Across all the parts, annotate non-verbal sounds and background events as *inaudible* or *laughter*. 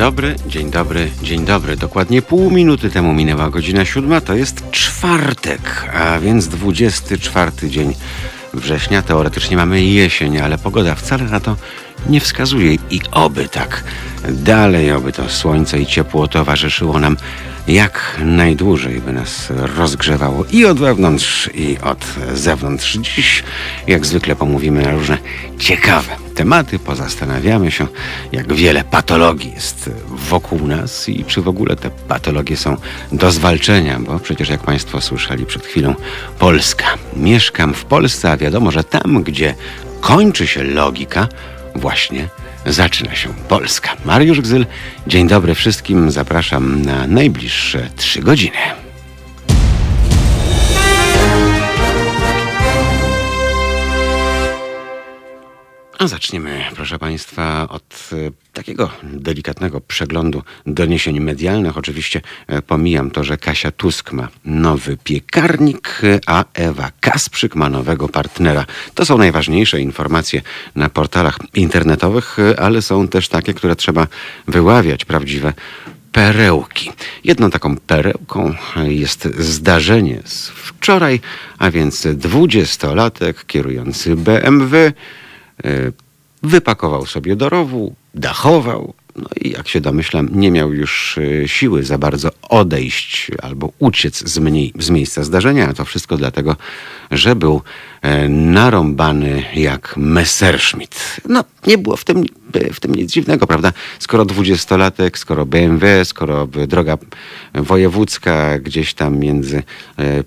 dobry, dzień dobry, dzień dobry. Dokładnie pół minuty temu minęła godzina siódma. To jest czwartek, a więc 24 dzień września. Teoretycznie mamy jesień, ale pogoda wcale na to nie wskazuje. I oby tak dalej, oby to słońce i ciepło towarzyszyło nam jak najdłużej, by nas rozgrzewało i od wewnątrz, i od zewnątrz. Dziś, jak zwykle, pomówimy na różne ciekawe tematy, pozastanawiamy się, jak wiele patologii jest wokół nas i czy w ogóle te patologie są do zwalczenia, bo przecież, jak Państwo słyszeli przed chwilą, Polska. Mieszkam w Polsce, a wiadomo, że tam, gdzie kończy się logika, właśnie zaczyna się Polska. Mariusz Gzyl, dzień dobry wszystkim. Zapraszam na najbliższe trzy godziny. A zaczniemy, proszę Państwa, od e, takiego delikatnego przeglądu doniesień medialnych. Oczywiście e, pomijam to, że Kasia Tusk ma nowy piekarnik, e, a Ewa Kasprzyk ma nowego partnera. To są najważniejsze informacje na portalach internetowych, ale są też takie, które trzeba wyławiać, prawdziwe perełki. Jedną taką perełką jest zdarzenie z wczoraj, a więc dwudziestolatek kierujący BMW E, wypakował sobie do rowu, dachował, no i jak się domyślam, nie miał już e, siły za bardzo odejść albo uciec z, mniej, z miejsca zdarzenia. A to wszystko dlatego, że był e, narąbany jak Messerschmitt. No, nie było w tym, w tym nic dziwnego, prawda? Skoro dwudziestolatek, skoro BMW, skoro droga wojewódzka gdzieś tam między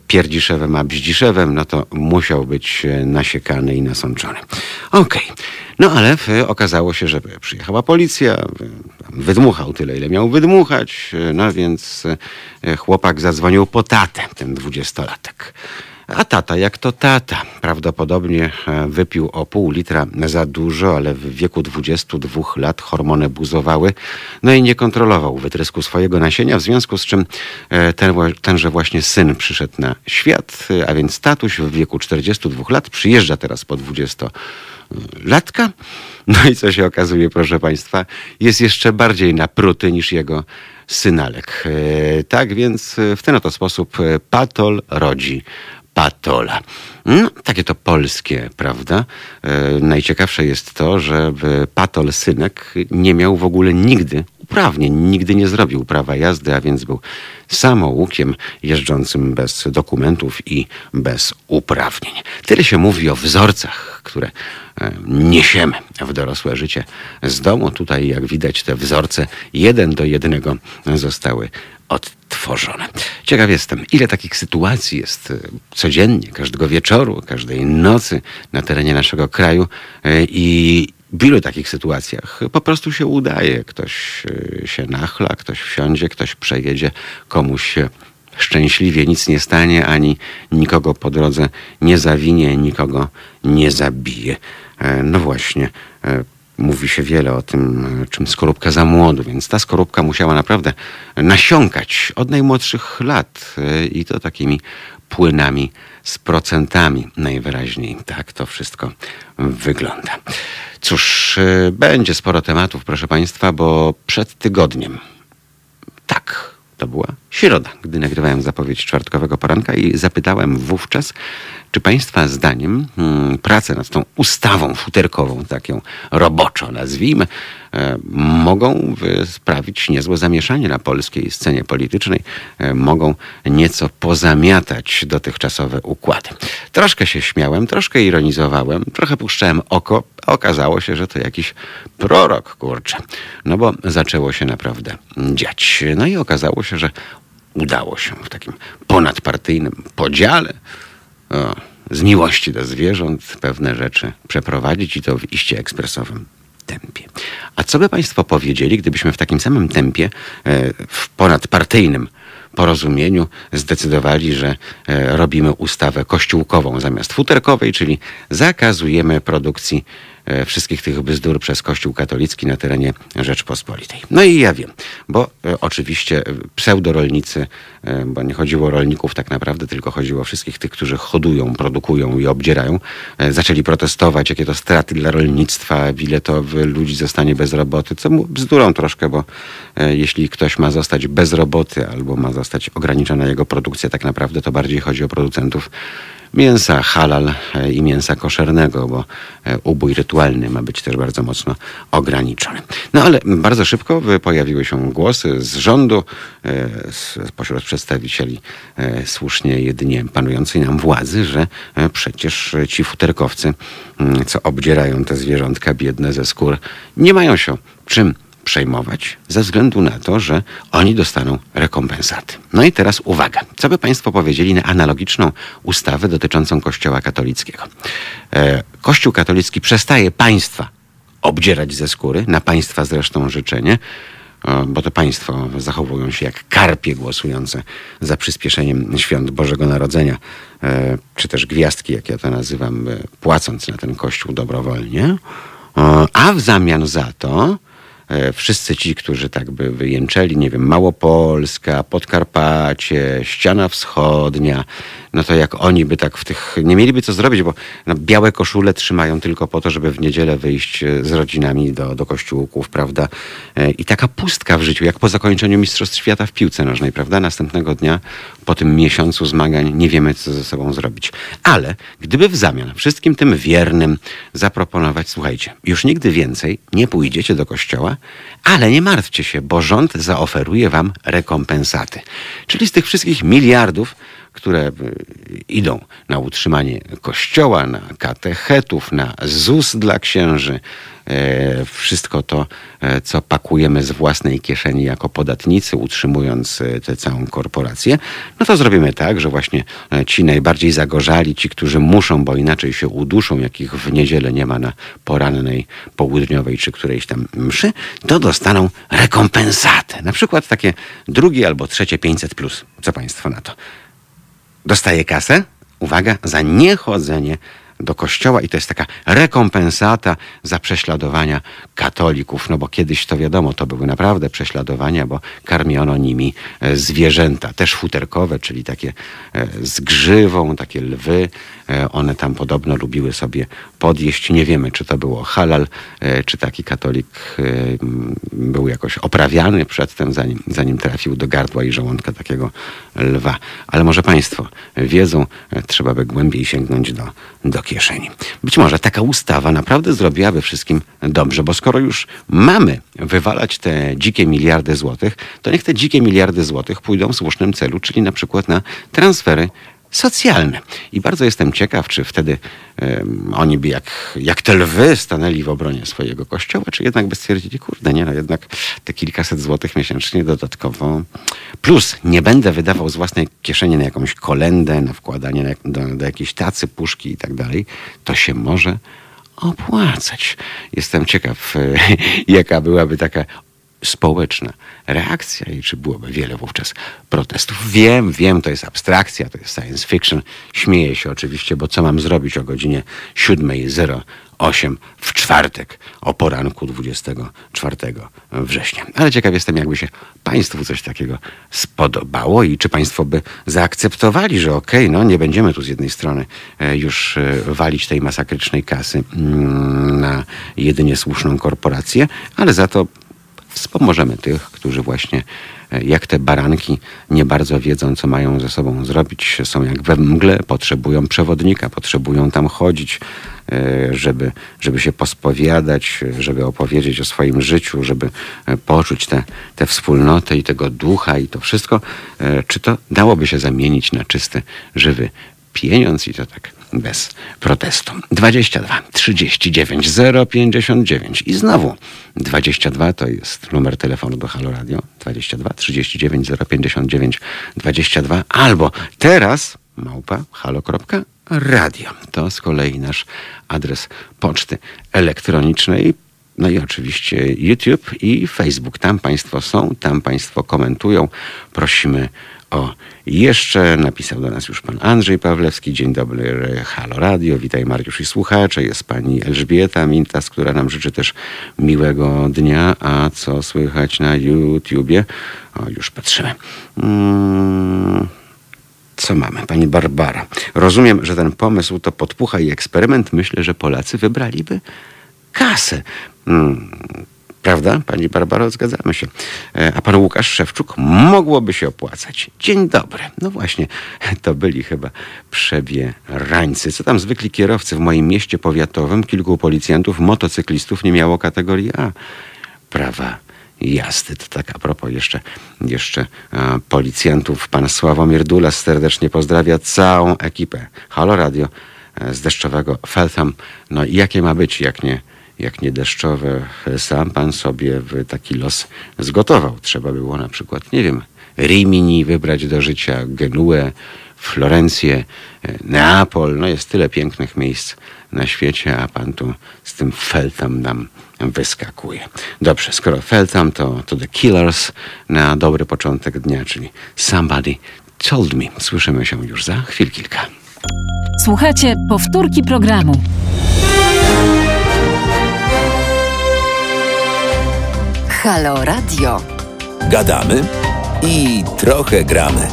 Pierdziszewem a Bździszewem, no to musiał być nasiekany i nasączony. Okej. Okay. No ale okazało się, że przyjechała policja, wydmuchał tyle, ile miał wydmuchać, no więc e, chłopak zadzwonił po tatę, ten dwudziestolatek. A tata, jak to tata, prawdopodobnie e, wypił o pół litra za dużo, ale w wieku 22 lat hormony buzowały, no i nie kontrolował wytrysku swojego nasienia, w związku z czym e, ten, tenże właśnie syn przyszedł na świat, a więc tatuś w wieku 42 lat przyjeżdża teraz po 20 latka. No i co się okazuje, proszę Państwa, jest jeszcze bardziej napruty niż jego synalek. E, tak więc w ten oto sposób patol rodzi patola. No, takie to polskie, prawda? E, najciekawsze jest to, że patol synek nie miał w ogóle nigdy uprawnień, nigdy nie zrobił prawa jazdy, a więc był samoukiem jeżdżącym bez dokumentów i bez uprawnień. Tyle się mówi o wzorcach, które e, niesiemy w dorosłe życie z domu. Tutaj, jak widać, te wzorce jeden do jednego zostały odtworzone. Ciekaw jestem, ile takich sytuacji jest e, codziennie, każdego wieczoru, każdej nocy na terenie naszego kraju e, i w ilu takich sytuacjach po prostu się udaje. Ktoś e, się nachla, ktoś wsiądzie, ktoś przejedzie, komuś się szczęśliwie nic nie stanie, ani nikogo po drodze nie zawinie, nikogo nie zabije. No właśnie, mówi się wiele o tym, czym skorupka za młodu, więc ta skorupka musiała naprawdę nasiąkać od najmłodszych lat i to takimi płynami z procentami najwyraźniej. Tak to wszystko wygląda. Cóż, będzie sporo tematów, proszę Państwa, bo przed tygodniem, tak, to była środa, gdy nagrywałem zapowiedź czwartkowego poranka i zapytałem wówczas, czy Państwa zdaniem hmm, prace nad tą ustawą futerkową, tak ją roboczo nazwijmy, e, mogą sprawić niezłe zamieszanie na polskiej scenie politycznej, e, mogą nieco pozamiatać dotychczasowe układy. Troszkę się śmiałem, troszkę ironizowałem, trochę puszczałem oko, okazało się, że to jakiś prorok, kurczę. No bo zaczęło się naprawdę dziać. No i okazało się, że udało się w takim ponadpartyjnym podziale o, z miłości do zwierząt pewne rzeczy przeprowadzić i to w iście ekspresowym tempie. A co by Państwo powiedzieli, gdybyśmy w takim samym tempie, e, w ponadpartyjnym porozumieniu zdecydowali, że e, robimy ustawę kościółkową zamiast futerkowej, czyli zakazujemy produkcji wszystkich tych bzdur przez Kościół katolicki na terenie Rzeczpospolitej. No i ja wiem, bo e, oczywiście pseudorolnicy, e, bo nie chodziło o rolników tak naprawdę, tylko chodziło o wszystkich tych, którzy hodują, produkują i obdzierają, zaczęli protestować, jakie to straty dla rolnictwa, ile to ludzi zostanie bez roboty, co bzdurą troszkę, bo jeśli ktoś ma zostać bez roboty albo ma zostać ograniczona jego produkcja, tak naprawdę to bardziej chodzi o producentów mięsa halal e, i mięsa koszernego, bo e, ubój rytualny ma być też bardzo mocno ograniczony. No ale bardzo szybko pojawiły się głosy z rządu, e, spośród przedstawicieli słusznie jedynie panującej nam władzy, że przecież ci futerkowcy, mm, co obdzierają te zwierzątka biedne ze skór, nie mają się czym przejmować ze względu na to, że oni dostaną rekompensaty. No i teraz uwaga. Co by Państwo powiedzieli na analogiczną ustawę dotyczącą Kościoła katolickiego? E, Kościół katolicki przestaje państwa obdzierać ze skóry, na państwa zresztą życzenie, e, bo to państwo zachowują się jak karpie głosujące za przyspieszeniem świąt Bożego Narodzenia, e, czy też gwiazdki, jak ja to nazywam, płacąc na ten kościół dobrowolnie. A w zamian za to wszyscy ci, którzy tak by wyjęczeli, nie wiem, Małopolska, Podkarpacie, ściana wschodnia, no to jak oni by tak w tych, nie mieliby co zrobić, bo no, białe koszule trzymają tylko po to, żeby w niedzielę wyjść e, z rodzinami do, do kościółków, prawda? E, I taka pustka w życiu, jak po zakończeniu Mistrzostw Świata w piłce nożnej, prawda? Następnego dnia, po tym miesiącu zmagań, nie wiemy, co ze sobą zrobić. Ale gdyby w zamian wszystkim tym wiernym zaproponować, słuchajcie, już nigdy więcej nie pójdziecie do kościoła, ale nie martwcie się, bo rząd zaoferuje wam rekompensaty. Czyli z tych wszystkich miliardów, które e, idą na utrzymanie kościoła, na katechetów, na ZUS dla księży, wszystko to, e, co pakujemy z własnej kieszeni jako podatnicy, utrzymując tę całą korporację, no to zrobimy tak, że właśnie ci najbardziej zagorzali, ci, którzy muszą, bo inaczej się uduszą, jakich w niedzielę nie ma na porannej, południowej czy którejś tam mszy, to dostaną rekompensatę. Na przykład takie drugie albo trzecie 500 plus. Co Państwo na to? dostaje kasę, uwaga, za niechodzenie do kościoła i to jest taka rekompensata za prześladowania katolików, no bo kiedyś to wiadomo, to były naprawdę prześladowania, bo karmiono nimi e, zwierzęta, też futerkowe, czyli takie e, z grzywą, takie lwy. E, one tam podobno lubiły sobie podjeść. Nie wiemy, czy to było halal, czy taki katolik był jakoś oprawiany przedtem, zanim, zanim trafił do gardła i żołądka takiego lwa. Ale może Państwo wiedzą, trzeba by głębiej sięgnąć do, do kieszeni. Być może taka ustawa naprawdę zrobiłaby wszystkim dobrze, bo skoro już mamy wywalać te dzikie miliardy złotych, to niech te dzikie miliardy złotych pójdą w słusznym celu, czyli na przykład na transfery socjalne. I bardzo jestem ciekaw, czy wtedy um, oni by jak, jak te lwy stanęli w obronie swojego kościoła, czy jednak by stwierdzili, kurde, nie, no jednak te kilkaset złotych miesięcznie dodatkowo. Plus nie będę wydawał z własnej kieszeni na jakąś kolendę, na wkładanie na, do, do jakiejś tacy, puszki i tak dalej. To się może opłacać. Jestem ciekaw, *laughs* jaka byłaby taka społeczna reakcja i czy byłoby wiele wówczas protestów. Wiem, wiem, to jest abstrakcja, to jest science fiction. Śmieję się oczywiście, bo co mam zrobić o godzinie 7.08 w czwartek o poranku 24 września. Ale ciekaw jestem, jakby się Państwu coś takiego spodobało i czy Państwo by zaakceptowali, że okej, okay, no nie będziemy tu z jednej strony e, już e, walić tej masakrycznej kasy mm, na jedynie słuszną korporację, ale za to wspomożemy tych, którzy właśnie e, jak te baranki nie bardzo wiedzą, co mają ze sobą zrobić. Są jak we mgle, potrzebują przewodnika, potrzebują tam chodzić, e, żeby, żeby się pospowiadać, żeby opowiedzieć o swoim życiu, żeby e, poczuć tę te, te wspólnotę i tego ducha i to wszystko. Czy to dałoby się zamienić na czysty, żywy pieniądz i to tak bez protestu. 22 39 059 i znowu 22 to jest numer telefonu do Halo Radio 22 39 059 22 albo teraz małpa halo.radio. To z kolei nasz adres poczty elektronicznej. No i oczywiście YouTube i Facebook. Tam Państwo są, tam Państwo komentują. Prosimy o jeszcze. Napisał do nas już pan Andrzej Pawlewski. Dzień dobry, Halo Radio. Witaj Mariusz i słuchacze. Jest pani Elżbieta Mintas, która nam życzy też miłego dnia. A co słychać na YouTubie? O, już patrzymy. Hmm. Co mamy? Pani Barbara. Rozumiem, że ten pomysł to podpucha i eksperyment. Myślę, że Polacy wybraliby kasę. Hmm. Prawda, pani Barbaro? Zgadzamy się. E, a pan Łukasz Szewczuk mogłoby się opłacać. Dzień dobry. No właśnie, to byli chyba przebierańcy. Co tam zwykli kierowcy w moim mieście powiatowym, kilku policjantów, motocyklistów nie miało kategorii A. Prawa jazdy. To tak a propos jeszcze, jeszcze a, policjantów. Pan Sławomir Dulas serdecznie pozdrawia całą ekipę Halo Radio e, z deszczowego Feltham. No i jakie ma być, jak nie jak nie deszczowe, sam pan sobie taki los zgotował. Trzeba było na przykład, nie wiem, Rimini wybrać do życia, Genuę, Florencję, Neapol. No jest tyle pięknych miejsc na świecie, a pan tu z tym Feltham nam wyskakuje. Dobrze, skoro Feltham, to, to The Killers na dobry początek dnia, czyli Somebody Told Me. Słyszymy się już za chwil kilka. Słuchajcie, powtórki programu. Halo Radio. Gadamy i trochę gramy.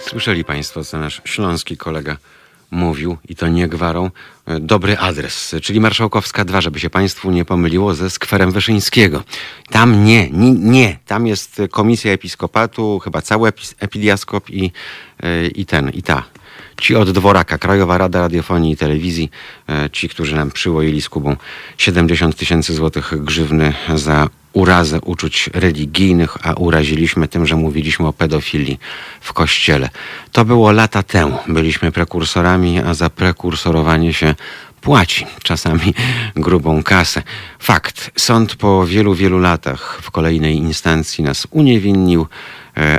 Słyszeli Państwo, co nasz śląski kolega mówił, i to nie gwarą, e, dobry adres, czyli Marszałkowska 2, żeby się Państwu nie pomyliło ze skwerem Wyszyńskiego. Tam nie, nie, nie. tam jest komisja episkopatu, chyba cały epidiaskop i, e, i ten, i ta ci od dworaka, Krajowa Rada Radiofonii i Telewizji, e, ci, którzy nam przyłoili z Kubą 70 tysięcy złotych grzywny za urazę uczuć religijnych, a uraziliśmy tym, że mówiliśmy o pedofilii w kościele. To było lata temu. Byliśmy prekursorami, a za prekursorowanie się płaci czasami *laughs* grubą kasę. Fakt. Sąd po wielu, wielu latach w kolejnej instancji nas uniewinnił,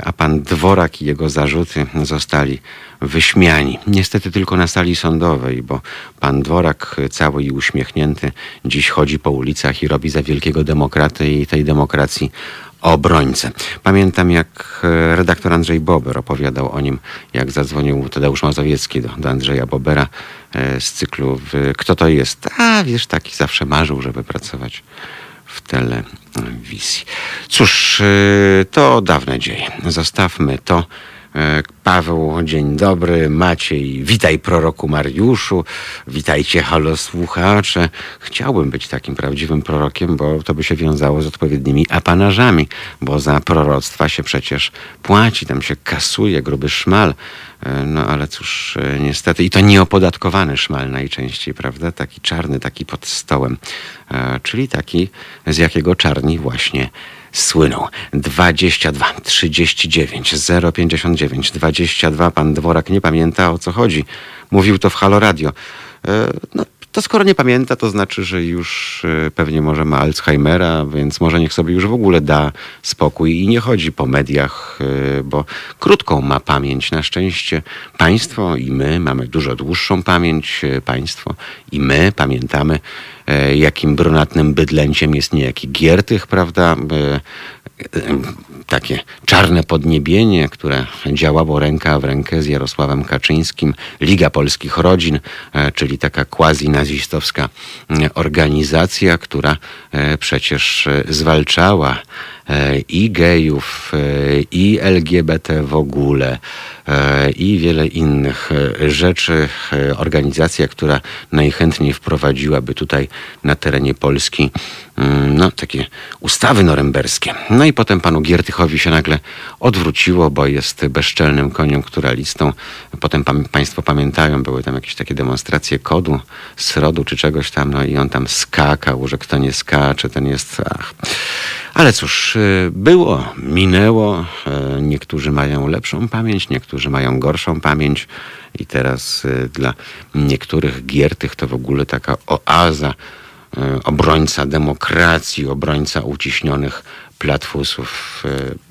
a pan Dworak i jego zarzuty zostali wyśmiani. Niestety tylko na sali sądowej, bo pan Dworak, cały i uśmiechnięty, dziś chodzi po ulicach i robi za wielkiego demokratę i tej demokracji obrońcę. Pamiętam, jak e, redaktor Andrzej Bober opowiadał o nim, jak zadzwonił Tadeusz Mazowiecki do, do Andrzeja Bobera e, z cyklu Kto to jest? A wiesz, taki zawsze marzył, żeby pracować w telewizji. Cóż, e, to dawne dzieje. Zostawmy to. E, Paweł, dzień dobry. Maciej, witaj proroku Mariuszu. Witajcie, halo słuchacze. Chciałbym być takim prawdziwym prorokiem, bo to by się wiązało z odpowiednimi apanarzami, bo za proroctwa się przecież płaci, tam się kasuje gruby szmal. E, no ale cóż, e, niestety, i to nieopodatkowany szmal najczęściej, prawda? Taki czarny, taki pod stołem, czyli taki, z jakiego czarni właśnie słyną. 22 39 059 22. Pan Dworak nie pamięta o co chodzi. Mówił to w Halo Radio. E, no, to skoro nie pamięta, to znaczy, że już e, pewnie może ma Alzheimera, więc może niech sobie już w ogóle da spokój i nie chodzi po mediach, e, bo krótką ma pamięć. Na szczęście państwo i my mamy dużo dłuższą pamięć. Państwo i my pamiętamy jakim brunatnym bydlęciem jest niejaki Giertych, prawda? E, takie czarne podniebienie, które działało ręka w rękę z Jarosławem Kaczyńskim, Liga Polskich Rodzin, e, czyli taka quasi-nazistowska organizacja, która przecież zwalczała i gejów, i LGBT w ogóle, i wiele innych rzeczy. Organizacja, która najchętniej wprowadziłaby tutaj na terenie Polski mm, no, takie ustawy norymberskie. No i potem panu Giertychowi się nagle odwróciło, bo jest bezczelnym koniunkturalistą. Potem pa państwo pamiętają, były tam jakieś takie demonstracje kodu, srodu czy czegoś tam, no i on tam skakał, że kto nie skacze, ten jest... Ach. Ale cóż, było, minęło. Niektórzy mają lepszą pamięć, niektórzy mają gorszą pamięć. I teraz y, dla niektórych giertych to w ogóle taka oaza, obrońca demokracji, obrońca uciśnionych platfusów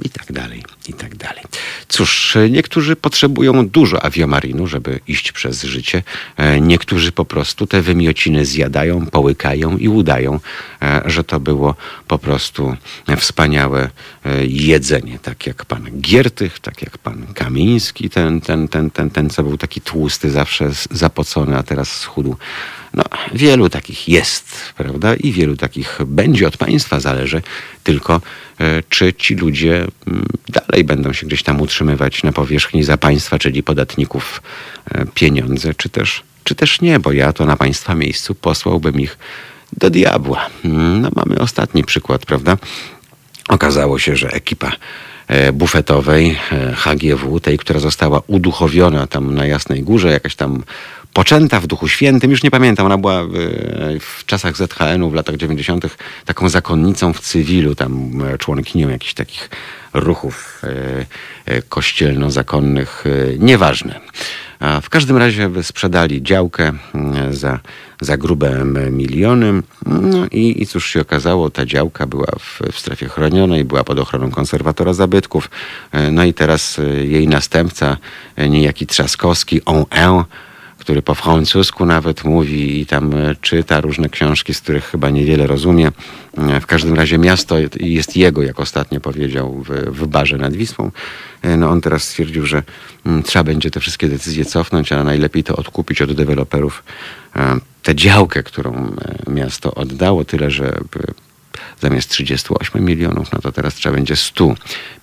i tak dalej, i tak dalej. Cóż, niektórzy potrzebują dużo aviomarinu, żeby iść przez życie. E, niektórzy po prostu te wymiociny zjadają, połykają i udają, e, że to było po prostu wspaniałe e, jedzenie. Tak jak pan Giertych, tak jak pan Kamiński, ten, ten, ten, ten, ten co był taki tłusty, zawsze zapocony, a teraz schudł. No, wielu takich jest, prawda? I wielu takich będzie od państwa zależy, tylko e, czy ci ludzie mm, dalej będą się gdzieś tam utrzymywać na powierzchni za państwa, czyli podatników e, pieniądze, czy też, czy też nie, bo ja to na państwa miejscu posłałbym ich do diabła. Mm, no, mamy ostatni przykład, prawda? Okazało się, że ekipa e, bufetowej HGW, tej, która została uduchowiona tam na Jasnej Górze, jakaś tam poczęta w Duchu Świętym. Już nie pamiętam, ona była w, czasach ZHN-u w latach 90. taką zakonnicą w cywilu, tam e, członkinią jakichś takich ruchów e, e, kościelno-zakonnych. Nieważne. A w każdym razie sprzedali działkę za, za grube miliony. No i, i cóż się okazało, ta działka była w, w strefie chronionej, była pod ochroną konserwatora zabytków. No i teraz jej następca, niejaki Trzaskowski, on en, który po francusku nawet mówi i tam e, czyta różne książki, z których chyba niewiele rozumie. E, w każdym razie miasto jest jego, jak ostatnio powiedział, w, w barze nad Wisłą. E, no on teraz stwierdził, że mm, trzeba będzie te wszystkie decyzje cofnąć, a najlepiej to odkupić od deweloperów tę działkę, którą miasto oddało, tyle że zamiast 38 milionów, no to teraz trzeba będzie 100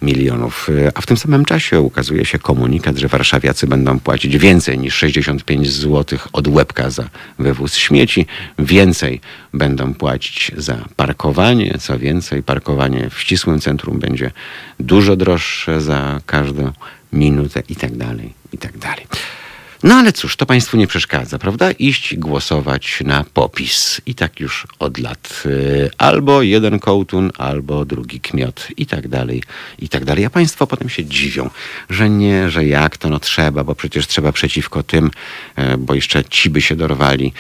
milionów. A w tym samym czasie ukazuje się komunikat, że warszawiacy będą płacić więcej niż 65 zł od łebka za wywóz śmieci, więcej będą płacić za parkowanie, co więcej, parkowanie w ścisłym centrum będzie dużo droższe za każdą minutę i tak dalej, i tak dalej. No ale cóż, to Państwu nie przeszkadza, prawda? Iść głosować na popis. I tak już od lat. Y, albo jeden kołtun, albo drugi kmiot i tak dalej, i tak dalej. A Państwo potem się dziwią, że nie, że jak to, no trzeba, bo przecież trzeba przeciwko tym, y, bo jeszcze ci by się dorwali.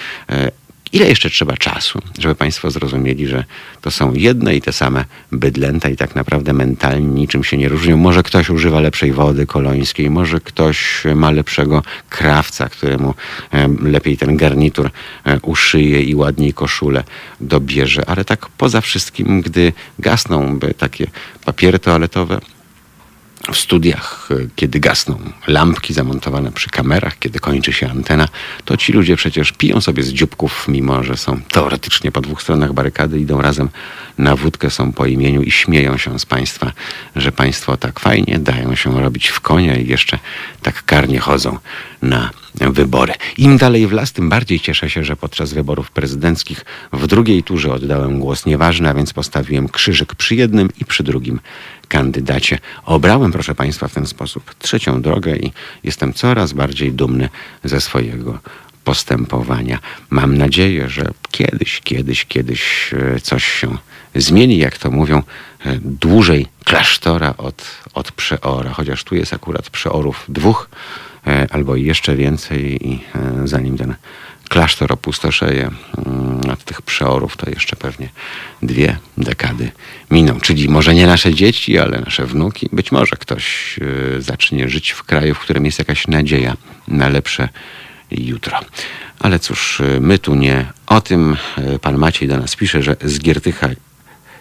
Ile jeszcze trzeba czasu, żeby Państwo zrozumieli, że to są jedne i te same bydlęta i tak naprawdę mentalnie niczym się nie różnią? Może ktoś używa lepszej wody kolońskiej, może ktoś ma lepszego krawca, któremu lepiej ten garnitur e, uszyje i ładniej koszulę dobierze, ale tak poza wszystkim, gdy gasną takie papiery toaletowe, w studiach, e, kiedy gasną lampki zamontowane przy kamerach, kiedy kończy się antena, to ci ludzie przecież piją sobie z dzióbków, mimo że są teoretycznie po dwóch stronach barykady, idą razem na wódkę, są po imieniu i śmieją się z państwa, że państwo tak fajnie dają się robić w konia i jeszcze tak karnie chodzą na wybory. Im dalej w las, tym bardziej cieszę się, że podczas wyborów prezydenckich w drugiej turze oddałem głos nieważny, a więc postawiłem krzyżyk przy jednym i przy drugim kandydacie. Obrałem, proszę Państwa, w ten sposób trzecią drogę i jestem coraz bardziej dumny ze swojego postępowania. Mam nadzieję, że kiedyś, kiedyś, kiedyś e, coś się zmieni, jak to mówią, e, dłużej klasztora od, od przeora, chociaż tu jest akurat przeorów dwóch albo jeszcze więcej i zanim ten klasztor opustoszeje mm, od tych przeorów, to jeszcze pewnie dwie dekady miną. Czyli może nie nasze dzieci, ale nasze wnuki. Być może ktoś y, zacznie żyć w kraju, w którym jest jakaś nadzieja na lepsze jutro. Ale cóż, my tu nie o tym. Pan Maciej do nas pisze, że z Giertycha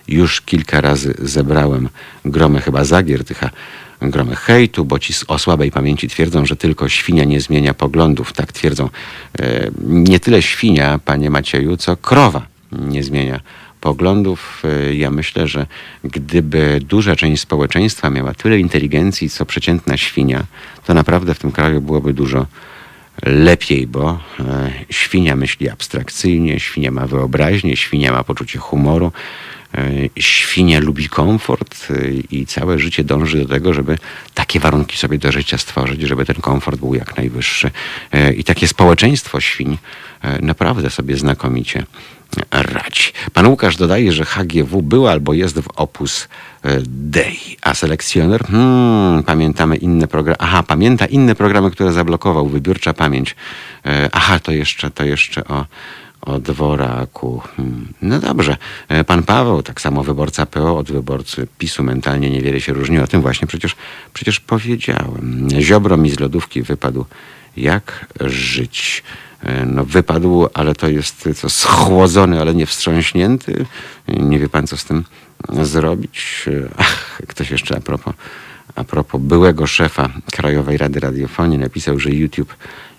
już kilka razy zebrałem gromę chyba za Giertycha gromy hejtu, bo ci o słabej pamięci twierdzą, że tylko świnia nie zmienia poglądów. Tak twierdzą e, nie tyle świnia, panie Macieju, co krowa nie zmienia poglądów. E, ja myślę, że gdyby duża część społeczeństwa miała tyle inteligencji, co przeciętna świnia, to naprawdę w tym kraju byłoby dużo lepiej, bo e, świnia myśli abstrakcyjnie, świnia ma wyobraźnię, świnia ma poczucie humoru, świnia lubi komfort e, i całe życie dąży do tego, żeby takie warunki sobie do życia stworzyć, żeby ten komfort był jak najwyższy. E, I takie społeczeństwo świń naprawdę sobie znakomicie radzi. Pan Łukasz dodaje, że HGW był albo jest w Opus Dei, a selekcjoner, hmm, pamiętamy inne programy, aha, pamięta inne programy, które zablokował, wybiórcza pamięć. Aha, to jeszcze, to jeszcze o o dworaku. Hmm. No dobrze. E, Pan Paweł, tak samo wyborca PO od wyborcy PiSu mentalnie niewiele się różni. O tym właśnie przecież, przecież powiedziałem. Ziobro mi z lodówki wypadł. Jak żyć? E, No wypadł, ale to jest co schłodzony, ale nie wstrząśnięty. Nie wie pan, co z tym zrobić. E, Ach, ktoś jeszcze a propos, a propos byłego szefa Krajowej Rady Radiofonii napisał, że YouTube,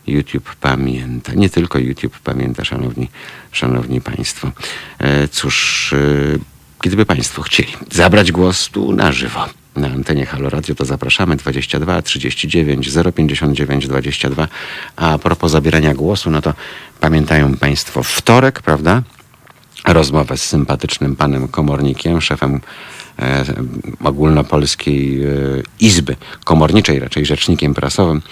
YouTube pamięta. Nie tylko YouTube pamięta, szanowni, szanowni państwo. E, Cóż, e, gdyby państwo chcieli zabrać głos tu na żywo, na antenie Halo Radio, to zapraszamy 22 39 059 22. A propos zabierania głosu, no to pamiętają państwo wtorek, prawda? rozmowę z sympatycznym panem komornikiem, szefem e, ogólnopolskiej e, izby komorniczej, raczej rzecznikiem prasowym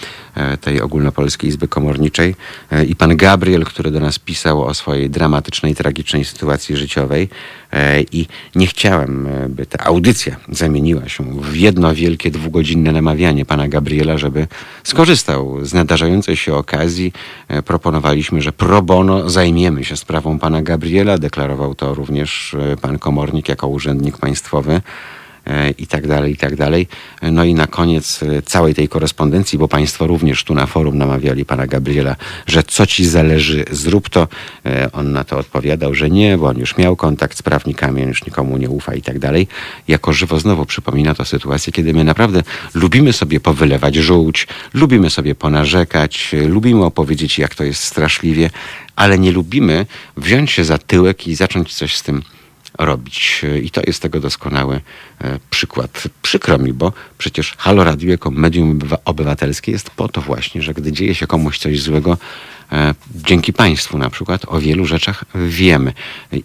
tej ogólnopolskiej izby komorniczej e, i pan Gabriel, który do nas pisał o swojej dramatycznej, tragicznej sytuacji życiowej e, i nie chciałem, e, by ta audycja zamieniła się w jedno wielkie dwugodzinne namawianie pana Gabriela, żeby skorzystał z nadarzającej się okazji. E, Proponowaliśmy, że pro bono zajmiemy się sprawą pana Gabriela. Deklarował to również e, pan komornik jako urzędnik państwowy e, i tak dalej, i tak dalej. No i na koniec e, całej tej korespondencji, bo Państwo również tu na forum namawiali pana Gabriela, że co ci zależy, zrób to. E, On na to odpowiadał, że nie, bo on już miał kontakt z prawnikami, on już nikomu nie ufa i tak dalej. Jako żywo znowu przypomina to sytuację, kiedy my naprawdę lubimy sobie powylewać żółć, lubimy sobie ponarzekać, e, lubimy opowiedzieć, jak to jest straszliwie, ale nie lubimy wziąć się za tyłek i zacząć coś z tym robić. I to jest tego doskonały e, przykład. Przykro mi, bo przecież Halo Radio jako medium obywa- obywatelskie jest po to właśnie, że gdy dzieje się komuś coś złego, dzięki Państwu na przykład o wielu rzeczach wiemy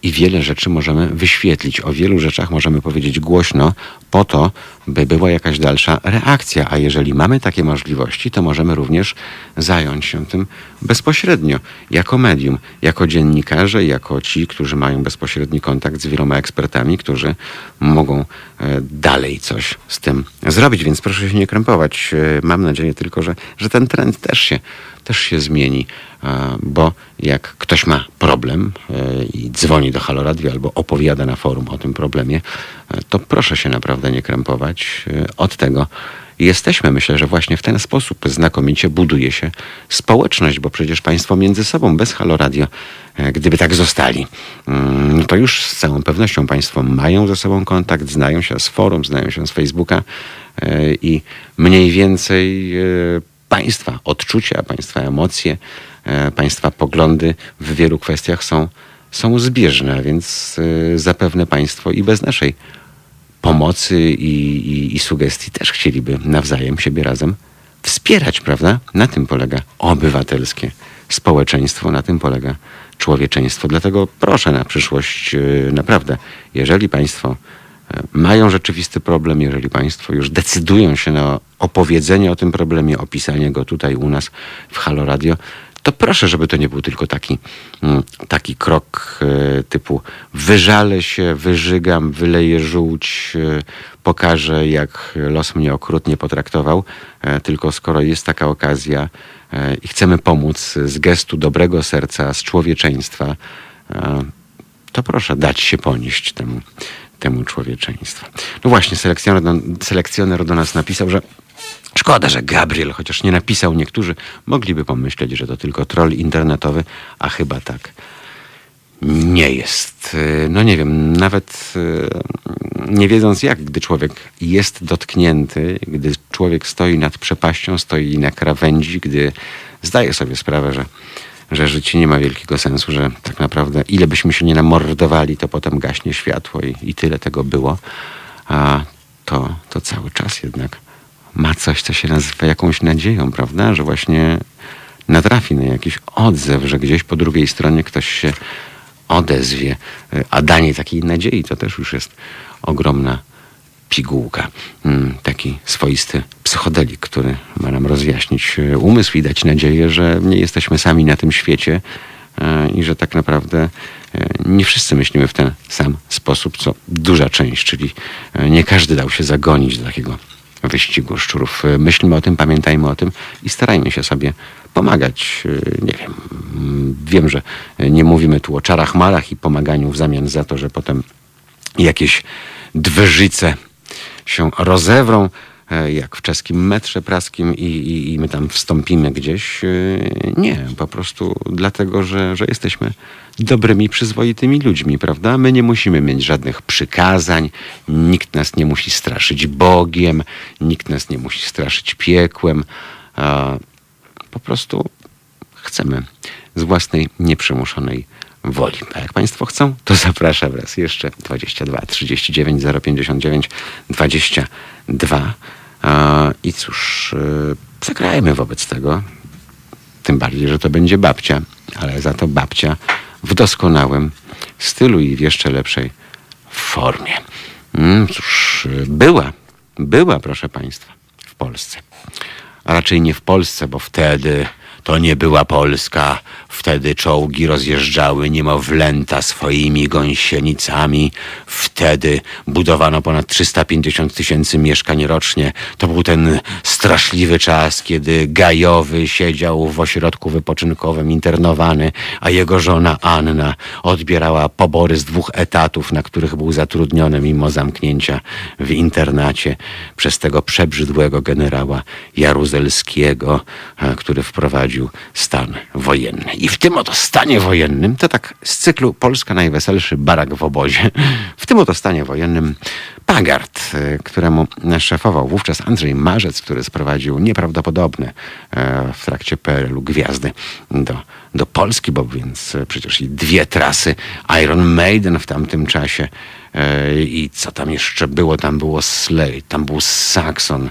i wiele rzeczy możemy wyświetlić. O wielu rzeczach możemy powiedzieć głośno po to, by była jakaś dalsza reakcja. A jeżeli mamy takie możliwości, to możemy również zająć się tym bezpośrednio, jako medium, jako dziennikarze, jako ci, którzy mają bezpośredni kontakt z wieloma ekspertami, którzy mogą e, dalej coś z tym zrobić. Więc proszę się nie krępować. E, Mam nadzieję tylko, że, że ten trend też się, też się zmieni, e, bo jak ktoś ma problem e, i dzwoni do Halo Radio albo opowiada na forum o tym problemie, e, to proszę się naprawdę nie krępować. Od tego jesteśmy. Myślę, że właśnie w ten sposób znakomicie buduje się społeczność, bo przecież Państwo między sobą bez Halo Radio, e, gdyby tak zostali, mm, to już z całą pewnością Państwo mają ze sobą kontakt, znają się z forum, znają się z Facebooka i mniej więcej Państwa odczucia, Państwa emocje, e, Państwa poglądy w wielu kwestiach są, są zbieżne, więc e, zapewne Państwo i bez naszej pomocy i, i, i sugestii też chcieliby nawzajem siebie razem wspierać, prawda? Na tym polega obywatelskie społeczeństwo, na tym polega człowieczeństwo. Dlatego proszę na przyszłość, e, naprawdę, jeżeli Państwo mają rzeczywisty problem, jeżeli Państwo już decydują się na opowiedzenie o tym problemie, opisanie go tutaj u nas w Halo Radio, to proszę, żeby to nie był tylko taki, mm, taki krok e, typu wyżalę się, wyżygam, wyleję żółć, e, pokażę, jak los mnie okrutnie potraktował. E, Tylko skoro jest taka okazja i chcemy pomóc z gestu dobrego serca, z człowieczeństwa, to proszę dać się ponieść temu, temu człowieczeństwu. No właśnie, selekcjoner, do- selekcjoner do nas napisał, że szkoda, że Gabriel, chociaż nie napisał, niektórzy mogliby pomyśleć, że to tylko troll internetowy, a chyba tak nie jest. No nie wiem, nawet y, nie wiedząc jak, gdy człowiek jest dotknięty, gdy człowiek stoi nad przepaścią, stoi na krawędzi, gdy zdaje sobie sprawę, że, że życie nie ma wielkiego sensu, że tak naprawdę ile byśmy się nie namordowali, to potem gaśnie światło i, i tyle tego było, a to, to cały czas jednak ma coś, co się nazywa jakąś nadzieją, prawda? Że właśnie natrafi na jakiś odzew, że gdzieś po drugiej stronie ktoś się odezwie. A danie takiej nadziei to też już jest ogromna pigułka. Mm, Taki swoisty psychodelik, który ma nam rozjaśnić e, umysł i dać nadzieję, że nie jesteśmy sami na tym świecie e, i że tak naprawdę e, nie wszyscy myślimy w ten sam sposób, co duża część, czyli nie każdy dał się zagonić do takiego wyścigu szczurów. Myślmy o tym, pamiętajmy o tym i starajmy się sobie pomagać. Nie wiem, wiem, że nie mówimy tu o czarach marach i pomaganiu w zamian za to, że potem jakieś dwerzyce się rozewrą, e, jak w czeskim metrze praskim i, i, i, my tam wstąpimy gdzieś. E, nie, po prostu dlatego, że, że jesteśmy dobrymi, przyzwoitymi ludźmi, prawda? My nie musimy mieć żadnych przykazań, nikt nas nie musi straszyć Bogiem, nikt nas nie musi straszyć piekłem. Po prostu chcemy z własnej nieprzymuszonej woli. A jak Państwo chcą, to zapraszam raz jeszcze 22 39 059 22. I cóż, e, zagrajmy wobec tego. Tym bardziej, że to będzie babcia, ale za to babcia w doskonałym stylu i w jeszcze lepszej formie. Mm, cóż, była, była, proszę Państwa, w Polsce. A raczej nie w Polsce, bo wtedy to nie była Polska. Wtedy czołgi rozjeżdżały niemowlęta swoimi gąsienicami. Wtedy budowano ponad 350 tysięcy mieszkań rocznie. To był ten straszliwy czas, kiedy Gajowy siedział w ośrodku wypoczynkowym internowany, a jego żona Anna odbierała pobory z dwóch etatów, na których był zatrudniony mimo zamknięcia w internacie przez tego przebrzydłego generała Jaruzelskiego, który wprowadził stan wojenny. I w tym oto stanie wojennym, to tak z cyklu Polska najweselszy barak w obozie, w tym oto stanie wojennym Pagard, e, któremu szefował wówczas Andrzej Marzec, który sprowadził nieprawdopodobne e, w trakcie PRL-u gwiazdy do, do Polski, bo więc przecież i dwie trasy Iron Maiden w tamtym czasie e, i co tam jeszcze było, tam było Slade, tam był Saxon,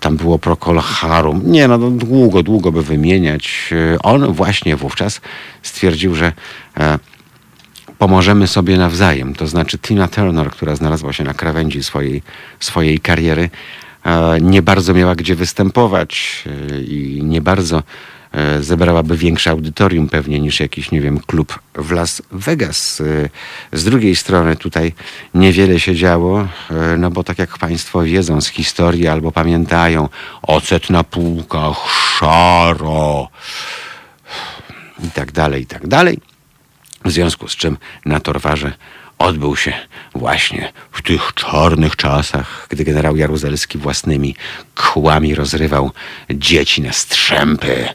tam było Procol Harum. Nie, no długo, długo by wymieniać. On właśnie wówczas stwierdził, że e, pomożemy sobie nawzajem. To znaczy Tina Turner, która znalazła się na krawędzi swojej, swojej kariery, e, nie bardzo miała gdzie występować e, i nie bardzo E, zebrałaby większe audytorium pewnie niż jakiś, nie wiem, klub w Las Vegas. E, z drugiej strony tutaj niewiele się działo, e, no bo tak jak Państwo wiedzą z historii albo pamiętają, ocet na półkach, szaro i tak dalej, i tak dalej. W związku z czym na Torwarze odbył się właśnie w tych czarnych czasach, gdy generał Jaruzelski własnymi kłami rozrywał dzieci na strzępy.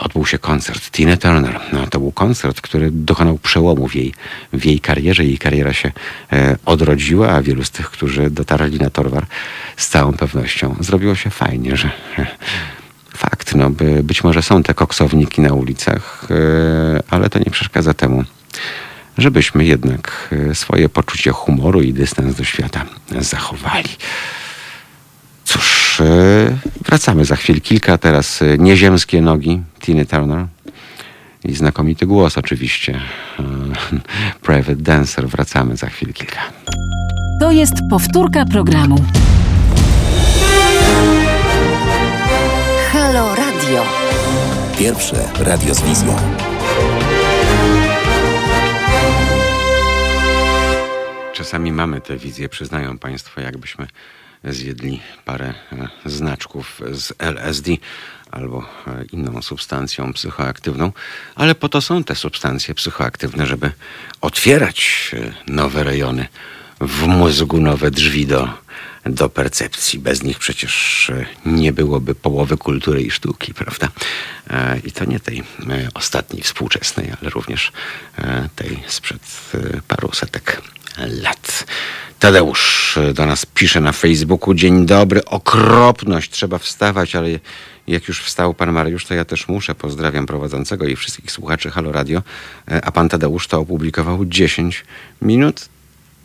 Odbył się koncert Tina Turner. No, to był koncert, który dokonał przełomu w jej, w jej karierze. Jej kariera się e, odrodziła, a wielu z tych, którzy dotarli na Torwar z całą pewnością zrobiło się fajnie, że fakt, no, by, być może są te koksowniki na ulicach, e, ale to nie przeszkadza temu, żebyśmy jednak e, swoje poczucie humoru i dystans do świata zachowali. Cóż, e, wracamy za chwilę kilka. Teraz nieziemskie nogi Tiny Turner i znakomity głos oczywiście. *laughs* Private Dancer. Wracamy za chwilę kilka. To jest powtórka programu. Radio. Pierwsze radio z wizją. Czasami mamy te wizje, przyznają Państwo, jakbyśmy zjedli parę e, znaczków z LSD albo e, inną substancją psychoaktywną, ale po to są te substancje psychoaktywne, żeby otwierać e, nowe rejony w mózgu, nowe drzwi do, do percepcji. Bez nich przecież nie byłoby połowy kultury i sztuki, prawda? I to nie tej ostatniej współczesnej, ale również tej sprzed paru setek lat. Tadeusz do nas pisze na Facebooku. Dzień dobry, okropność, trzeba wstawać, ale jak już wstał pan Mariusz, to ja też muszę. Pozdrawiam prowadzącego i wszystkich słuchaczy Halo Radio. E, a pan Tadeusz to opublikował 10 minut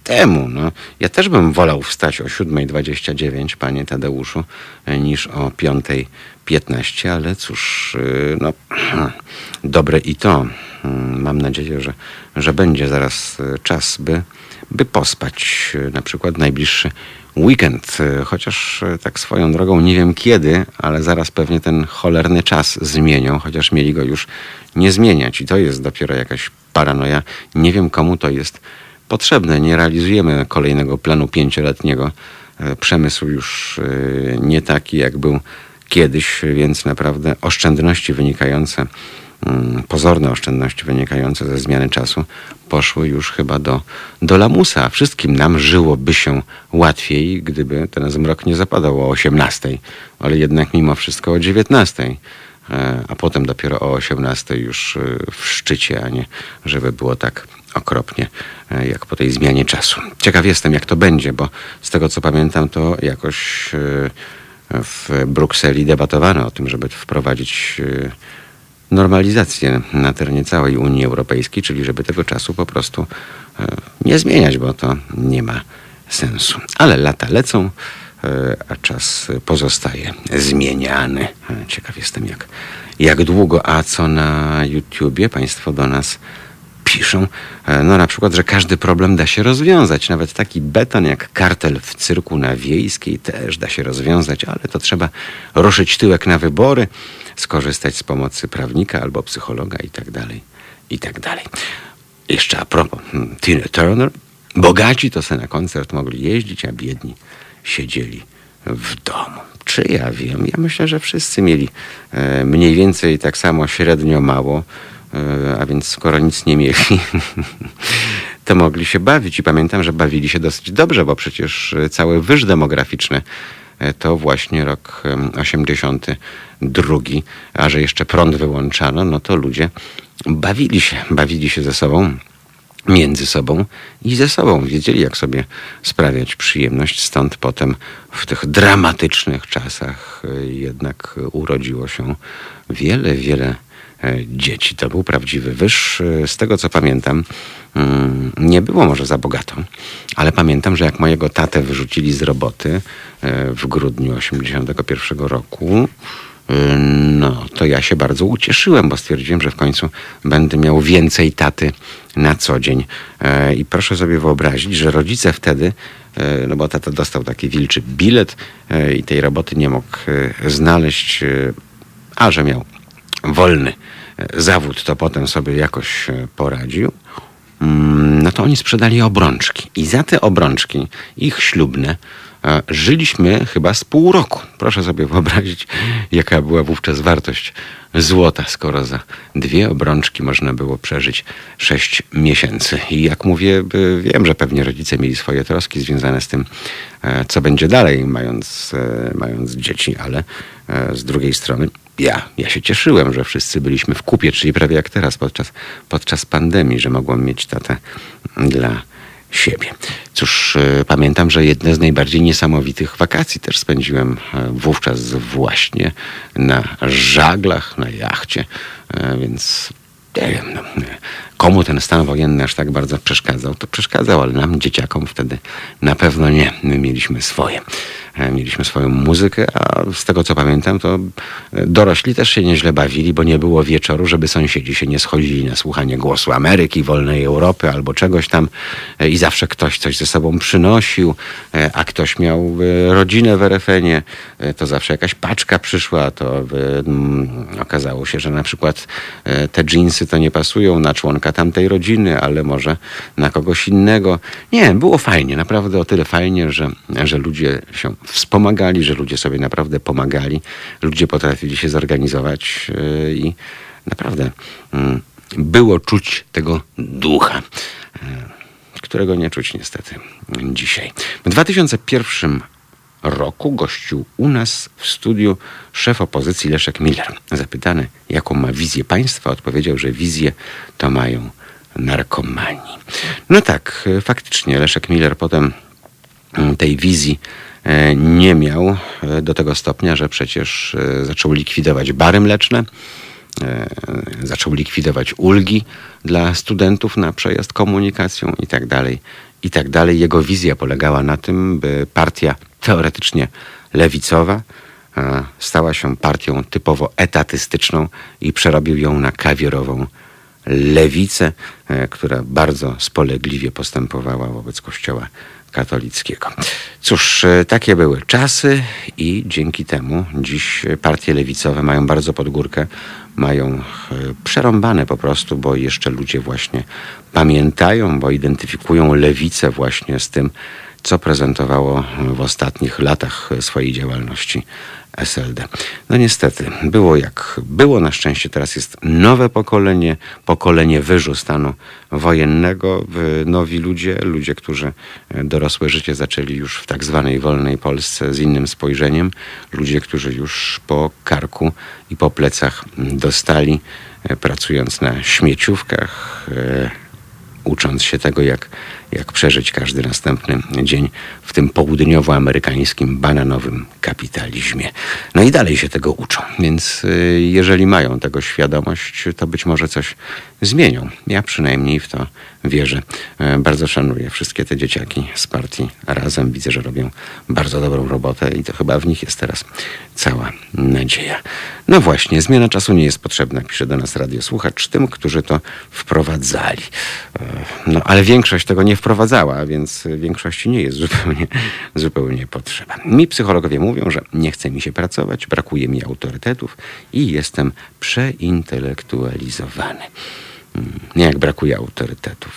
temu. No, ja też bym wolał wstać o 7.29, panie Tadeuszu, e, niż o 5.15, ale cóż, e, no, *clears throat* dobre i to. Mm, mam nadzieję, że, że będzie zaraz czas, by by pospać e, na przykład najbliższy weekend. E, chociaż e, tak swoją drogą nie wiem kiedy, ale zaraz pewnie ten cholerny czas zmienią, chociaż mieli go już nie zmieniać. I to jest dopiero jakaś paranoja. Nie wiem komu to jest potrzebne. Nie realizujemy kolejnego planu pięcioletniego e, przemysł już e, nie taki, jak był kiedyś, więc naprawdę oszczędności wynikające, mm, pozorne oszczędności wynikające ze zmiany czasu poszły już chyba do, do lamusa. Wszystkim nam żyłoby się łatwiej, gdyby ten zmrok nie zapadał o 18, ale jednak mimo wszystko o 19 a potem dopiero o 18 już w szczycie, a nie żeby było tak okropnie, e, jak po tej zmianie czasu. Ciekaw jestem, jak to będzie, bo z tego co pamiętam, to jakoś e, w Brukseli debatowano o tym, żeby wprowadzić e, normalizację na terenie całej Unii Europejskiej, czyli żeby tego czasu po prostu nie zmieniać, bo to nie ma sensu. Ale lata lecą, a czas pozostaje zmieniany. Ciekaw jestem, jak, jak długo, a co na YouTubie Państwo do nas piszą, e, no na przykład, że każdy problem da się rozwiązać. Nawet taki beton jak kartel w cyrku na Wiejskiej też da się rozwiązać, ale to trzeba ruszyć tyłek na wybory, skorzystać z pomocy prawnika albo psychologa i tak dalej, i tak dalej. Jeszcze a propos hmm, Tina Turner. Bogaci to se na koncert mogli jeździć, a biedni siedzieli w domu. Czy ja wiem? Ja myślę, że wszyscy mieli e, mniej więcej tak samo średnio mało a więc skoro nic nie mieli, *laughs* to mogli się bawić. I pamiętam, że bawili się dosyć dobrze, bo przecież cały wyż demograficzny e, to właśnie rok 82, a że jeszcze prąd wyłączano, no to ludzie bawili się, bawili się ze sobą między sobą i ze sobą. Wiedzieli, jak sobie sprawiać przyjemność. Stąd potem w tych dramatycznych czasach e, jednak urodziło się wiele, wiele E, dzieci. To był prawdziwy wyż. E, z tego co pamiętam, mm, nie było może za bogato, ale pamiętam, że jak mojego tatę wyrzucili z roboty e, w grudniu 81 roku, no to ja się bardzo ucieszyłem, bo stwierdziłem, że w końcu będę miał więcej taty na co dzień. I proszę sobie wyobrazić, że rodzice wtedy, no bo tata dostał taki wilczy bilet i tej roboty nie mógł znaleźć, a że miał wolny zawód, to potem sobie jakoś e, poradził, mm, no to oni sprzedali obrączki. I za te obrączki, ich ślubne, e, żyliśmy chyba z pół roku. Proszę sobie wyobrazić, jaka była wówczas wartość złota, skoro za dwie obrączki można było przeżyć sześć miesięcy. I jak mówię, wiem, że pewnie rodzice mieli swoje troski związane z tym, e, co będzie dalej, mając, mając dzieci, ale z drugiej strony ja, ja się cieszyłem, że wszyscy byliśmy w kupie, czyli prawie jak teraz podczas, podczas pandemii, że mogłem mieć tatę dla siebie. Cóż, y, pamiętam, że jedne z najbardziej niesamowitych wakacji też spędziłem y, wówczas właśnie na żaglach, na jachcie, y, więc nie wiem, no, komu ten stan wojenny aż tak bardzo przeszkadzał, to przeszkadzał, ale nam, dzieciakom wtedy na pewno nie. My mieliśmy swoje. E, mieliśmy swoją muzykę, a z tego co pamiętam, to e, dorośli też się nieźle bawili, bo nie było wieczoru, żeby sąsiedzi się nie schodzili na słuchanie głosu Ameryki, wolnej Europy albo czegoś tam e, i zawsze ktoś coś ze sobą przynosił, a ktoś miał rodzinę w RFN-ie, to zawsze jakaś paczka przyszła, to okazało się, że na przykład te dżinsy to nie pasują na członka tamtej rodziny, ale może na kogoś innego. Nie, było fajnie, naprawdę o tyle fajnie, że, że ludzie się wspomagali, że ludzie sobie naprawdę pomagali, ludzie potrafili się zorganizować e, i naprawdę mm, było czuć tego ducha, e, którego nie czuć niestety dzisiaj. W 2001 roku gościł u nas w studiu szef opozycji Leszek Miller. Zapytany, jaką ma wizję państwa, odpowiedział, że wizję to mają narkomani. No tak, faktycznie Leszek Miller potem mm, tej wizji nie miał e, do tego stopnia, że przecież e, zaczął likwidować bary mleczne, zaczął likwidować ulgi dla studentów na przejazd komunikacją i tak dalej, i tak. Jego wizja polegała na tym, by partia teoretycznie lewicowa stała się partią typowo etatystyczną i przerobił ją na kawierową lewicę, która bardzo spolegliwie postępowała wobec kościoła katolickiego. Cóż, e, takie były czasy i dzięki temu dziś partie lewicowe mają bardzo pod górkę, mają e, przerąbane po prostu, bo jeszcze ludzie właśnie pamiętają, bo identyfikują lewicę właśnie z tym, co prezentowało w ostatnich latach swojej działalności SLD. No niestety, było jak było. Na szczęście teraz jest nowe pokolenie, pokolenie wyżu stanu wojennego, nowi ludzie, ludzie, którzy dorosłe życie zaczęli już w tak zwanej wolnej Polsce z innym spojrzeniem, ludzie, którzy już po karku i po plecach dostali, pracując na śmieciówkach, e, ucząc się tego, jak jak przeżyć każdy następny dzień w tym południowoamerykańskim, bananowym kapitalizmie. No i dalej się tego uczą, więc y, jeżeli mają tego świadomość, to być może coś zmienią. Ja przynajmniej w to wierzę. E, bardzo szanuję wszystkie te dzieciaki z partii Razem. Widzę, że robią bardzo dobrą robotę i to chyba w nich jest teraz cała nadzieja. No właśnie, zmiana czasu nie jest potrzebna, pisze do nas radiosłuchacz, tym, którzy to wprowadzali. E, no ale większość tego nie wprowadzała, więc większości nie jest zupełnie, *laughs* zupełnie potrzeba. Mi psychologowie mówią, że nie chce mi się pracować, brakuje mi autorytetów i jestem przeintelektualizowany. Hmm, nie jak brakuje autorytetów,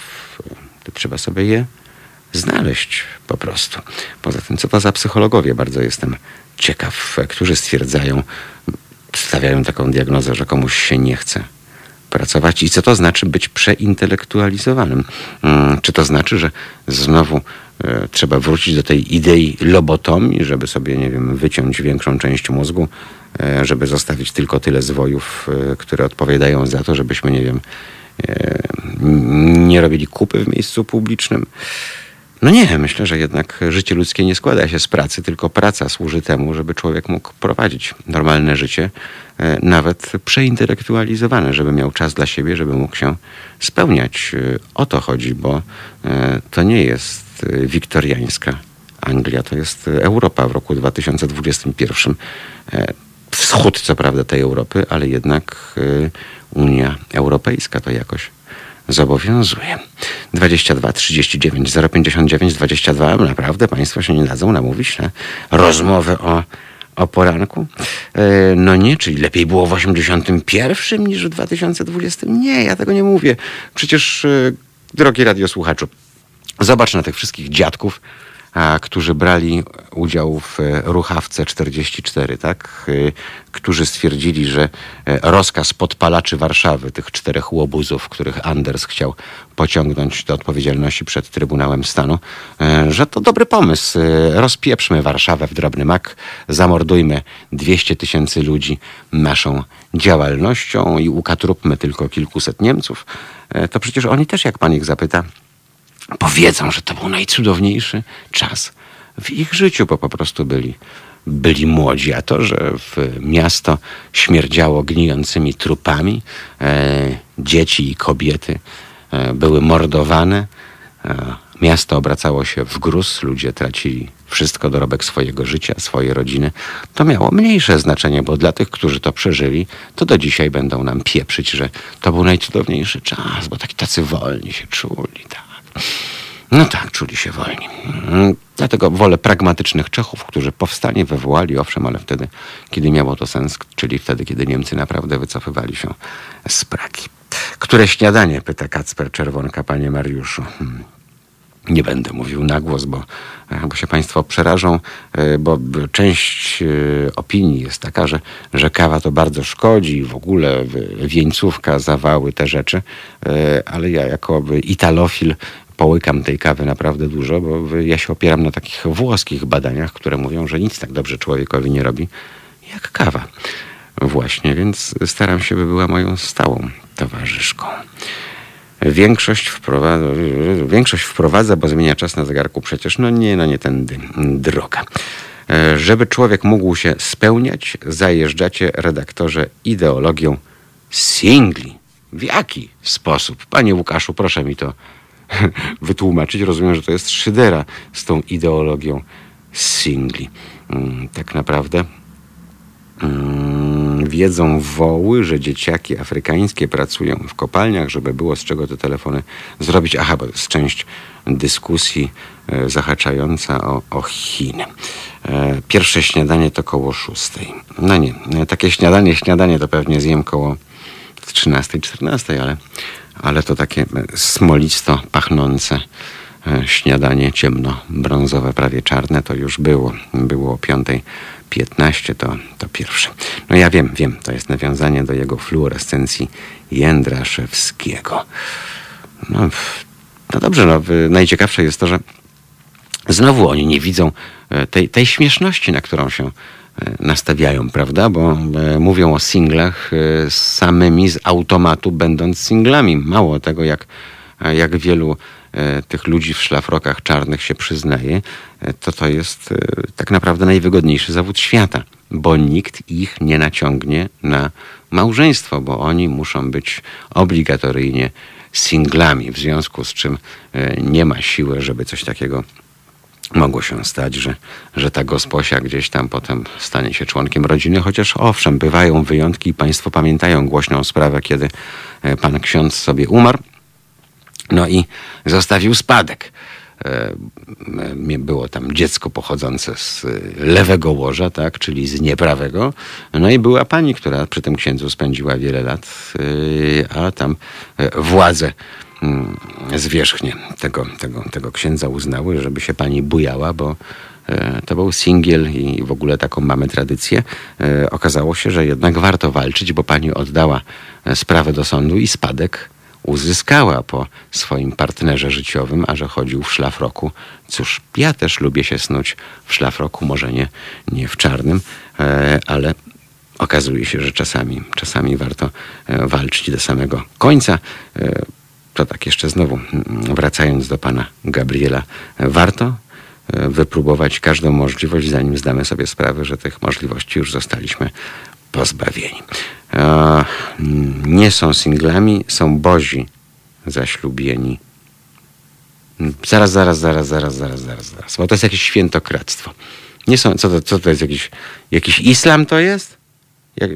to trzeba sobie je znaleźć po prostu. Poza tym, co to za psychologowie? Bardzo jestem ciekaw, którzy stwierdzają, stawiają taką diagnozę, że komuś się nie chce pracować i co to znaczy być przeintelektualizowanym. Hmm, czy to znaczy, że znowu e, trzeba wrócić do tej idei lobotomii, żeby sobie, nie wiem, wyciąć większą część mózgu, e, żeby zostawić tylko tyle zwojów, e, które odpowiadają za to, żebyśmy, nie wiem, nie robili kupy w miejscu publicznym. No nie, myślę, że jednak życie ludzkie nie składa się z pracy, tylko praca służy temu, żeby człowiek mógł prowadzić normalne życie, nawet przeintelektualizowane, żeby miał czas dla siebie, żeby mógł się spełniać. E, o to chodzi, bo e, to nie jest wiktoriańska Anglia, to jest Europa w roku 2021. Wschód, co prawda, tej Europy, ale jednak Unia Europejska to jakoś zobowiązuje. 22 39 059 22. Naprawdę Państwo się nie dadzą namówić na rozmowę o, o poranku? E, no nie, czyli lepiej było w 81 niż w 2020. Nie, ja tego nie mówię. Przecież, e, drogi radiosłuchaczu, zobacz na tych wszystkich dziadków, którzy brali udział w e, ruchawce 44, tak? E, którzy stwierdzili, że e, rozkaz podpalaczy Warszawy, tych czterech łobuzów, których Anders chciał pociągnąć do odpowiedzialności przed Trybunałem Stanu, że to dobry pomysł. Rozpieprzmy Warszawę w drobny mak, zamordujmy 200 tysięcy ludzi naszą działalnością i ukatrupmy tylko kilkuset Niemców. To przecież oni też, jak pan ich zapyta, powiedzą, że to był najcudowniejszy czas w ich życiu, bo po prostu byli, byli młodzi. A to, że w miasto śmierdziało gnijącymi trupami, e, dzieci i kobiety e, były mordowane, e, miasto obracało się w gruz, ludzie tracili wszystko, dorobek swojego życia, swoje rodziny, to miało mniejsze znaczenie, bo dla tych, którzy to przeżyli, to do dzisiaj będą nam pieprzyć, że to był najcudowniejszy czas, bo taki tacy wolni się czuli. Tak. No tak, czuli się wolni. Mm, dlatego wolę pragmatycznych Czechów, którzy powstanie wywołali, owszem, ale wtedy, kiedy miało to sens, czyli wtedy, kiedy Niemcy naprawdę wycofywali się z Pragi. Które śniadanie, pyta Kacper Czerwonka, panie Mariuszu. Nie będę mówił na głos, bo, e, bo się Państwo przerażą, e, bo część e, opinii jest taka, że, że kawa to bardzo szkodzi, w ogóle wieńcówka, zawały, te rzeczy, ale ja jako italofil połykam tej kawy naprawdę dużo, bo ja się opieram na takich włoskich badaniach, które mówią, że nic tak dobrze człowiekowi nie robi jak kawa. Właśnie, więc staram się, by była moją stałą towarzyszką. Większość wprowadza, większość wprowadza, bo zmienia czas na zegarku przecież. No nie, no nie tędy droga. E, żeby człowiek mógł się spełniać, zajeżdżacie redaktorze ideologią singli. W jaki sposób? Panie Łukaszu, proszę mi to *laughs* wytłumaczyć. Rozumiem, że to jest szydera z tą ideologią singli. Mm, tak naprawdę mm, wiedzą woły, że dzieciaki afrykańskie pracują w kopalniach, żeby było z czego te telefony zrobić. Aha, bo jest część dyskusji e, zahaczająca o, o Chiny. E, pierwsze śniadanie to koło szóstej. No nie, e, takie śniadanie, śniadanie to pewnie zjem koło 13, 14, ale ale to takie smolisto pachnące śniadanie ciemno-brązowe, prawie czarne, to już było. Było o 5.15, to, to pierwsze. No ja wiem, wiem, to jest nawiązanie do jego fluorescencji Jędraszewskiego. No, no dobrze, no, najciekawsze jest to, że znowu oni nie widzą e, tej, tej śmieszności, na którą się e, nastawiają, prawda? Bo e, mówią o singlach samymi z automatu, będąc singlami. Mało tego, jak, jak wielu tych ludzi w szlafrokach czarnych się przyznaje, to to jest tak naprawdę najwygodniejszy zawód świata, bo nikt ich nie naciągnie na małżeństwo, bo oni muszą być obligatoryjnie singlami, w związku z czym nie ma siły, żeby coś takiego mogło się stać, że, że ta gosposia gdzieś tam potem stanie się członkiem rodziny, chociaż owszem, bywają wyjątki i Państwo pamiętają głośną sprawę, kiedy e, pan ksiądz sobie umarł, no i zostawił spadek. E, było tam dziecko pochodzące z lewego łoża, tak, czyli z nieprawego. No i była pani, która przy tym księdzu spędziła wiele lat, e, a tam władze Mm, zwierzchnie tego, tego, tego księdza uznały, żeby się pani bujała, bo e, to był singiel i w ogóle taką mamy tradycję. E, okazało się, że jednak warto walczyć, bo pani oddała e, sprawę do sądu i spadek uzyskała po swoim partnerze życiowym, a że chodził w szlafroku. Cóż, ja też lubię się snuć w szlafroku, może nie, nie w czarnym, ale okazuje się, że czasami, czasami warto walczyć do samego końca to tak jeszcze znowu mm, wracając do pana Gabriela, warto e, wypróbować każdą możliwość, zanim zdamy sobie sprawę, że tych możliwości już zostaliśmy pozbawieni. E, nie są singlami, są bozi zaślubieni. Zaraz, zaraz, zaraz, zaraz, zaraz, zaraz, zaraz. Bo to jest jakieś świętokradztwo. Nie są, co to, co to jest? Jakiś, jakiś islam to jest? Jak,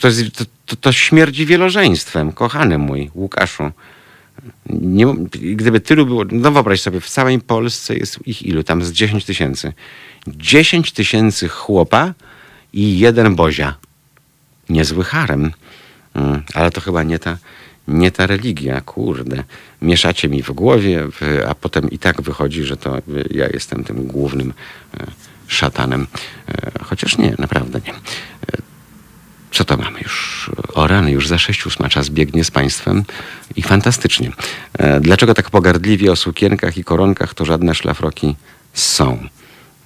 to, to, to, śmierdzi wielożeństwem, kochany mój Łukaszu. Nie, gdyby tylu było, no wyobraź sobie, w całej Polsce jest ich ilu? Tam z 10 tysięcy. 10 tysięcy chłopa i jeden bozia. Niezły harem. Mm, ale to chyba nie ta, nie ta religia, kurde. Mieszacie mi w głowie, a potem i tak wychodzi, że to ja jestem tym głównym e, szatanem. E, chociaż nie, naprawdę nie. Co to mamy już? O rany, już za sześć ósma czas biegnie z państwem i fantastycznie. E, dlaczego tak pogardliwie o sukienkach i koronkach to żadne szlafroki są?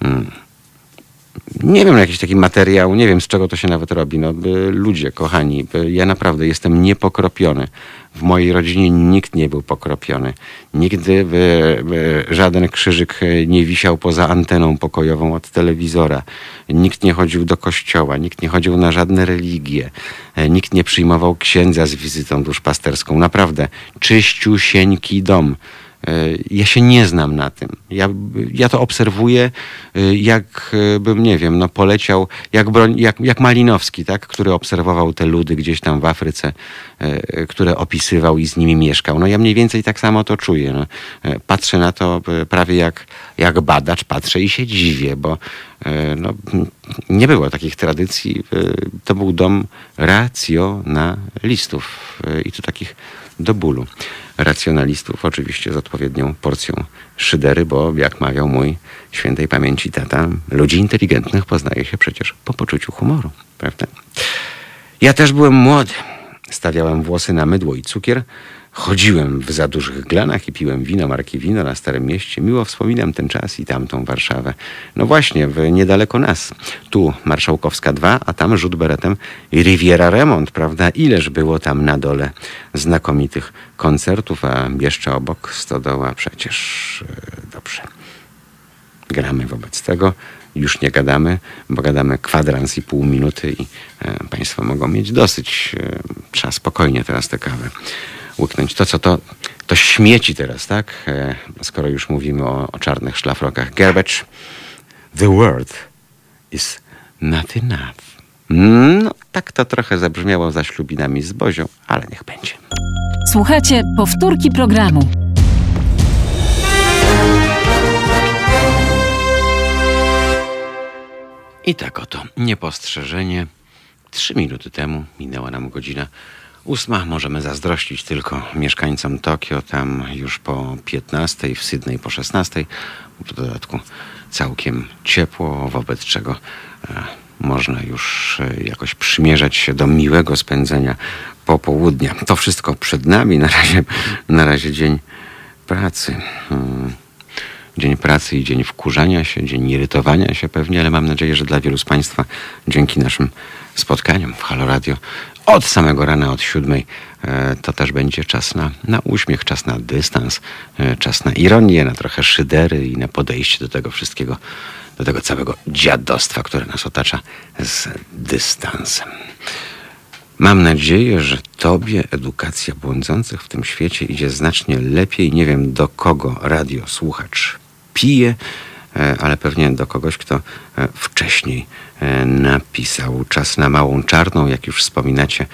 Hmm. Nie wiem, jakiś taki materiał, nie wiem z czego to się nawet robi. No, ludzie, kochani, ja naprawdę jestem niepokropiony. W mojej rodzinie nikt nie był pokropiony. Nigdy by, by żaden krzyżyk nie wisiał poza anteną pokojową od telewizora. Nikt nie chodził do kościoła, nikt nie chodził na żadne religie. Nikt nie przyjmował księdza z wizytą duszpasterską. Naprawdę, czyściusieńki dom. E, ja się nie znam na tym. Ja, ja to obserwuję, e, jak e, nie wiem, no poleciał, jak, broń, jak, jak Malinowski, tak, który obserwował te ludy gdzieś tam w Afryce, które opisywał i z nimi mieszkał. No ja mniej więcej tak samo to czuję. No. Patrzę na to prawie jak, jak badacz, patrzę i się dziwię, bo no, nie było takich tradycji. To był dom racjonalistów i to takich do bólu racjonalistów, oczywiście z odpowiednią porcją szydery, bo jak mawiał mój świętej pamięci tata, ludzi inteligentnych poznaje się przecież po poczuciu humoru, prawda? Ja też byłem młody. Stawiałem włosy na mydło i cukier, Chodziłem w za dużych glanach i piłem wino marki Wino na Starym Mieście. Miło wspominam ten czas i tamtą Warszawę. No właśnie, w niedaleko nas. Tu Marszałkowska 2, a tam rzut beretem Riviera Remont, prawda? Ileż było tam na dole znakomitych koncertów, a jeszcze obok Stodoła przecież e, dobrze. Gramy wobec tego. Już nie gadamy, bo gadamy kwadrans i pół minuty i e, Państwo mogą mieć dosyć. E, trzeba spokojnie teraz tę kawę łyknąć. To co to, to śmieci teraz, tak? E, skoro już mówimy o, o czarnych szlafrokach. Garbage. The word is not enough. No, tak to trochę zabrzmiało za ślubinami z Bozią, ale niech będzie. Słuchajcie, powtórki programu. I tak oto, niepostrzeżenie. Trzy minuty temu minęła nam godzina Ósma możemy zazdrościć tylko mieszkańcom Tokio, tam już po 15, w Sydney po 16, w dodatku całkiem ciepło, wobec czego e, można już e, jakoś przymierzać się do miłego spędzenia popołudnia. To wszystko przed nami, na razie, na razie dzień pracy. Hmm. Dzień pracy i dzień wkurzania się, dzień irytowania się pewnie, ale mam nadzieję, że dla wielu z Państwa dzięki naszym spotkaniom w Halo Radio od samego rana, od siódmej, e, to też będzie czas na, na uśmiech, czas na dystans, e, czas na ironię, na trochę szydery i na podejście do tego wszystkiego, do tego całego dziadostwa, które nas otacza z dystansem. Mam nadzieję, że Tobie edukacja błądzących w tym świecie idzie znacznie lepiej. Nie wiem, do kogo radiosłuchacz pije, e, ale pewnie do kogoś, kto e, wcześniej e, napisał. Czas na małą czarną, jak już wspominacie,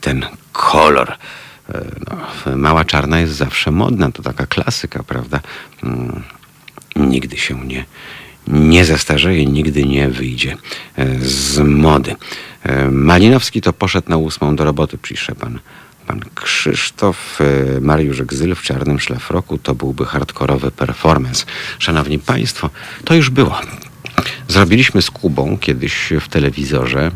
ten kolor. No, mała czarna jest zawsze modna, to taka klasyka, prawda? Mm, nigdy się nie, nie zastarzeje, nigdy nie wyjdzie z mody. Malinowski to poszedł na ósmą do roboty, pisze pan Pan Krzysztof e, Mariusz Gzyl w czarnym szlafroku to byłby hardkorowy performance. Szanowni Państwo, to już było. Zrobiliśmy z Kubą kiedyś w telewizorze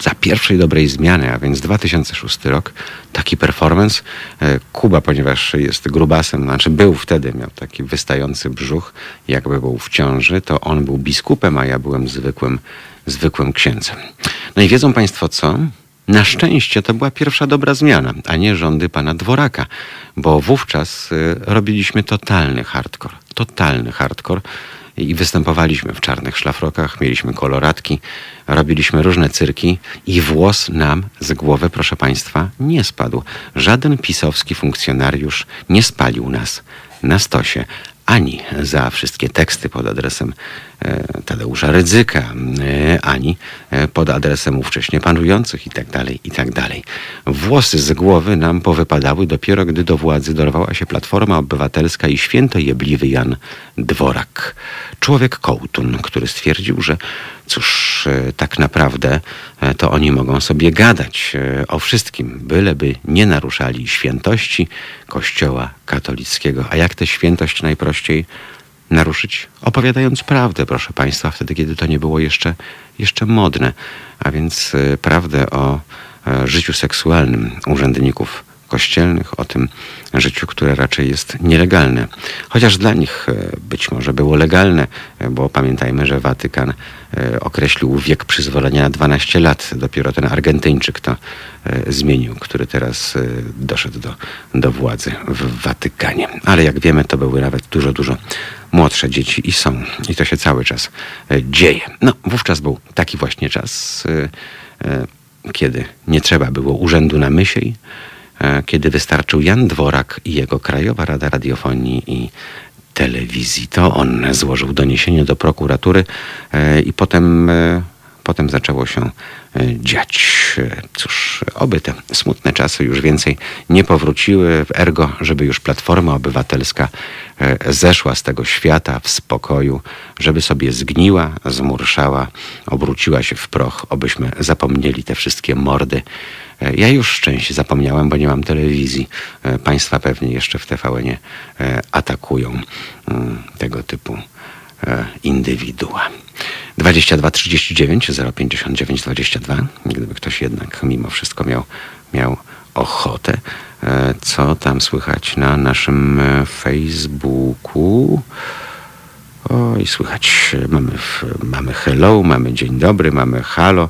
za pierwszej dobrej zmiany, a więc 2006 rok, taki performance. E, Kuba, ponieważ jest grubasem, znaczy był wtedy, miał taki wystający brzuch, jakby był w ciąży, to on był biskupem, a ja byłem zwykłym, zwykłym księdzem. No i wiedzą Państwo co? Na szczęście to była pierwsza dobra zmiana, a nie rządy pana Dworaka, bo wówczas y, robiliśmy totalny hardcore. Totalny hardcore i występowaliśmy w czarnych szlafrokach, mieliśmy koloratki, robiliśmy różne cyrki i włos nam z głowy, proszę Państwa, nie spadł. Żaden pisowski funkcjonariusz nie spalił nas na stosie, ani za wszystkie teksty pod adresem e, Tadeusza Rydzyka, e, ani e, pod adresem ówcześnie panujących i tak dalej, i tak. Włosy z głowy nam powypadały dopiero, gdy do władzy dorwała się Platforma Obywatelska i święto jebliwy Jan Dworak. Człowiek kołtun, który stwierdził, że cóż, tak naprawdę to oni mogą sobie gadać o wszystkim, byleby nie naruszali świętości Kościoła katolickiego. A jak tę świętość najprościej naruszyć? Opowiadając prawdę, proszę Państwa, wtedy, kiedy to nie było jeszcze, jeszcze modne. A więc e, prawdę o e, życiu seksualnym urzędników kościelnych, o tym życiu, które raczej jest nielegalne. Chociaż dla nich e, być może było legalne, bo pamiętajmy, że Watykan określił wiek przyzwolenia na 12 lat. Dopiero ten Argentyńczyk to zmienił, który teraz doszedł do, do władzy w Watykanie. Ale jak wiemy, to były nawet dużo, dużo młodsze dzieci i są. I to się cały czas dzieje. No, wówczas był taki właśnie czas, kiedy nie trzeba było urzędu na myśli, E, kiedy wystarczył Jan Dworak i jego Krajowa Rada Radiofonii i Telewizji. To on złożył doniesienie do prokuratury e, i potem, e, potem zaczęło się dziać. Cóż, oby te smutne czasy już więcej nie powróciły. Ergo, żeby już Platforma Obywatelska zeszła z tego świata w spokoju, żeby sobie zgniła, zmurszała, obróciła się w proch, obyśmy zapomnieli te wszystkie mordy, ja już szczęście zapomniałem, bo nie mam telewizji. E, państwa pewnie jeszcze w TVN-ie e, atakują mm, tego typu e, indywidua. 22 39 059 22. Gdyby ktoś jednak mimo wszystko miał, miał ochotę. Co tam słychać na naszym Facebooku? Oj, słychać. Mamy, mamy hello, mamy dzień dobry, mamy halo.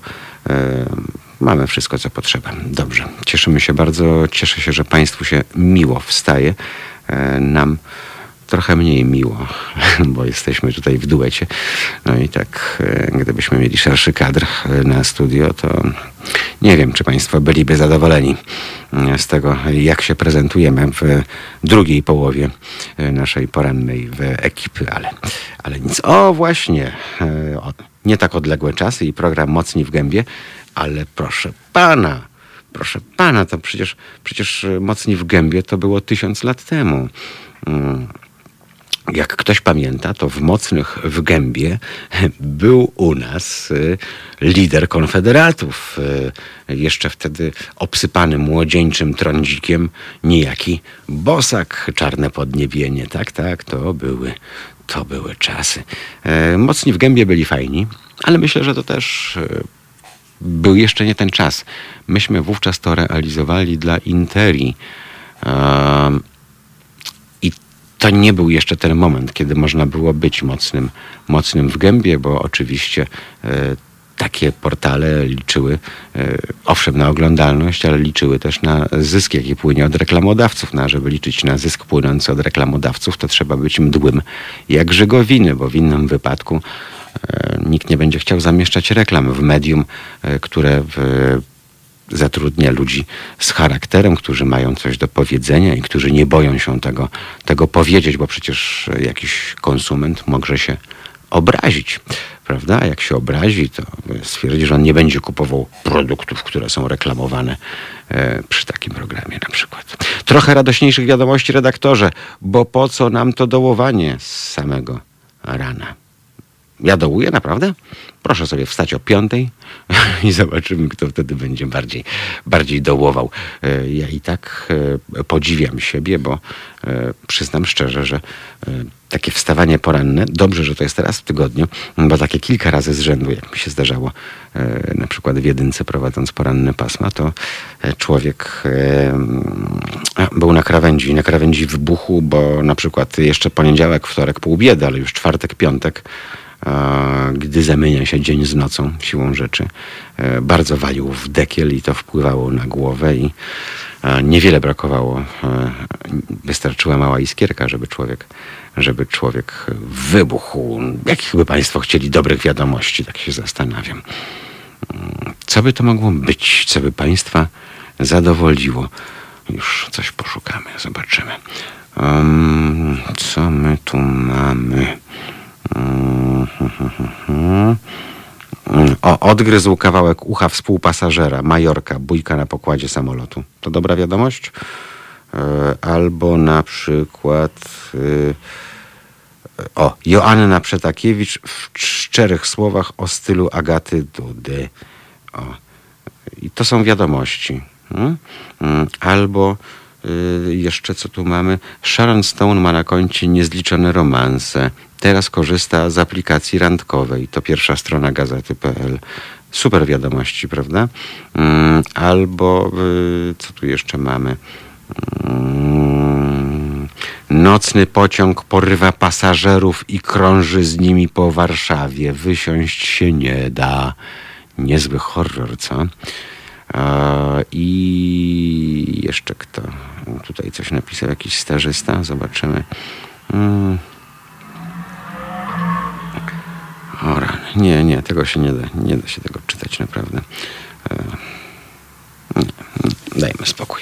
Mamy wszystko, co potrzeba. Dobrze. Cieszymy się bardzo. Cieszę się, że Państwu się miło wstaje. E, nam trochę mniej miło, *laughs* bo jesteśmy tutaj w duecie. No i tak, e, gdybyśmy mieli szerszy kadr e, na studio, to nie wiem, czy Państwo byliby zadowoleni z tego, jak się prezentujemy w drugiej połowie naszej porannej ekipy, ale, ale nic. O, właśnie, nie tak odległe czasy i program Mocni w Gębie ale proszę pana, proszę pana, to przecież, przecież mocni w gębie to było tysiąc lat temu. Mm. jak ktoś pamięta, to w Mocnych w Gębie *laughs* był u nas y, lider konfederatów. y, Jeszcze wtedy obsypany młodzieńczym trądzikiem, niejaki Bosak, czarne podniebienie. Tak, tak, to były, to były czasy. E, Mocni w Gębie byli fajni, ale myślę, że to też był jeszcze nie ten czas. Myśmy wówczas to realizowali dla Interi. Ehm, I to nie był jeszcze ten moment, kiedy można było być mocnym, mocnym w gębie, bo oczywiście e, takie portale liczyły, e, owszem, na oglądalność, ale liczyły też na zysk, jaki płynie od reklamodawców. No, a żeby liczyć na zysk płynący od reklamodawców, to trzeba być mdłym jak żegowiny, bo w innym wypadku nikt nie będzie chciał zamieszczać reklam w medium, e, które w, zatrudnia ludzi z charakterem, którzy mają coś do powiedzenia i którzy nie boją się tego, tego powiedzieć, bo przecież jakiś konsument może się obrazić, prawda? A jak się obrazi, to stwierdzi, że on nie będzie kupował produktów, które są reklamowane e, przy takim programie na przykład. Trochę radośniejszych wiadomości, redaktorze, bo po co nam to dołowanie z samego rana? Ja dołuję, naprawdę? Proszę sobie wstać o piątej *laughs* i zobaczymy, kto wtedy będzie bardziej, bardziej dołował. E, Ja i tak e, podziwiam siebie, bo e, przyznam szczerze, że takie wstawanie poranne, dobrze, że to jest teraz w tygodniu, bo takie kilka razy z rzędu, jak mi się zdarzało, na przykład w jedynce prowadząc poranne pasma, to człowiek był na krawędzi, na krawędzi wybuchu, bo na przykład jeszcze poniedziałek, wtorek pół biedy, ale już czwartek, piątek gdy zamienia się dzień z nocą siłą rzeczy. e, Bardzo walił w dekiel i to wpływało na głowę i e, niewiele brakowało. e, Wystarczyła mała iskierka, żeby człowiek, żeby człowiek wybuchł. Jakich by Państwo chcieli dobrych wiadomości, tak się zastanawiam. Mm, Co by to mogło być? Co by Państwa zadowoliło? Już coś poszukamy, zobaczymy. Um, co my tu mamy? Mm, O, odgryzł kawałek ucha współpasażera, Majorka, bójka na pokładzie samolotu. To dobra wiadomość? E, Albo na przykład... y, O, Joanna Przetakiewicz w szczerych słowach o stylu Agaty Dudy. O, i to są wiadomości. Mm? Mm, Albo y, jeszcze co tu mamy? Sharon Stone ma na koncie niezliczone romanse. Teraz korzysta z aplikacji randkowej. To pierwsza strona gazety.pl. Super wiadomości, prawda? Mm, Albo y, co tu jeszcze mamy? Mm, Nocny pociąg porywa pasażerów i krąży z nimi po Warszawie. Wysiąść się nie da. Niezły horror, co? I jeszcze kto? Tutaj coś napisał jakiś stażysta. Zobaczymy. Mm. O rany. Nie, nie, tego się nie da. Nie da się tego czytać naprawdę. E, nie, dajmy spokój.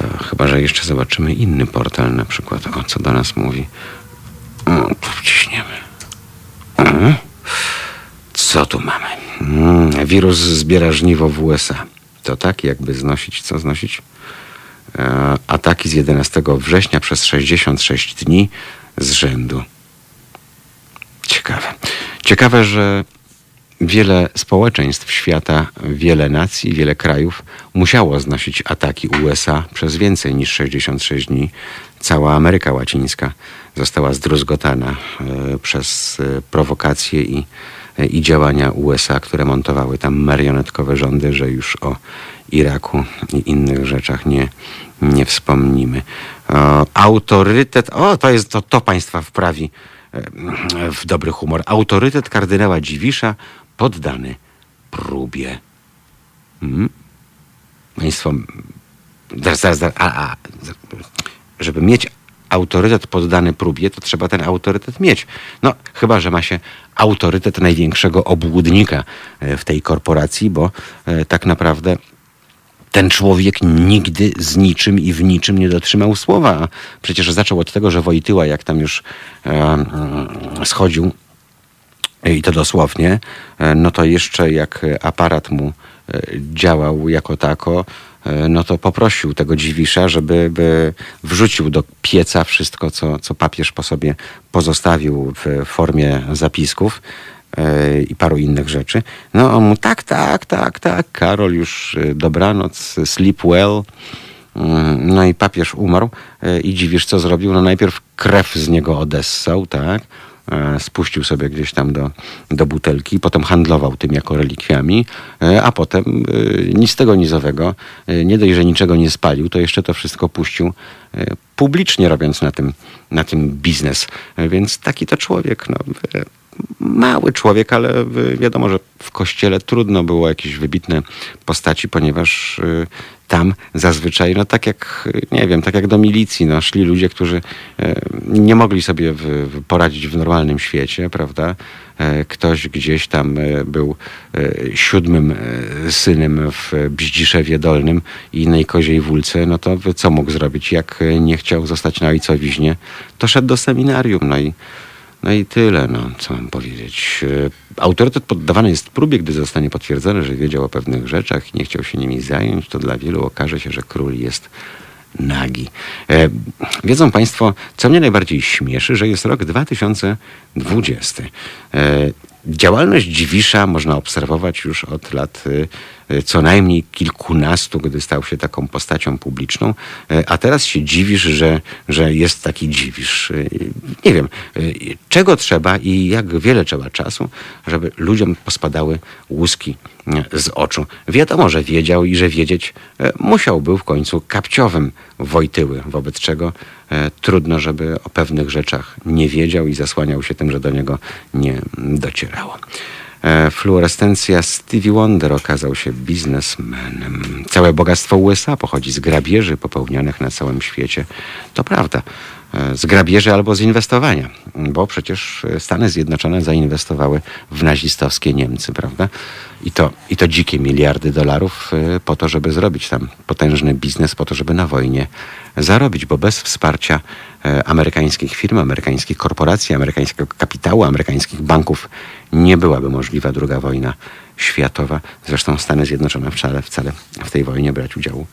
E, Chyba, że jeszcze zobaczymy inny portal na przykład. O, co do nas mówi. Tu wciśniemy. Mhm. Co tu mamy? Mm, wirus zbiera żniwo w USA. To tak, jakby znosić, co znosić? E, ataki z 11 września przez 66 dni z rzędu. Ciekawe. Ciekawe, że wiele społeczeństw świata, wiele nacji, wiele krajów musiało znosić ataki USA przez więcej niż 66 dni. Cała Ameryka Łacińska została zdruzgotana e, przez e, prowokacje i, e, i działania USA, które montowały tam marionetkowe rządy, że już o Iraku i innych rzeczach nie, nie wspomnimy. Autorytet, o to jest to, to państwa wprawi w dobry humor. Autorytet kardynała Dziwisza poddany próbie. Hmm? Państwo, zaraz, zaraz, zaraz, a, a, żeby mieć autorytet poddany próbie, to trzeba ten autorytet mieć. No, chyba, że ma się autorytet największego obłudnika e, w tej korporacji, bo e, tak naprawdę ten człowiek nigdy z niczym i w niczym nie dotrzymał słowa. Przecież zaczął od tego, że Wojtyła, jak tam już e, mm, schodził, i to dosłownie, e, no to jeszcze jak aparat mu e, działał jako tako, e, no to poprosił tego dziwisza, żeby by wrzucił do pieca wszystko, co, co papież po sobie pozostawił w formie zapisków e, i paru innych rzeczy. No on mu tak, tak, tak, tak, Karol już e, dobranoc, sleep well. Mm, No i papież umarł e, i dziwisz, co zrobił? No najpierw krew z niego odessał, tak? E, Spuścił sobie gdzieś tam do, do butelki, potem handlował tym jako relikwiami, e, a potem e, nic tego nizowego, e, nie dość, że niczego nie spalił, to jeszcze to wszystko puścił e, publicznie, robiąc na tym, na tym biznes. E, Więc taki to człowiek, no, e, mały człowiek, ale wiadomo, że w kościele trudno było jakieś wybitne postaci, ponieważ e, tam zazwyczaj, no tak jak, nie wiem, tak jak do milicji, no, szli ludzie, którzy e, nie mogli sobie poradzić w normalnym świecie, prawda? E, Ktoś gdzieś tam e, był e, siódmym synem w Bździszewie Dolnym i innej koziej wólce, no to co mógł zrobić? Jak nie chciał zostać na ojcowiźnie, to szedł do seminarium, no i no i tyle, no, co mam powiedzieć. E, Autorytet poddawany jest próbie, gdy zostanie potwierdzone, że wiedział o pewnych rzeczach i nie chciał się nimi zająć, to dla wielu okaże się, że król jest nagi. E, wiedzą Państwo, co mnie najbardziej śmieszy, że jest rok 2020. E, działalność Dziwisza można obserwować już od lat e, co najmniej kilkunastu, gdy stał się taką postacią publiczną, e, a teraz się dziwisz, że, że jest taki dziwisz. E, Nie wiem, e, czego trzeba i jak wiele trzeba czasu, żeby ludziom pospadały łuski e, z oczu. Wiadomo, że wiedział i że wiedzieć e, musiał był w końcu kapciowym Wojtyły, wobec czego e, trudno, żeby o pewnych rzeczach nie wiedział i zasłaniał się tym, że do niego nie docierało. E, Fluorescencja Stevie Wonder okazał się biznesmenem. Całe bogactwo USA pochodzi z grabieży popełnianych na całym świecie. To prawda. E, Z grabieży albo z inwestowania, bo przecież e, Stany Zjednoczone zainwestowały w nazistowskie Niemcy, prawda? I to, I to dzikie miliardy dolarów e, po to, żeby zrobić tam potężny biznes, po to, żeby na wojnie zarobić, bo bez wsparcia amerykańskich firm, amerykańskich korporacji, amerykańskiego kapitału, amerykańskich banków nie byłaby możliwa druga wojna światowa. Zresztą Stany Zjednoczone wcale, wcale w tej wojnie brać udziału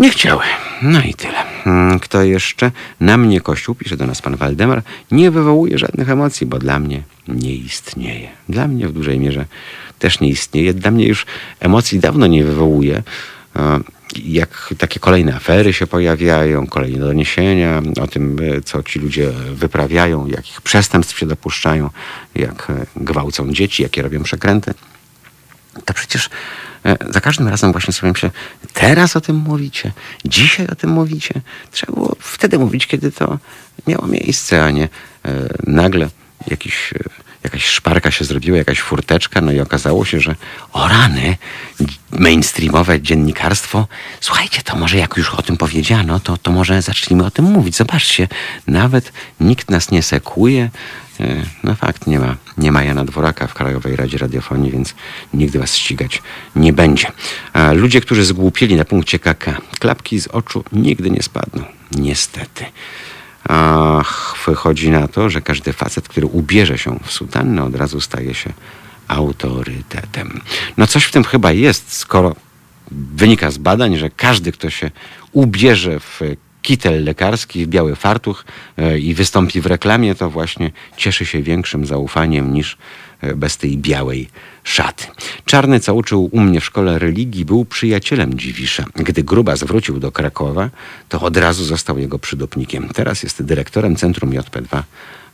nie chciały. No i tyle. Mm, Kto jeszcze? Na mnie Kościół, pisze do nas pan Waldemar, nie wywołuje żadnych emocji, bo dla mnie nie istnieje. Dla mnie w dużej mierze też nie istnieje. Dla mnie już emocji dawno nie wywołuje. E, Jak takie kolejne afery się pojawiają, kolejne doniesienia o tym, e, co ci ludzie wyprawiają, jakich przestępstw się dopuszczają, jak e, gwałcą dzieci, jakie robią przekręty to przecież za każdym razem właśnie sobie myślę, teraz o tym mówicie, dzisiaj o tym mówicie. Trzeba było wtedy mówić, kiedy to miało miejsce, a nie e, nagle jakiś, e, jakaś szparka się zrobiła, jakaś furteczka, no i okazało się, że o rany, mainstreamowe dziennikarstwo, słuchajcie, to może jak już o tym powiedziano, to, to może zacznijmy o tym mówić. Zobaczcie, nawet nikt nas nie sekuje, E, No fakt, nie ma, nie ma Jana Dworaka w Krajowej Radzie Radiofonii, więc nigdy was ścigać nie będzie. A ludzie, którzy zgłupieli na punkcie KK, klapki z oczu nigdy nie spadną. Niestety. Wychodzi na to, że każdy facet, który ubierze się w sutannę, od razu staje się autorytetem. No coś w tym chyba jest, skoro wynika z badań, że każdy, kto się ubierze w kitel lekarski, biały fartuch e, i wystąpi w reklamie, to właśnie cieszy się większym zaufaniem niż e, bez tej białej szaty. Czarny, co uczył u mnie w szkole religii, był przyjacielem Dziwisza. Gdy Gruba zwrócił do Krakowa, to od razu został jego przydopnikiem. Teraz jest dyrektorem Centrum JP2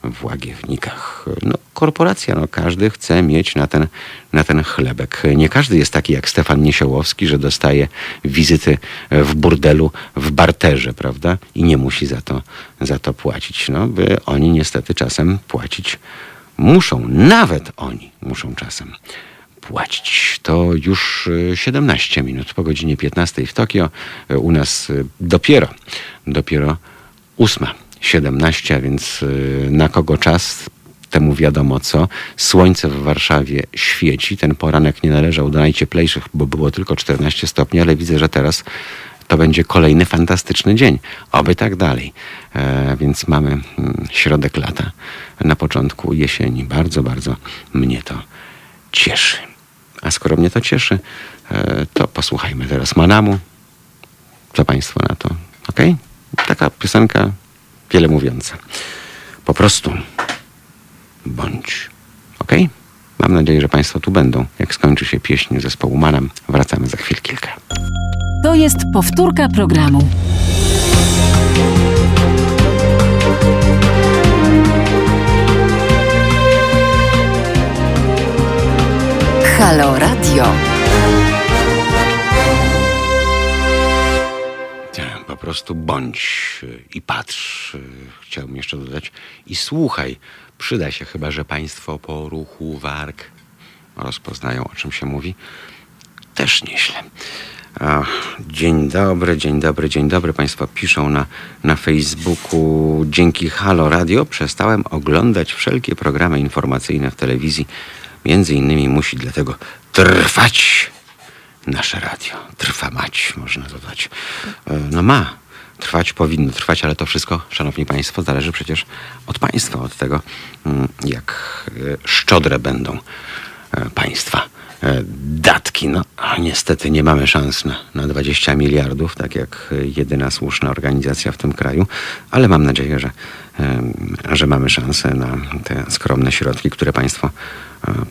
w Łagiewnikach. No, korporacja, no, każdy chce mieć na ten, na ten chlebek. Nie każdy jest taki jak Stefan Niesiołowski, że dostaje wizyty w burdelu w barterze, prawda? I nie musi za to, za to płacić. No, by oni niestety czasem płacić muszą. Nawet oni muszą czasem płacić. To już e, 17 minut po godzinie 15 w Tokio. E, U nas e, dopiero, dopiero 8.17, a więc e, na kogo czas? Temu wiadomo co. Słońce w Warszawie świeci. Ten poranek nie należał do najcieplejszych, bo było tylko 14 stopni, ale widzę, że teraz to będzie kolejny fantastyczny dzień. Oby tak dalej. E, więc mamy mm, środek lata, na początku jesieni. Bardzo, bardzo mnie to cieszy. A skoro mnie to cieszy, e, to posłuchajmy teraz Manamu. Co Państwo na to? Ok? Taka piosenka wiele mówiąca. Po prostu bądź. Ok? Mam nadzieję, że Państwo tu będą. Jak skończy się pieśń zespołu Manam, wracamy za chwil kilka. To jest powtórka programu. Halo Radio. Prostu bądź y, i patrz. y, Chciałbym jeszcze dodać i słuchaj. Przyda się chyba, że Państwo po ruchu warg rozpoznają, o czym się mówi. Też nieźle. A, dzień dobry, dzień dobry, dzień dobry. Państwo piszą na, na Facebooku. Dzięki Halo Radio przestałem oglądać wszelkie programy informacyjne w telewizji. Między innymi musi dlatego trwać nasze radio. Trwa mać, można dodać. E, No ma. Trwać powinno trwać, ale to wszystko, szanowni państwo, zależy przecież od państwa, od tego, mm, jak e, szczodre będą e, państwa datki. No, niestety nie mamy szans na, na 20 miliardów, tak jak jedyna słuszna organizacja w tym kraju, ale mam nadzieję, że, że mamy szansę na te skromne środki, które państwo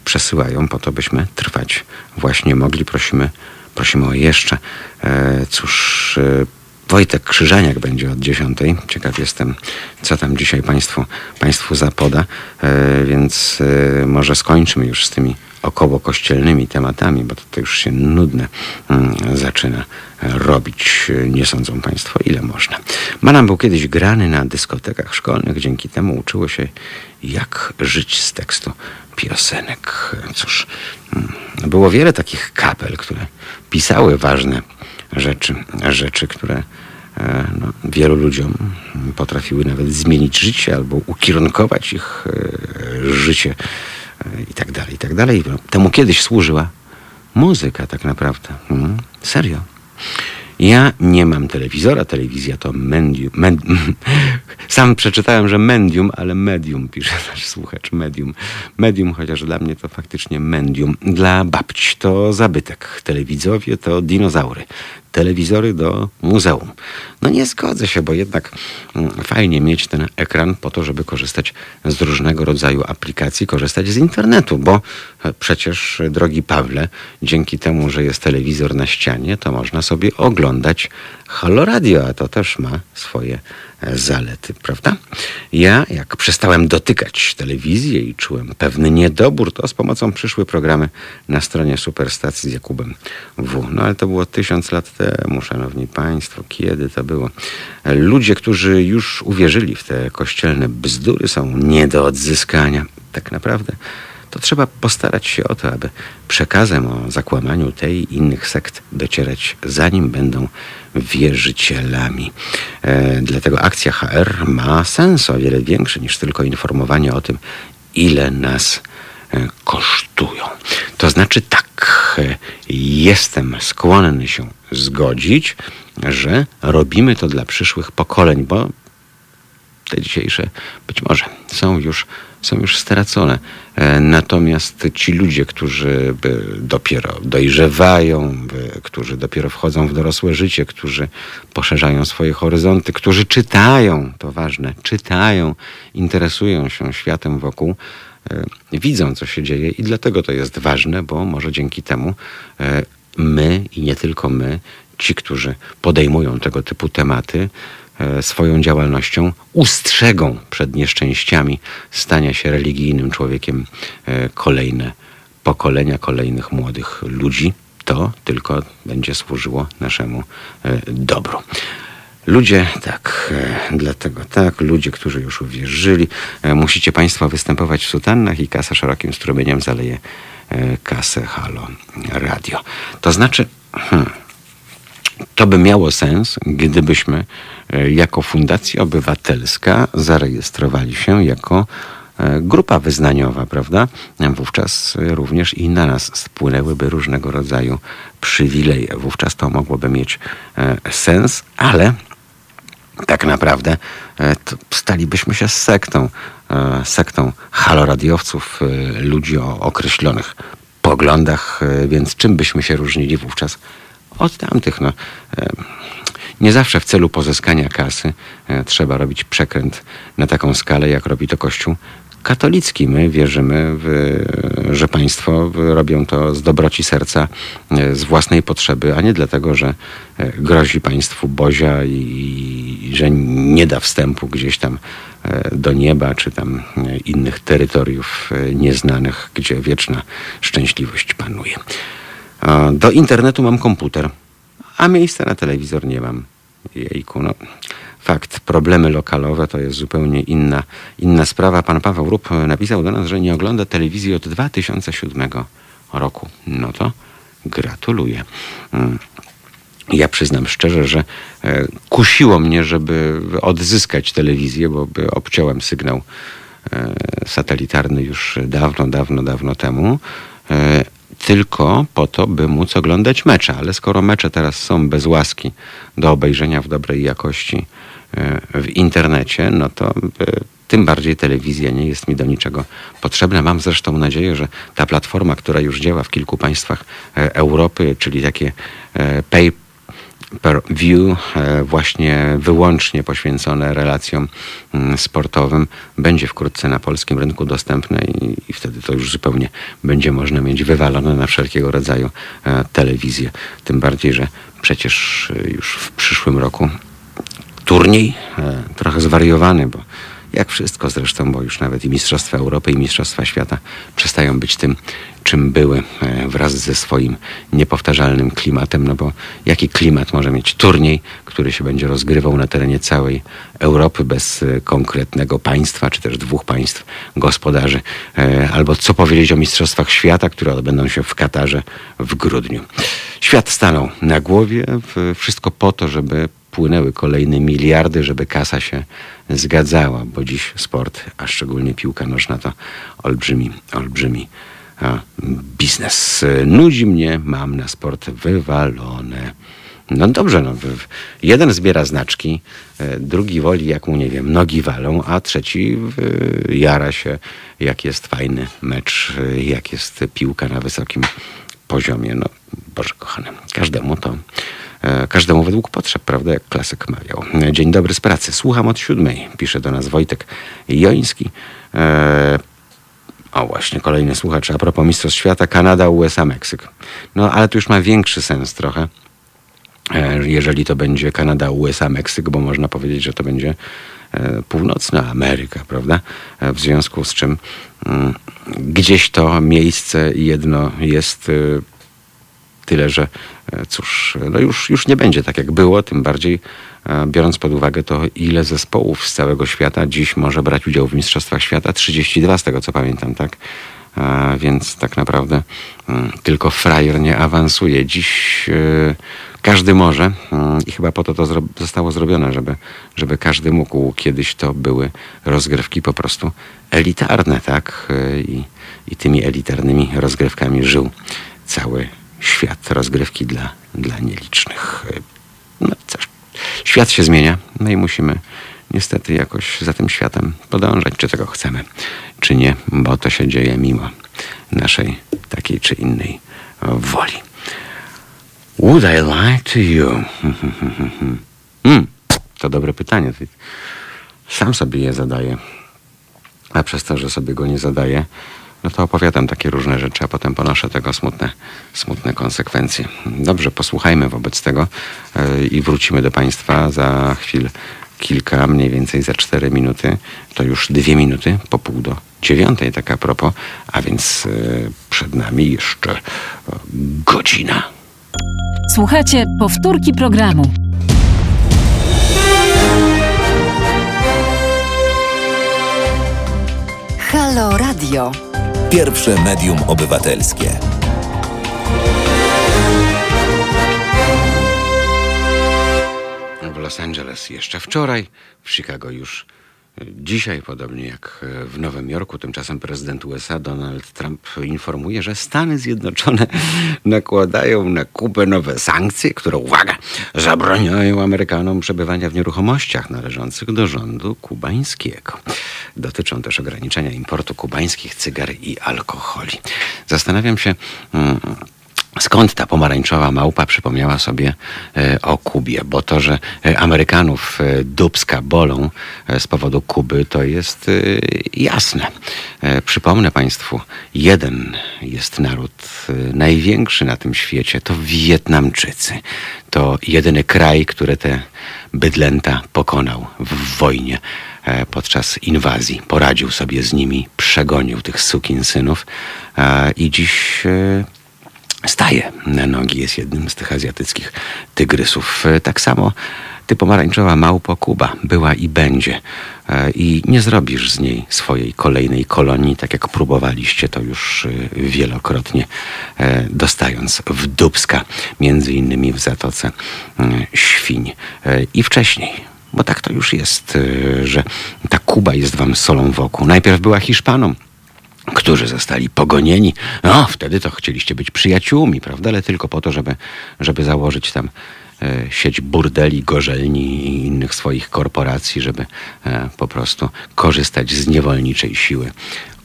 przesyłają po to, byśmy trwać właśnie mogli. Prosimy, prosimy o jeszcze. E, Cóż, e, Wojtek Krzyżaniak będzie od 10. Ciekaw jestem, co tam dzisiaj Państwu, państwu zapoda, e, więc e, może skończymy już z tymi około kościelnymi tematami, bo to już się nudne mm, zaczyna e, robić. E, Nie sądzą Państwo, ile można. Manam był kiedyś grany na dyskotekach szkolnych, dzięki temu uczyło się, jak żyć z tekstu piosenek. Cóż, mm, było wiele takich kapel, które pisały ważne rzeczy, rzeczy, które e, no, wielu ludziom potrafiły nawet zmienić życie albo ukierunkować ich e, życie e, i tak dalej, i tak dalej. No, temu kiedyś służyła muzyka tak naprawdę. Mm, serio. Ja nie mam telewizora, telewizja to medium. Med, *laughs* sam przeczytałem, że medium, ale medium, pisze nasz słuchacz, medium. Medium, chociaż dla mnie to faktycznie medium. Dla babci to zabytek, telewizowie to dinozaury, telewizory do muzeum. No nie zgodzę się, bo jednak mm, fajnie mieć ten ekran po to, żeby korzystać z różnego rodzaju aplikacji, korzystać z internetu, bo e, przecież, e, drogi Pawle, dzięki temu, że jest telewizor na ścianie, to można sobie oglądać Halo Radio, a to też ma swoje e, zalety, prawda? Ja, jak przestałem dotykać telewizji i czułem pewny niedobór, to z pomocą przyszły programy na stronie Superstacji z Jakubem W. No ale to było tysiąc lat temu, szanowni państwo. Kiedy to było? Ludzie, którzy już uwierzyli w te kościelne bzdury, są nie do odzyskania. Tak naprawdę to trzeba postarać się o to, aby przekazem o zakłamaniu tej i innych sekt docierać, zanim będą wierzycielami. E, dlatego akcja HR ma sens o wiele większy niż tylko informowanie o tym, ile nas e, kosztują. To znaczy tak, e, jestem skłonny się zgodzić, że robimy to dla przyszłych pokoleń, bo te dzisiejsze być może są już, są już stracone. E, Natomiast ci ludzie, którzy dopiero dojrzewają, którzy dopiero wchodzą w dorosłe życie, którzy poszerzają swoje horyzonty, którzy czytają, to ważne, czytają, interesują się światem wokół, e, widzą, co się dzieje i dlatego to jest ważne, bo może dzięki temu e, my i nie tylko my, ci, którzy podejmują tego typu tematy, swoją działalnością ustrzegą przed nieszczęściami stania się religijnym człowiekiem e, kolejne pokolenia kolejnych młodych ludzi. To tylko będzie służyło naszemu e, dobru. Ludzie, tak, e, dlatego tak, ludzie, którzy już uwierzyli, e, musicie Państwo występować w sutannach i kasa szerokim strumieniem zaleje e, kasę Halo Radio. To znaczy, hmm, to by miało sens, gdybyśmy e, jako Fundacja Obywatelska zarejestrowali się jako e, grupa wyznaniowa, prawda? Wówczas e, również i na nas spłynęłyby różnego rodzaju przywileje. Wówczas to mogłoby mieć sens, ale tak naprawdę stalibyśmy się sektą, sektą haloradiowców, ludzi o określonych poglądach, więc czym byśmy się różnili wówczas od tamtych? No, nie zawsze w celu pozyskania kasy e, trzeba robić przekręt na taką skalę, jak robi to Kościół katolicki. My wierzymy, w, że państwo robią to z dobroci serca, e, z własnej potrzeby, a nie dlatego, że e, grozi państwu Bozia i, i że nie da wstępu gdzieś tam do nieba, czy tam innych terytoriów nieznanych, gdzie wieczna szczęśliwość panuje. Do internetu mam komputer, a miejsca na telewizor nie mam. Jejku, no fakt, problemy lokalowe to jest zupełnie inna, inna sprawa. Pan Paweł Rup napisał do nas, że nie ogląda telewizji od 2007 roku. No to gratuluję. Mm. Ja przyznam szczerze, że e, kusiło mnie, żeby odzyskać telewizję, bo obciąłem sygnał e, satelitarny już dawno, dawno, dawno temu e, tylko po to, by móc oglądać mecze. Ale skoro mecze teraz są bez łaski do obejrzenia w dobrej jakości e, w internecie, no to e, tym bardziej telewizja nie jest mi do niczego potrzebna. Mam zresztą nadzieję, że ta platforma, która już działa w kilku państwach e, Europy, czyli takie pay per view, e, właśnie wyłącznie poświęcone relacjom mm, sportowym, będzie wkrótce na polskim rynku dostępne i, i wtedy to już zupełnie będzie można mieć wywalone na wszelkiego rodzaju e, telewizję. Tym bardziej, że przecież e, już w przyszłym roku turniej trochę zwariowany, bo jak wszystko zresztą, bo już nawet i Mistrzostwa Europy, i Mistrzostwa Świata przestają być tym, czym były e, wraz ze swoim niepowtarzalnym klimatem. No bo jaki klimat może mieć turniej, który się będzie rozgrywał na terenie całej Europy bez e, konkretnego państwa, czy też dwóch państw gospodarzy? E, albo co powiedzieć o Mistrzostwach Świata, które odbędą się w Katarze w grudniu. Świat stanął na głowie, wszystko po to, żeby płynęły kolejne miliardy, żeby kasa się zgadzała, bo dziś sport, a szczególnie piłka nożna, to olbrzymi, olbrzymi biznes. Nudzi mnie, mam na sport wywalone. No dobrze, no, jeden zbiera znaczki, e, drugi woli, jak mu, nie wiem, nogi walą, a trzeci jara się, jak jest fajny mecz, e, jak jest piłka na wysokim poziomie. No, Boże kochany, każdemu to każdemu według potrzeb, prawda, jak klasyk mawiał. Dzień dobry z pracy. Słucham od siódmej, pisze do nas Wojtek Joński. E, o, właśnie, kolejny słuchacz. A propos Mistrzostw Świata, Kanada, USA, Meksyk. No, ale to już ma większy sens trochę, e, jeżeli to będzie Kanada, USA, Meksyk, bo można powiedzieć, że to będzie północna Ameryka, prawda? W związku z czym mm, gdzieś to miejsce jedno jest Tyle, że e, cóż, no już, już nie będzie tak jak było, tym bardziej e, biorąc pod uwagę to, ile zespołów z całego świata dziś może brać udział w Mistrzostwach Świata. 32 z tego co pamiętam, tak? A więc tak naprawdę mm, tylko frajer nie awansuje. Dziś e, każdy może mm, i chyba po to to zostało zrobione, żeby, żeby każdy mógł. Kiedyś to były rozgrywki po prostu elitarne, tak? I, i tymi elitarnymi rozgrywkami żył cały świat rozgrywki dla, dla nielicznych. No coś. Świat się zmienia, no i musimy niestety jakoś za tym światem podążać, czy tego chcemy, czy nie, bo to się dzieje mimo naszej takiej czy innej woli. Would I lie to you? *laughs* Hmm, to dobre pytanie. Sam sobie je zadaję. A przez to, że sobie go nie zadaję, no to opowiadam takie różne rzeczy, a potem ponoszę tego smutne, smutne konsekwencje. Dobrze, posłuchajmy wobec tego yy, i wrócimy do Państwa za chwilę kilka, mniej więcej za cztery minuty. To już dwie minuty po pół do dziewiątej, tak a propos, a więc yy, przed nami jeszcze yy, godzina. Słuchajcie powtórki programu. Halo Radio. Pierwsze medium obywatelskie. W Los Angeles jeszcze wczoraj, w Chicago już Dzisiaj, podobnie jak w Nowym Jorku, tymczasem prezydent USA Donald Trump informuje, że Stany Zjednoczone *laughs* nakładają na Kubę nowe sankcje, które, uwaga, zabraniają Amerykanom przebywania w nieruchomościach należących do rządu kubańskiego. dotyczą też ograniczenia importu kubańskich cygar i alkoholi. Zastanawiam się, mm, Skąd ta pomarańczowa małpa przypomniała sobie e, o Kubie? Bo to, że e, Amerykanów e, dubska bolą z powodu Kuby, to jest jasne. Przypomnę Państwu, jeden jest naród największy na tym świecie, to Wietnamczycy. To jedyny kraj, który te bydlęta pokonał w wojnie podczas inwazji. Poradził sobie z nimi, przegonił tych sukinsynów i dziś staje na nogi, jest jednym z tych azjatyckich tygrysów. E, tak samo ty pomarańczowa małpo Kuba była i będzie. E, I nie zrobisz z niej swojej kolejnej kolonii, tak jak próbowaliście to już e, wielokrotnie, dostając w Dubska, między innymi w Zatoce Świń. I wcześniej bo tak to już jest, że ta Kuba jest wam solą wokół. Najpierw była Hiszpaną, którzy zostali pogonieni. No, wtedy to chcieliście być przyjaciółmi, prawda? Ale tylko po to, żeby, żeby założyć tam e, sieć burdeli, gorzelni i innych swoich korporacji, żeby e, po prostu korzystać z niewolniczej siły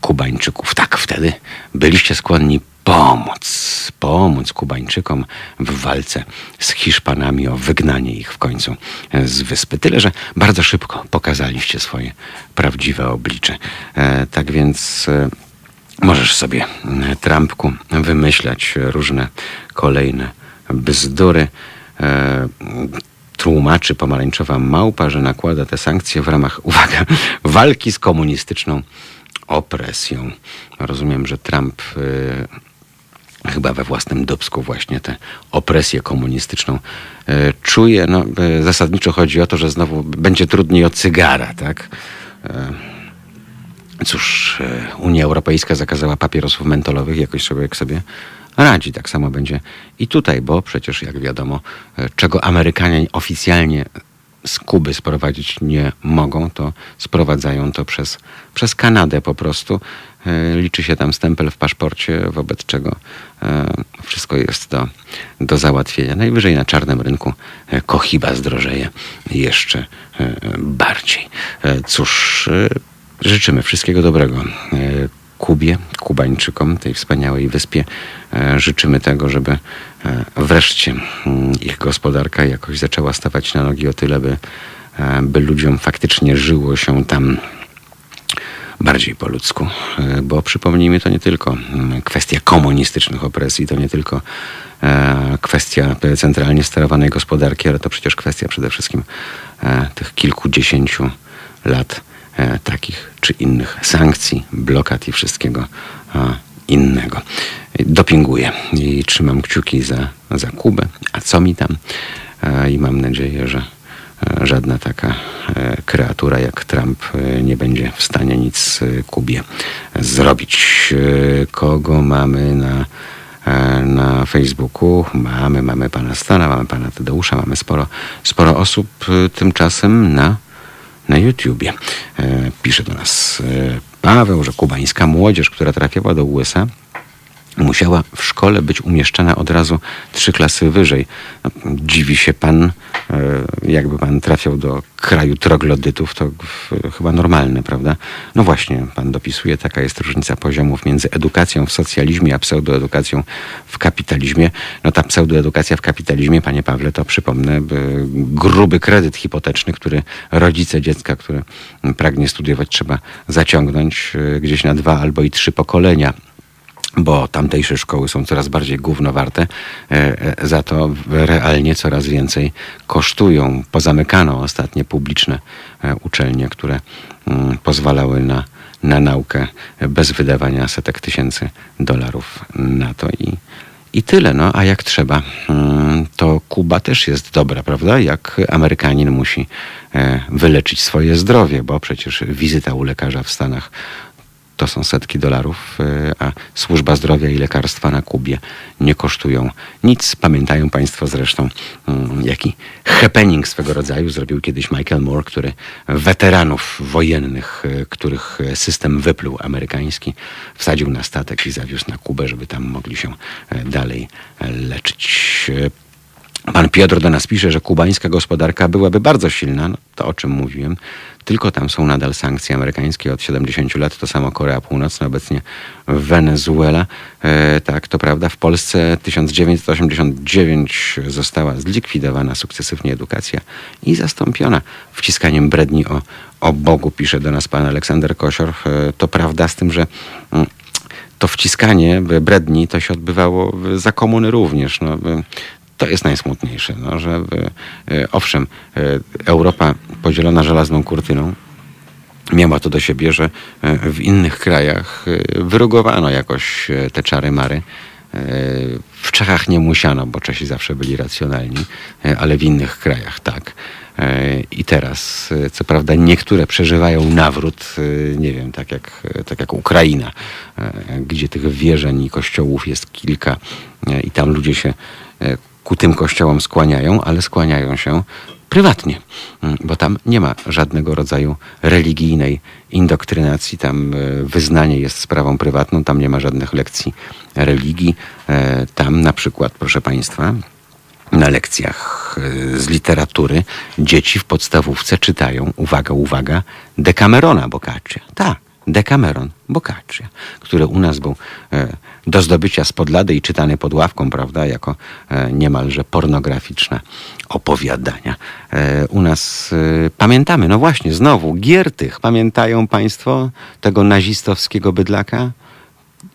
Kubańczyków. Tak, wtedy byliście skłonni pomóc, pomóc Kubańczykom w walce z Hiszpanami o wygnanie ich w końcu z wyspy. Tyle, że bardzo szybko pokazaliście swoje prawdziwe oblicze. E, tak więc Możesz sobie, e, Trumpku, wymyślać różne kolejne bzdury. E, tłumaczy pomarańczowa małpa, że nakłada te sankcje w ramach, *laughs* uwaga, walki z komunistyczną opresją. Rozumiem, że Trump e, chyba we własnym dubsku właśnie tę opresję komunistyczną e, czuje. No, e, zasadniczo chodzi o to, że znowu będzie trudniej o cygara, tak? Cóż, e, Unia Europejska zakazała papierosów mentolowych, jakoś sobie jak sobie radzi. Tak samo będzie i tutaj, bo przecież jak wiadomo, e, czego Amerykanie oficjalnie z Kuby sprowadzić nie mogą, to sprowadzają to przez, przez Kanadę po prostu. E, liczy się tam stempel w paszporcie, wobec czego wszystko jest do, do załatwienia. Najwyżej na czarnym rynku kochiba zdrożeje jeszcze bardziej. Cóż, Życzymy wszystkiego dobrego e, Kubie, Kubańczykom, tej wspaniałej wyspie. E, życzymy tego, żeby e, wreszcie mm, ich gospodarka jakoś zaczęła stawać na nogi o tyle, by, by ludziom faktycznie żyło się tam bardziej po ludzku, bo przypomnijmy, to nie tylko mm, kwestia komunistycznych opresji, to nie tylko kwestia centralnie sterowanej gospodarki, ale to przecież kwestia przede wszystkim tych kilkudziesięciu lat takich czy innych sankcji, blokad i wszystkiego innego. Dopinguję i trzymam kciuki za, za Kubę, a co mi tam? E, I mam nadzieję, że e, żadna taka kreatura jak Trump nie będzie w stanie nic Kubie zrobić. Kogo mamy na, na Facebooku? Mamy, mamy pana Stana, mamy pana Tadeusza, mamy sporo, sporo osób tymczasem na na YouTubie. E, pisze do nas e, Paweł, że kubańska młodzież, która trafiała do USA, musiała w szkole być umieszczana od razu trzy klasy wyżej. Dziwi się pan, e, jakby pan trafiał do kraju troglodytów, to chyba normalne, prawda? No właśnie, pan dopisuje, taka jest różnica poziomów między edukacją w socjalizmie, a pseudoedukacją w kapitalizmie. No ta pseudoedukacja w kapitalizmie, panie Pawle, to przypomnę, gruby kredyt hipoteczny, który rodzice dziecka, które pragnie studiować, trzeba zaciągnąć e, gdzieś na dwa albo i trzy pokolenia bo tamtejsze szkoły są coraz bardziej gównowarte, e, e, za to realnie coraz więcej kosztują. Pozamykano ostatnie publiczne e, uczelnie, które mm, pozwalały na, na naukę bez wydawania setek tysięcy dolarów na to i, i tyle. No, a jak trzeba, mm, to Kuba też jest dobra, prawda? Jak Amerykanin musi wyleczyć swoje zdrowie, bo przecież wizyta u lekarza w Stanach to są setki dolarów, e, a służba zdrowia i lekarstwa na Kubie nie kosztują nic. Pamiętają Państwo zresztą, mm, jaki happening swego rodzaju zrobił kiedyś Michael Moore, który weteranów wojennych, e, których system wypluł amerykański, wsadził na statek i zawiózł na Kubę, żeby tam mogli się e, dalej leczyć. Pan Piotr do nas pisze, że kubańska gospodarka byłaby bardzo silna. No, to o czym mówiłem. Tylko tam są nadal sankcje amerykańskie od 70 lat. To samo Korea Północna, obecnie Wenezuela. E, tak, to prawda. W Polsce 1989 została zlikwidowana sukcesywnie edukacja i zastąpiona wciskaniem bredni o, o Bogu, pisze do nas pan Aleksander Kosior. E, to prawda z tym, że mm, to wciskanie bredni to się odbywało za komuny również. No, to jest najsmutniejsze, no, że e, owszem, e, Europa podzielona żelazną kurtyną miała to do siebie, że e, w innych krajach wyrugowano jakoś te czary mary. W Czechach nie musiano, bo Czesi zawsze byli racjonalni, ale w innych krajach tak. I teraz, co prawda, niektóre przeżywają nawrót, nie wiem, tak jak, tak jak Ukraina, gdzie tych wierzeń i kościołów jest kilka i tam ludzie się ku tym kościołom skłaniają, ale skłaniają się prywatnie, mm, bo tam nie ma żadnego rodzaju religijnej indoktrynacji, tam e, wyznanie jest sprawą prywatną, tam nie ma żadnych lekcji religii. E, tam na przykład, proszę Państwa, na lekcjach e, z literatury dzieci w podstawówce czytają, uwaga, uwaga, Decamerona Boccaccia. Tak, Decameron Boccaccia, który u nas był do zdobycia spod lady i czytany pod ławką, prawda, jako e, niemalże pornograficzne opowiadania. E, u nas e, pamiętamy, no właśnie, znowu, Giertych, pamiętają Państwo tego nazistowskiego bydlaka?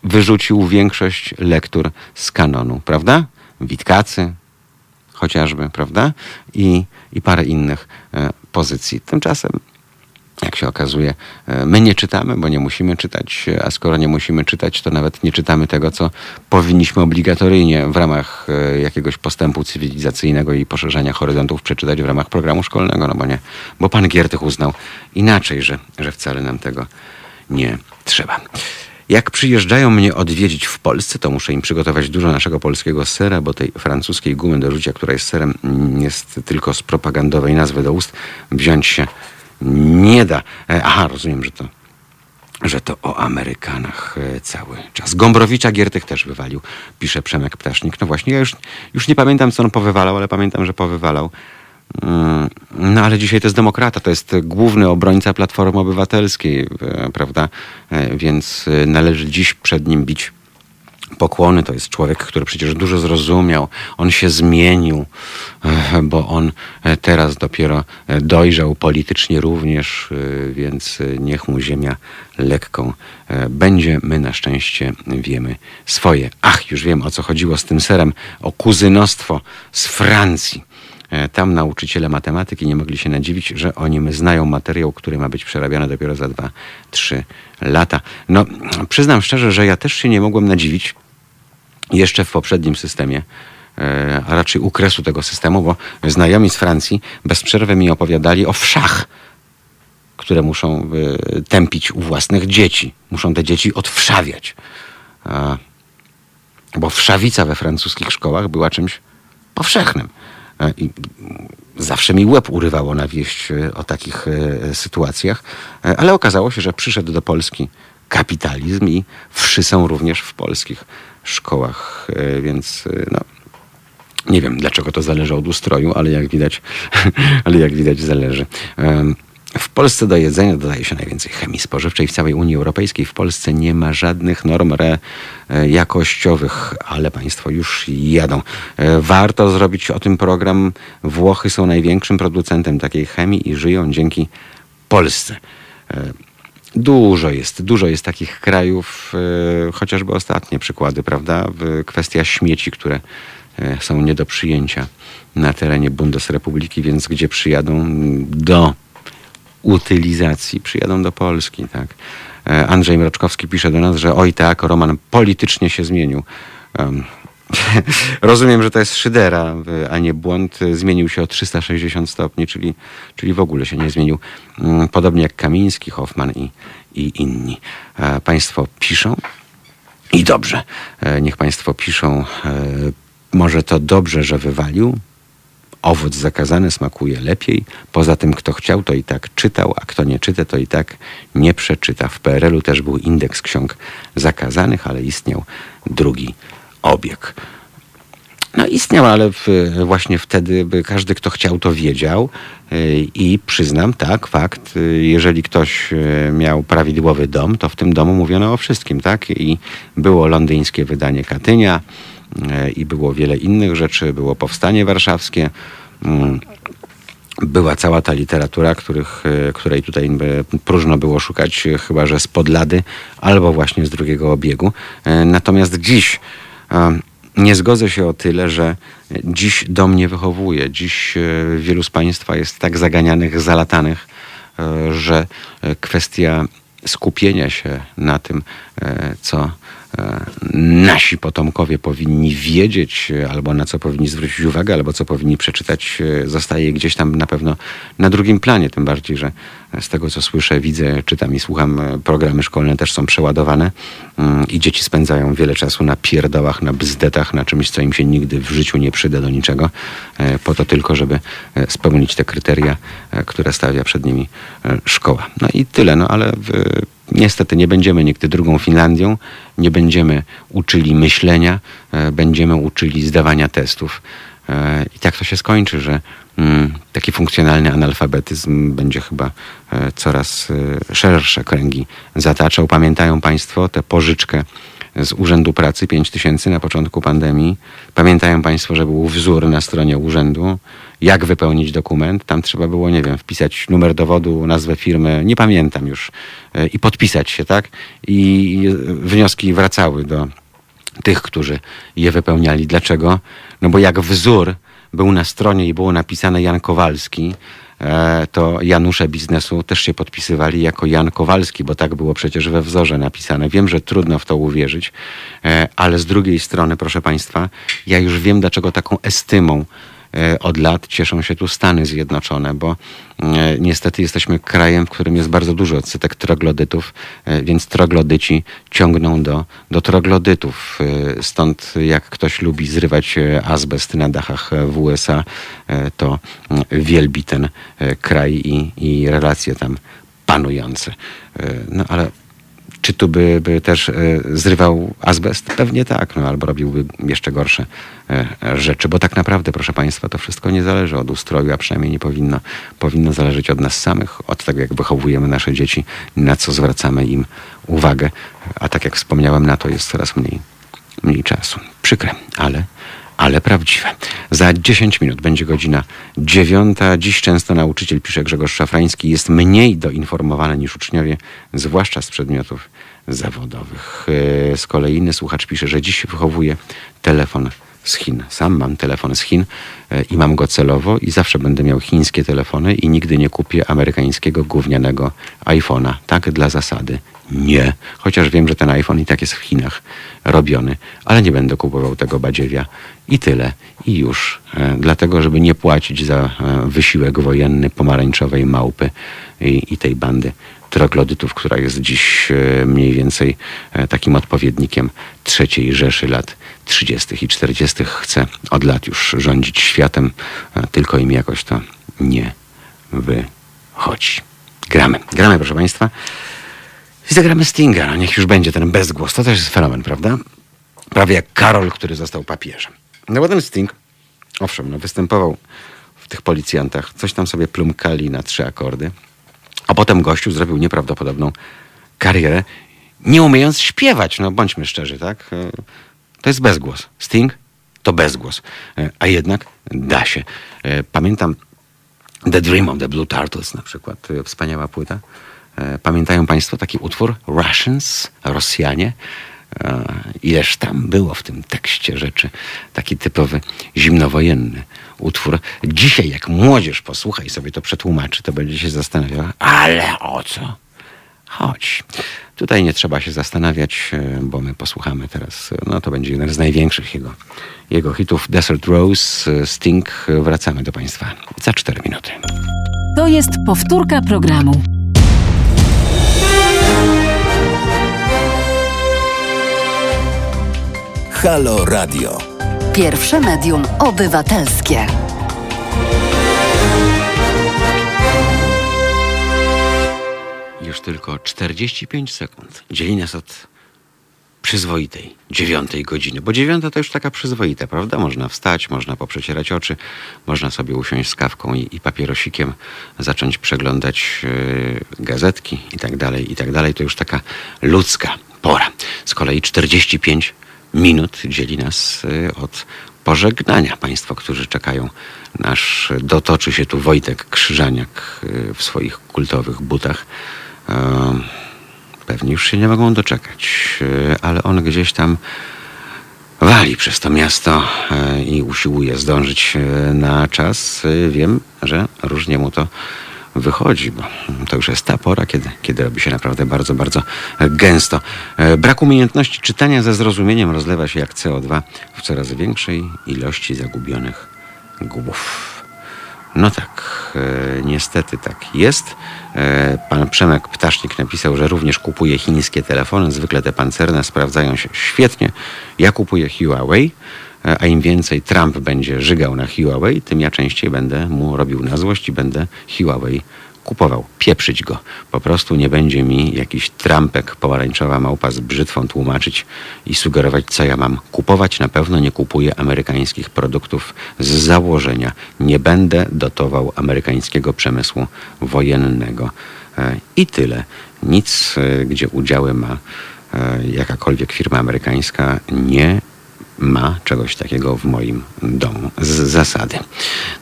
Wyrzucił większość lektur z kanonu, prawda? Witkacy, chociażby, prawda? I, i parę innych pozycji. Tymczasem jak się okazuje, e, my nie czytamy, bo nie musimy czytać, a skoro nie musimy czytać, to nawet nie czytamy tego, co powinniśmy obligatoryjnie w ramach e, jakiegoś postępu cywilizacyjnego i poszerzania horyzontów przeczytać w ramach programu szkolnego, no bo nie, bo pan Giertych uznał inaczej, że, że wcale nam tego nie trzeba. Jak przyjeżdżają mnie odwiedzić w Polsce, to muszę im przygotować dużo naszego polskiego sera, bo tej francuskiej gumy do rzucia, która jest serem, jest tylko z propagandowej nazwy do ust, wziąć się nie da. E, aha, rozumiem, że to, że to o Amerykanach e, cały czas. Gombrowicza Giertych też wywalił, pisze Przemek Ptasznik. No właśnie, ja już, już nie pamiętam, co on powywalał, ale pamiętam, że powywalał. Mm, no ale dzisiaj to jest demokrata, to jest główny obrońca Platformy Obywatelskiej, e, prawda? Więc należy dziś przed nim bić pokłony. To jest człowiek, który przecież dużo zrozumiał. On się zmienił, e, bo on e, teraz dopiero e, dojrzał politycznie również, więc niech mu ziemia lekką będzie. My na szczęście wiemy swoje. Ach, już wiem o co chodziło z tym serem. O kuzynostwo z Francji. Tam nauczyciele matematyki nie mogli się nadziwić, że oni znają materiał, który ma być przerabiany dopiero za 2-3 lata. No, przyznam szczerze, że ja też się nie mogłem nadziwić, jeszcze w poprzednim systemie, e, a raczej u kresu tego systemu, bo znajomi z Francji bez przerwy mi opowiadali o wszach, które muszą e, tępić u własnych dzieci. Muszą te dzieci odwszawiać. Bo wszawica we francuskich szkołach była czymś powszechnym. E, I zawsze mi łeb urywało na wieść o takich sytuacjach, ale okazało się, że przyszedł do Polski kapitalizm i wszy są również w polskich szkołach, e, więc e, no, nie wiem, dlaczego to zależy od ustroju, ale jak widać, *laughs* ale jak widać zależy. W Polsce do jedzenia dodaje się najwięcej chemii spożywczej w całej Unii Europejskiej. W Polsce nie ma żadnych norm re, e, jakościowych, ale państwo już jadą. Warto zrobić o tym program. Włochy są największym producentem takiej chemii i żyją dzięki Polsce. Dużo jest, dużo jest takich krajów, e, chociażby ostatnie przykłady, prawda? Kwestia śmieci, które e, są nie do przyjęcia na terenie Bundesrepubliki, więc gdzie przyjadą do utylizacji, przyjadą do Polski, tak? E, Andrzej Mroczkowski pisze do nas, że oj tak, Roman politycznie się zmienił. *laughs* Rozumiem, że to jest szydera, a nie błąd. Zmienił się o 360 stopni, czyli, czyli w ogóle się nie zmienił. Mm, podobnie jak Kamiński, Hoffman i, i inni. E, państwo piszą i dobrze. E, niech Państwo piszą. Może to dobrze, że wywalił. Owoc zakazany smakuje lepiej. Poza tym, kto chciał, to i tak czytał, a kto nie czyta, to i tak nie przeczyta. W PRL-u też był indeks ksiąg zakazanych, ale istniał drugi obieg. No istniał, ale w, właśnie wtedy każdy, kto chciał, to wiedział. Y, I przyznam, tak, fakt, y, jeżeli ktoś y, miał prawidłowy dom, to w tym domu mówiono o wszystkim, tak? I było londyńskie wydanie Katynia i było wiele innych rzeczy, było powstanie warszawskie. Mm, była cała ta literatura, których, której tutaj próżno było szukać, chyba że z podlady albo właśnie z drugiego obiegu. Natomiast dziś nie zgodzę się o tyle, że dziś dom nie wychowuje. Dziś e, wielu z Państwa jest tak zaganianych, zalatanych, e, że e, kwestia skupienia się na tym, co nasi potomkowie powinni wiedzieć, albo na co powinni zwrócić uwagę, albo co powinni przeczytać, zostaje gdzieś tam na pewno na drugim planie. Tym bardziej, że z tego co słyszę, widzę, czytam i słucham, programy szkolne też są przeładowane mm, i dzieci spędzają wiele czasu na pierdołach, na bzdetach, na czymś, co im się nigdy w życiu nie przyda do niczego, e, po to tylko, żeby e, spełnić te kryteria, e, które stawia przed nimi szkoła. No i tyle, no ale Niestety nie będziemy nigdy drugą Finlandią, nie będziemy uczyli myślenia, będziemy uczyli zdawania testów. I tak to się skończy, że mm, taki funkcjonalny analfabetyzm będzie chyba e, coraz e, szersze kręgi zataczał. Pamiętają Państwo tę pożyczkę z Urzędu Pracy 5 tysięcy na początku pandemii. Pamiętają Państwo, że był wzór na stronie urzędu, jak wypełnić dokument. Tam trzeba było, nie wiem, wpisać numer dowodu, nazwę firmy, nie pamiętam już, e, i podpisać się, tak? I wnioski wracały do tych, którzy je wypełniali. Dlaczego? No bo jak wzór był na stronie i było napisane Jan Kowalski, to Janusze biznesu też się podpisywali jako Jan Kowalski, bo tak było przecież we wzorze napisane. Wiem, że trudno w to uwierzyć, e, ale z drugiej strony, proszę Państwa, ja już wiem, dlaczego taką estymą E, od lat cieszą się tu Stany Zjednoczone, bo e, niestety jesteśmy krajem, w którym jest bardzo dużo odsetek troglodytów, e, więc troglodyci ciągną do, do troglodytów. Stąd jak ktoś lubi zrywać azbest na dachach w USA, to wielbi ten kraj i, i relacje tam panujące. No ale czy tu by, by też e, zrywał azbest? Pewnie tak, no albo robiłby jeszcze gorsze e, rzeczy, bo tak naprawdę, proszę Państwa, to wszystko nie zależy od ustroju, a przynajmniej nie powinno, powinno zależeć od nas samych, od tego, jak wychowujemy nasze dzieci, na co zwracamy im uwagę, a tak jak wspomniałem, na to jest coraz mniej, mniej czasu. Przykre, ale ale prawdziwe. Za 10 minut będzie godzina dziewiąta. Dziś często nauczyciel, pisze Grzegorz Szafrański, jest mniej doinformowany niż uczniowie, zwłaszcza z przedmiotów zawodowych. E, z kolei inny słuchacz pisze, że dziś wychowuje telefon z Chin. Sam mam telefon z Chin e, i mam go celowo i zawsze będę miał chińskie telefony i nigdy nie kupię amerykańskiego gównianego iPhone'a. Tak dla zasady. Nie. Chociaż wiem, że ten iPhone i tak jest w Chinach robiony, ale nie będę kupował tego badziewia. I tyle. I już. E, dlatego, żeby nie płacić za wysiłek wojenny pomarańczowej małpy i, i tej bandy troglodytów, która jest dziś e, mniej więcej e, takim odpowiednikiem trzeciej Rzeszy lat 30. i 40. chce od lat już rządzić światem, tylko im jakoś to nie wychodzi. Gramy. Gramy, proszę Państwa. I zagramy Stinga. No niech już będzie ten bezgłos. To też jest fenomen, prawda? Prawie jak Karol, który został papieżem. No bo ten Sting, owszem, no, występował w tych policjantach. Coś tam sobie plumkali na trzy akordy. A potem gościu zrobił nieprawdopodobną karierę, nie umiejąc śpiewać. No bądźmy szczerzy, tak? E, to jest bezgłos. Sting to bezgłos. E, a jednak da się. E, pamiętam The Dream of the Blue Turtles na przykład. Wspaniała płyta. Pamiętają Państwo taki utwór? Russians, Rosjanie. Ileż tam było w tym tekście rzeczy. Taki typowy zimnowojenny utwór. Dzisiaj, jak młodzież posłucha i sobie to przetłumaczy, to będzie się zastanawiała, ale o co? Chodź. Tutaj nie trzeba się zastanawiać, e, bo my posłuchamy teraz, e, no to będzie jeden z największych jego, jego hitów, Desert Rose, e, Sting. Wracamy do Państwa za 4 minuty. To jest powtórka programu. Halo Radio. Pierwsze medium obywatelskie. Już tylko 45 sekund dzieli nas od przyzwoitej dziewiątej godziny, bo dziewiąta to już taka przyzwoita, prawda? Można wstać, można poprzecierać oczy, można sobie usiąść z kawką i, i papierosikiem, zacząć przeglądać yy, gazetki i tak dalej, i tak dalej. To już taka ludzka pora. Z kolei 45 minut dzieli nas yy, od pożegnania. Państwo, którzy czekają, nasz dotoczy się tu Wojtek Krzyżaniak yy, w swoich kultowych butach. Yy, Pewnie już się nie mogą doczekać, ale on gdzieś tam wali przez to miasto i usiłuje zdążyć na czas. Wiem, że różnie mu to wychodzi, bo to już jest ta pora, kiedy, kiedy robi się naprawdę bardzo, bardzo gęsto. Brak umiejętności czytania ze zrozumieniem rozlewa się jak CO2 w coraz większej ilości zagubionych głów. No tak, e, niestety tak jest. E, pan Przemek Ptasznik napisał, że również kupuje chińskie telefony. Zwykle te pancerne sprawdzają się świetnie. Ja kupuję Huawei, e, a im więcej Trump będzie żygał na Huawei, tym ja częściej będę mu robił na złość i będę Huawei kupował. Pieprzyć go. Po prostu nie będzie mi jakiś trampek, pomarańczowa małpa z brzytwą tłumaczyć i sugerować, co ja mam kupować. Na pewno nie kupuję amerykańskich produktów z założenia. Nie będę dotował amerykańskiego przemysłu wojennego. E, I tyle. Nic, e, gdzie udziały ma e, jakakolwiek firma amerykańska, nie ma czegoś takiego w moim domu z zasady.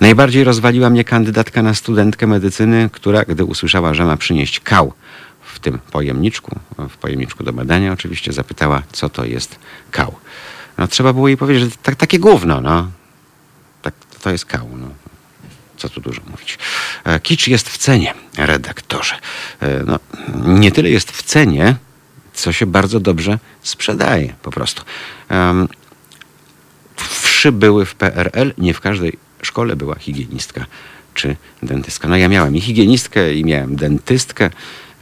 Najbardziej rozwaliła mnie kandydatka na studentkę medycyny, która, gdy usłyszała, że ma przynieść kał w tym pojemniczku, w pojemniczku do badania oczywiście, zapytała, co to jest kał. No, trzeba było jej powiedzieć, że tak, takie gówno, no. Tak, to jest kał, no. Co tu dużo mówić. E, kicz jest w cenie, redaktorze. E, no, nie tyle jest w cenie, co się bardzo dobrze sprzedaje po prostu. Um, Wszy były w PRL, nie w każdej szkole była higienistka czy dentystka. No ja miałem i higienistkę, i miałem dentystkę.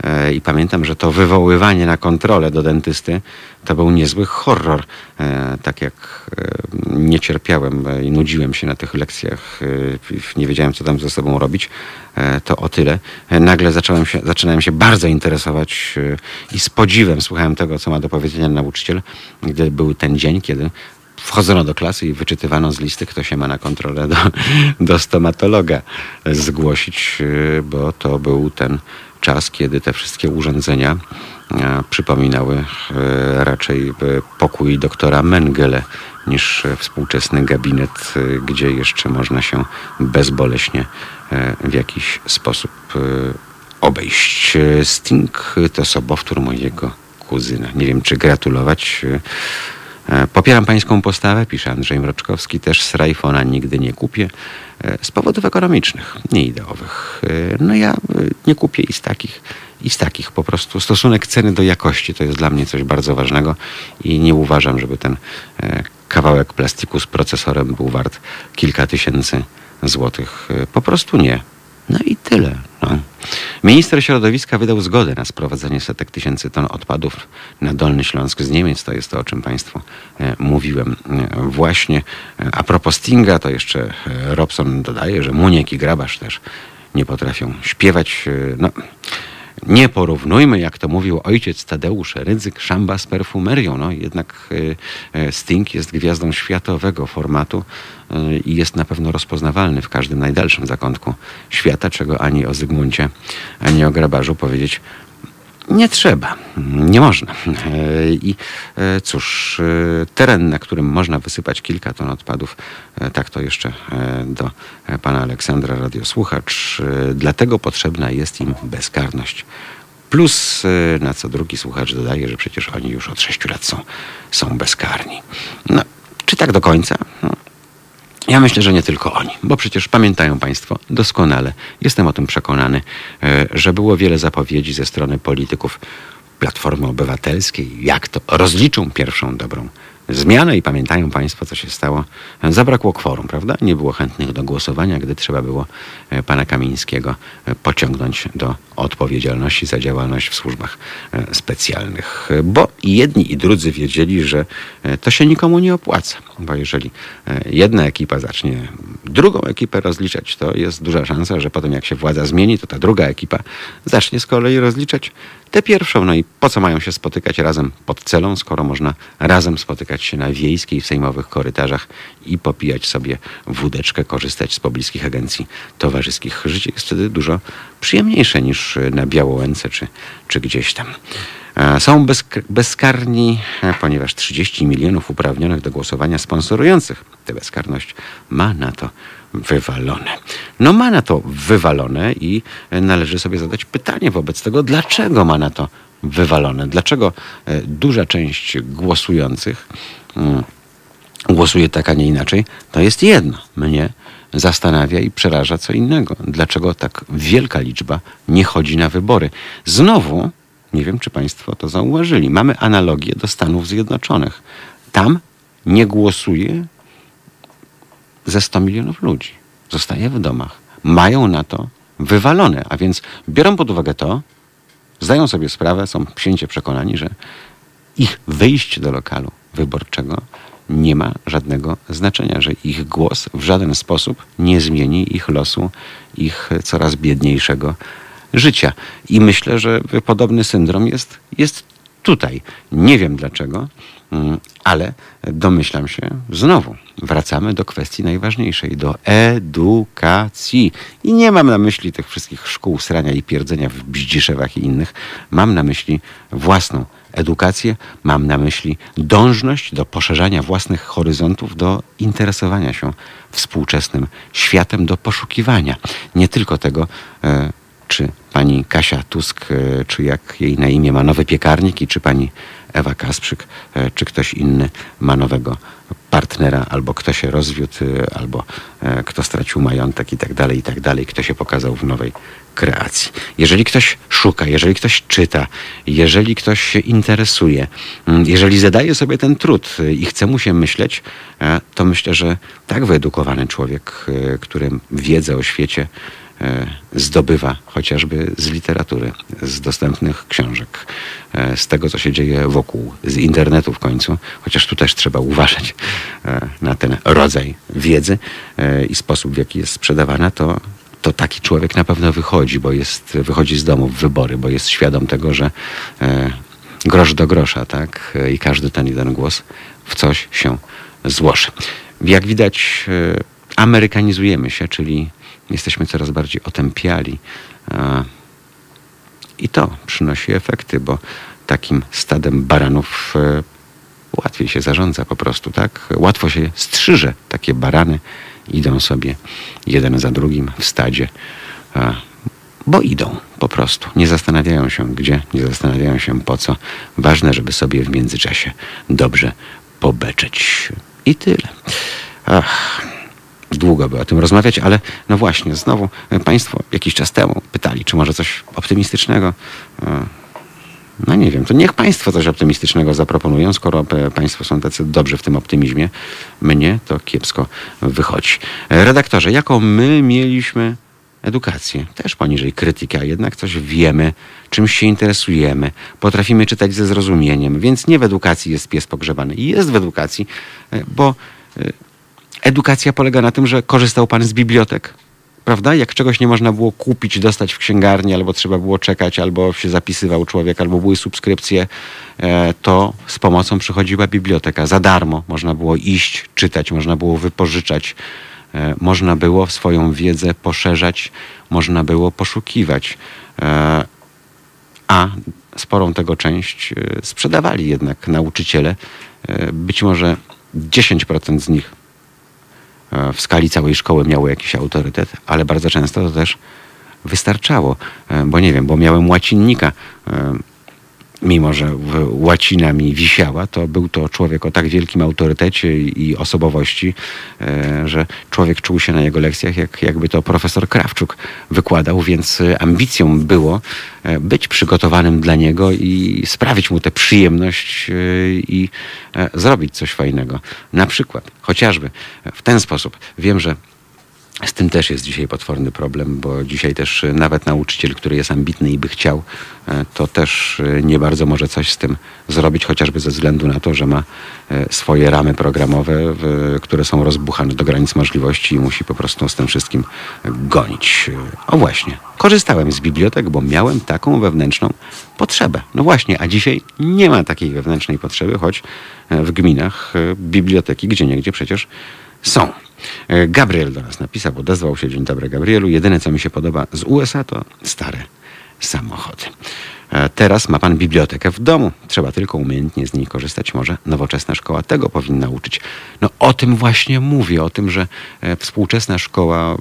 E, I pamiętam, że to wywoływanie na kontrolę do dentysty to był niezły horror. E, tak jak e, nie cierpiałem i nudziłem się na tych lekcjach, nie wiedziałem, co tam ze sobą robić, to o tyle. Nagle zacząłem się, zaczynałem się bardzo interesować i z podziwem słuchałem tego, co ma do powiedzenia nauczyciel, gdy był ten dzień, kiedy wchodzono do klasy i wyczytywano z listy, kto się ma na kontrolę do, do stomatologa zgłosić, y, bo to był ten czas, kiedy te wszystkie urządzenia e, przypominały e, raczej pokój doktora Mengele niż współczesny gabinet, gdzie jeszcze można się bezboleśnie w jakiś sposób obejść. Sting to sobowtór mojego kuzyna. Nie wiem, czy gratulować popieram pańską postawę, pisze Andrzej Mroczkowski, też z Rajfona nigdy nie kupię e, z powodów ekonomicznych, nie ideowych. E, no ja nie kupię i z takich, i z takich po prostu. Stosunek ceny do jakości to jest dla mnie coś bardzo ważnego i nie uważam, żeby ten kawałek plastiku z procesorem był wart kilka tysięcy złotych. Po prostu nie. No i tyle. No. Minister środowiska wydał zgodę na sprowadzenie setek tysięcy ton odpadów na Dolny Śląsk z Niemiec. To jest to, o czym Państwu e, mówiłem e, właśnie. E, a propos Stinga, to jeszcze Robson dodaje, że Muniek i Grabasz też nie potrafią śpiewać. No, nie porównujmy, jak to mówił ojciec Tadeusz Rydzyk, szamba z perfumerią. No, jednak e, e, Sting jest gwiazdą światowego formatu e, i jest na pewno rozpoznawalny w każdym najdalszym zakątku świata, czego ani o Zygmuncie, ani o Grabarzu powiedzieć nie trzeba, nie można. E, I e, cóż, e, teren, na którym można wysypać kilka ton odpadów, tak to jeszcze do pana Aleksandra radiosłuchacz, dlatego potrzebna jest im bezkarność. Plus, na co drugi słuchacz dodaje, że przecież oni już od sześciu lat są, są bezkarni. No, czy tak do końca? No, ja myślę, że nie tylko oni, bo przecież pamiętają Państwo doskonale, jestem o tym przekonany, e, że było wiele zapowiedzi ze strony polityków Platformy Obywatelskiej, jak to rozliczą pierwszą dobrą zmianę i pamiętają Państwo, co się stało. Zabrakło kworum, prawda? Nie było chętnych do głosowania, gdy trzeba było e, pana Kamińskiego e, pociągnąć do odpowiedzialności za działalność w służbach e, specjalnych. Bo i jedni i drudzy wiedzieli, że to się nikomu nie opłaca. Bo jeżeli jedna ekipa zacznie drugą ekipę rozliczać, to jest duża szansa, że potem jak się władza zmieni, to ta druga ekipa zacznie z kolei rozliczać tę pierwszą. No i po co mają się spotykać razem pod celą, skoro można razem spotykać się na wiejskiej, w sejmowych korytarzach i popijać sobie wódeczkę, korzystać z pobliskich agencji towarzyskich. Życie jest wtedy dużo przyjemniejsze niż na Białołęce czy, czy gdzieś tam. E, są bezkarni, e, ponieważ 30 milionów uprawnionych do głosowania sponsorujących tę bezkarność ma na to wywalone. No ma na to wywalone i należy sobie zadać pytanie wobec tego, dlaczego ma na to wywalone? Dlaczego e, duża część głosujących mm, głosuje tak, a nie inaczej? To jest jedno. Mnie zastanawia i przeraża co innego. Dlaczego tak wielka liczba nie chodzi na wybory? Znowu, nie wiem czy Państwo to zauważyli, mamy analogię do Stanów Zjednoczonych. Tam nie głosuje ze 100 milionów ludzi. Zostaje w domach. Mają na to wywalone, a więc biorą pod uwagę to, zdają sobie sprawę, są święcie przekonani, że ich wyjście do lokalu wyborczego nie ma żadnego znaczenia, że ich głos w żaden sposób nie zmieni ich losu, ich coraz biedniejszego życia. I myślę, że podobny syndrom jest, jest tutaj. Nie wiem dlaczego, ale domyślam się, znowu wracamy do kwestii najważniejszej, do edukacji. I nie mam na myśli tych wszystkich szkół srania i pierdzenia w Bździszewach i innych. Mam na myśli własną edukację, mam na myśli dążność do poszerzania własnych horyzontów, do interesowania się współczesnym światem, do poszukiwania nie tylko tego, e, czy pani Kasia Tusk, e, czy jak jej na imię ma nowy piekarnik i czy pani Ewa Kasprzyk, e, czy ktoś inny ma nowego partnera, albo kto się rozwiódł, e, albo kto stracił majątek i tak dalej, i tak dalej, kto się pokazał w nowej kreacji. Jeżeli ktoś szuka, jeżeli ktoś czyta, jeżeli ktoś się interesuje, mm, jeżeli zadaje sobie ten trud i chce mu się myśleć, to myślę, że tak wyedukowany człowiek, który wiedzę o świecie E, zdobywa chociażby z literatury, z dostępnych książek, e, z tego, co się dzieje wokół, z internetu w końcu, chociaż tu też trzeba uważać e, na ten rodzaj wiedzy i sposób, w jaki jest sprzedawana, to, to taki człowiek na pewno wychodzi, bo jest, wychodzi z domu w wybory, bo jest świadom tego, że grosz do grosza, tak? I każdy ten jeden głos w coś się złoży. Jak widać, amerykanizujemy się, czyli jesteśmy coraz bardziej otępiali. I to przynosi efekty, bo takim stadem baranów e, łatwiej się zarządza po prostu, tak? Łatwo się strzyże takie barany, idą sobie jeden za drugim w stadzie, bo idą po prostu. Nie zastanawiają się gdzie, nie zastanawiają się po co. Ważne, żeby sobie w międzyczasie dobrze pobeczeć. I tyle. Ach długo by o tym rozmawiać, ale no właśnie, znowu e, Państwo jakiś czas temu pytali, czy może coś optymistycznego. E, no nie wiem, to niech Państwo coś optymistycznego zaproponują, skoro Państwo są tacy dobrzy w tym optymizmie. Mnie to kiepsko wychodzi. E, redaktorze, jaką my mieliśmy edukację? Też poniżej krytyki, a jednak coś wiemy, czymś się interesujemy, potrafimy czytać ze zrozumieniem, więc nie w edukacji jest pies pogrzebany. Jest w edukacji, bo edukacja polega na tym, że korzystał pan z bibliotek. Prawda? Jak czegoś nie można było kupić, dostać w księgarni, albo trzeba było czekać, albo się zapisywał człowiek, albo były subskrypcje, e, to z pomocą przychodziła biblioteka. Za darmo można było iść, czytać, można było wypożyczać, e, można było swoją wiedzę poszerzać, można było poszukiwać. E, a sporą tego część sprzedawali jednak nauczyciele. Być może 10% z nich w skali całej szkoły miały jakiś autorytet, ale bardzo często to też wystarczało, e, bo nie wiem, bo miałem łacinnika, e, mimo że łacina mi wisiała, to był to człowiek o tak wielkim autorytecie i osobowości, e, że człowiek czuł się na jego lekcjach, jak, jakby to profesor Krawczuk wykładał, więc ambicją było e, być przygotowanym dla niego i sprawić mu tę przyjemność e, i zrobić coś fajnego. Na przykład, chociażby w ten sposób. Wiem, że z tym też jest dzisiaj potworny problem, bo dzisiaj też e, nawet nauczyciel, który jest ambitny i by chciał, e, to też e, nie bardzo może coś z tym zrobić, chociażby ze względu na to, że ma swoje ramy programowe, które są rozbuchane do granic możliwości i musi po prostu z tym wszystkim gonić. O właśnie, korzystałem z bibliotek, bo miałem taką wewnętrzną potrzebę. No właśnie, a dzisiaj nie ma takiej wewnętrznej potrzeby, choć w gminach biblioteki gdzie niegdzie przecież są. E, Gabriel do nas napisał, odezwał się. Dzień dobry, Gabrielu. Jedyne, co mi się podoba z USA, to stare samochody. E, teraz ma pan bibliotekę w domu. Trzeba tylko umiejętnie z niej korzystać. Może nowoczesna szkoła tego powinna uczyć. No o tym właśnie mówię, o tym, że e, współczesna szkoła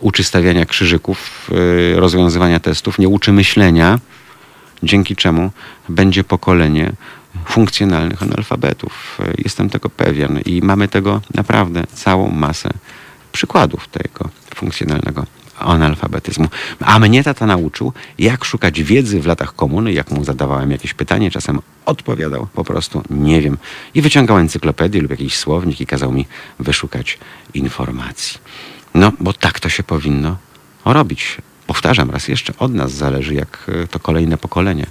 uczy stawiania krzyżyków, rozwiązywania testów, nie uczy myślenia, dzięki czemu będzie pokolenie funkcjonalnych analfabetów. Jestem tego pewien i mamy tego naprawdę całą masę przykładów tego funkcjonalnego analfabetyzmu. A mnie tata nauczył, jak szukać wiedzy w latach komuny, jak mu zadawałem jakieś pytanie, czasem odpowiadał po prostu nie wiem. I wyciągał encyklopedię lub jakiś słownik i kazał mi wyszukać informacji. No, bo tak to się powinno robić. Powtarzam raz jeszcze, od nas zależy, jak to kolejne pokolenie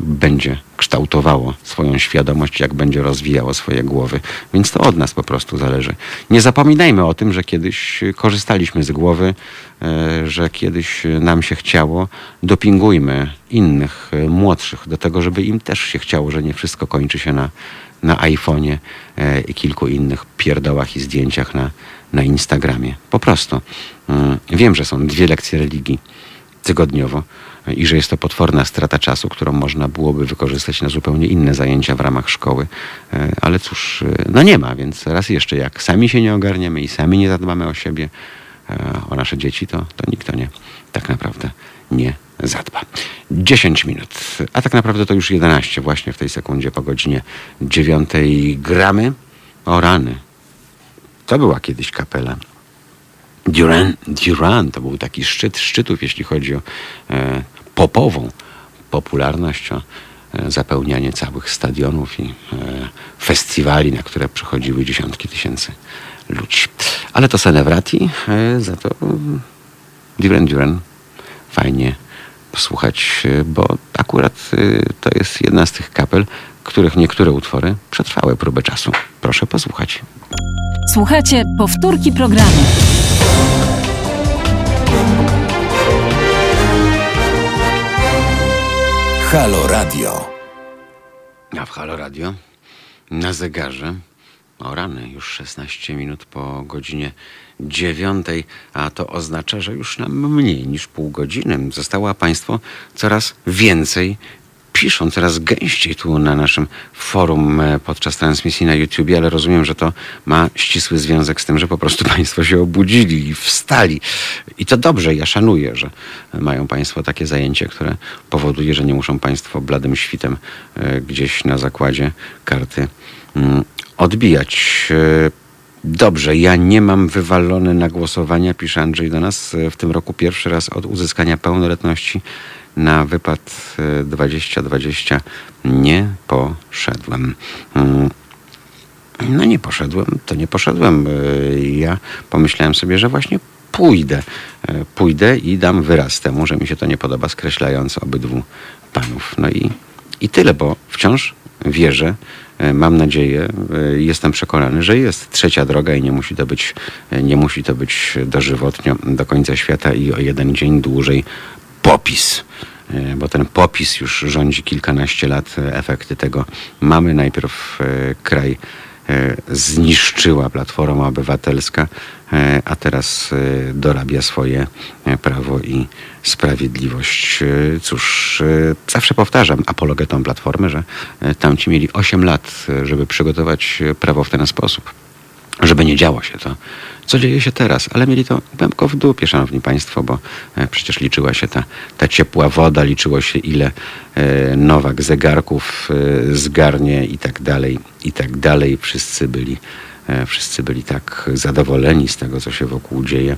będzie kształtowało swoją świadomość, jak będzie rozwijało swoje głowy. Więc to od nas po prostu zależy. Nie zapominajmy o tym, że kiedyś korzystaliśmy z głowy, e, że kiedyś nam się chciało. Dopingujmy innych, e, młodszych do tego, żeby im też się chciało, że nie wszystko kończy się na, na iPhone'ie e, i kilku innych pierdołach i zdjęciach na, na Instagramie. Po prostu. Mm, wiem, że są dwie lekcje religii tygodniowo i że jest to potworna strata czasu, którą można byłoby wykorzystać na zupełnie inne zajęcia w ramach szkoły. E, ale cóż, e, no nie ma, więc raz jeszcze, jak sami się nie ogarniemy i sami nie zadbamy o siebie, e, o nasze dzieci, to, to nikt to nie, tak naprawdę nie zadba. 10 minut, a tak naprawdę to już 11 właśnie w tej sekundzie po godzinie 9 gramy. O rany. To była kiedyś kapela. Duran, Duran to był taki szczyt szczytów, jeśli chodzi o e, popową popularność, o e, zapełnianie całych stadionów i e, festiwali, na które przychodziły dziesiątki tysięcy ludzi. Ale to Senevrati, e, za to Duran Duran fajnie posłuchać, bo akurat to jest jedna z tych kapel, których niektóre utwory przetrwały próbę czasu. Proszę posłuchać. Słuchajcie powtórki programu. Halo Radio. A w Halo Radio na zegarze o rany, już 16 minut po godzinie dziewiątej, a to oznacza, że już nam mniej niż pół godziny zostało Państwo coraz więcej piszą coraz gęściej tu na naszym forum e, podczas transmisji na YouTube, ale rozumiem, że to ma ścisły związek z tym, że po prostu *laughs* Państwo się obudzili i wstali. I to dobrze, ja szanuję, że mają Państwo takie zajęcie, które powoduje, że nie muszą Państwo bladym świtem e, gdzieś na zakładzie karty mm, odbijać. E, dobrze, ja nie mam wywalone na głosowania, pisze Andrzej do nas, w tym roku pierwszy raz od uzyskania pełnoletności na wypad 2020 e, nie poszedłem. Mm. No nie poszedłem, to nie poszedłem. E, ja pomyślałem sobie, że właśnie pójdę. E, pójdę i dam wyraz temu, że mi się to nie podoba, skreślając obydwu panów. No i, i tyle, bo wciąż wierzę, mam nadzieję, jestem przekonany, że jest trzecia droga i nie musi to być, nie musi to być dożywotnio do końca świata i o jeden dzień dłużej popis e, bo ten popis już rządzi kilkanaście lat. Efekty tego mamy. Najpierw e, kraj e, zniszczyła Platforma Obywatelska, a teraz dorabia swoje prawo i sprawiedliwość. Cóż, zawsze powtarzam apologetom Platformy, że tamci mieli 8 lat, żeby przygotować prawo w ten sposób. Żeby nie działo się to, co dzieje się teraz. Ale mieli to głęboko w dupie, szanowni państwo, bo e, przecież liczyła się ta, ta ciepła woda, liczyło się ile e, Nowak zegarków e, zgarnie i tak dalej, i tak dalej. Wszyscy byli e, Wszyscy byli tak zadowoleni z tego, co się wokół dzieje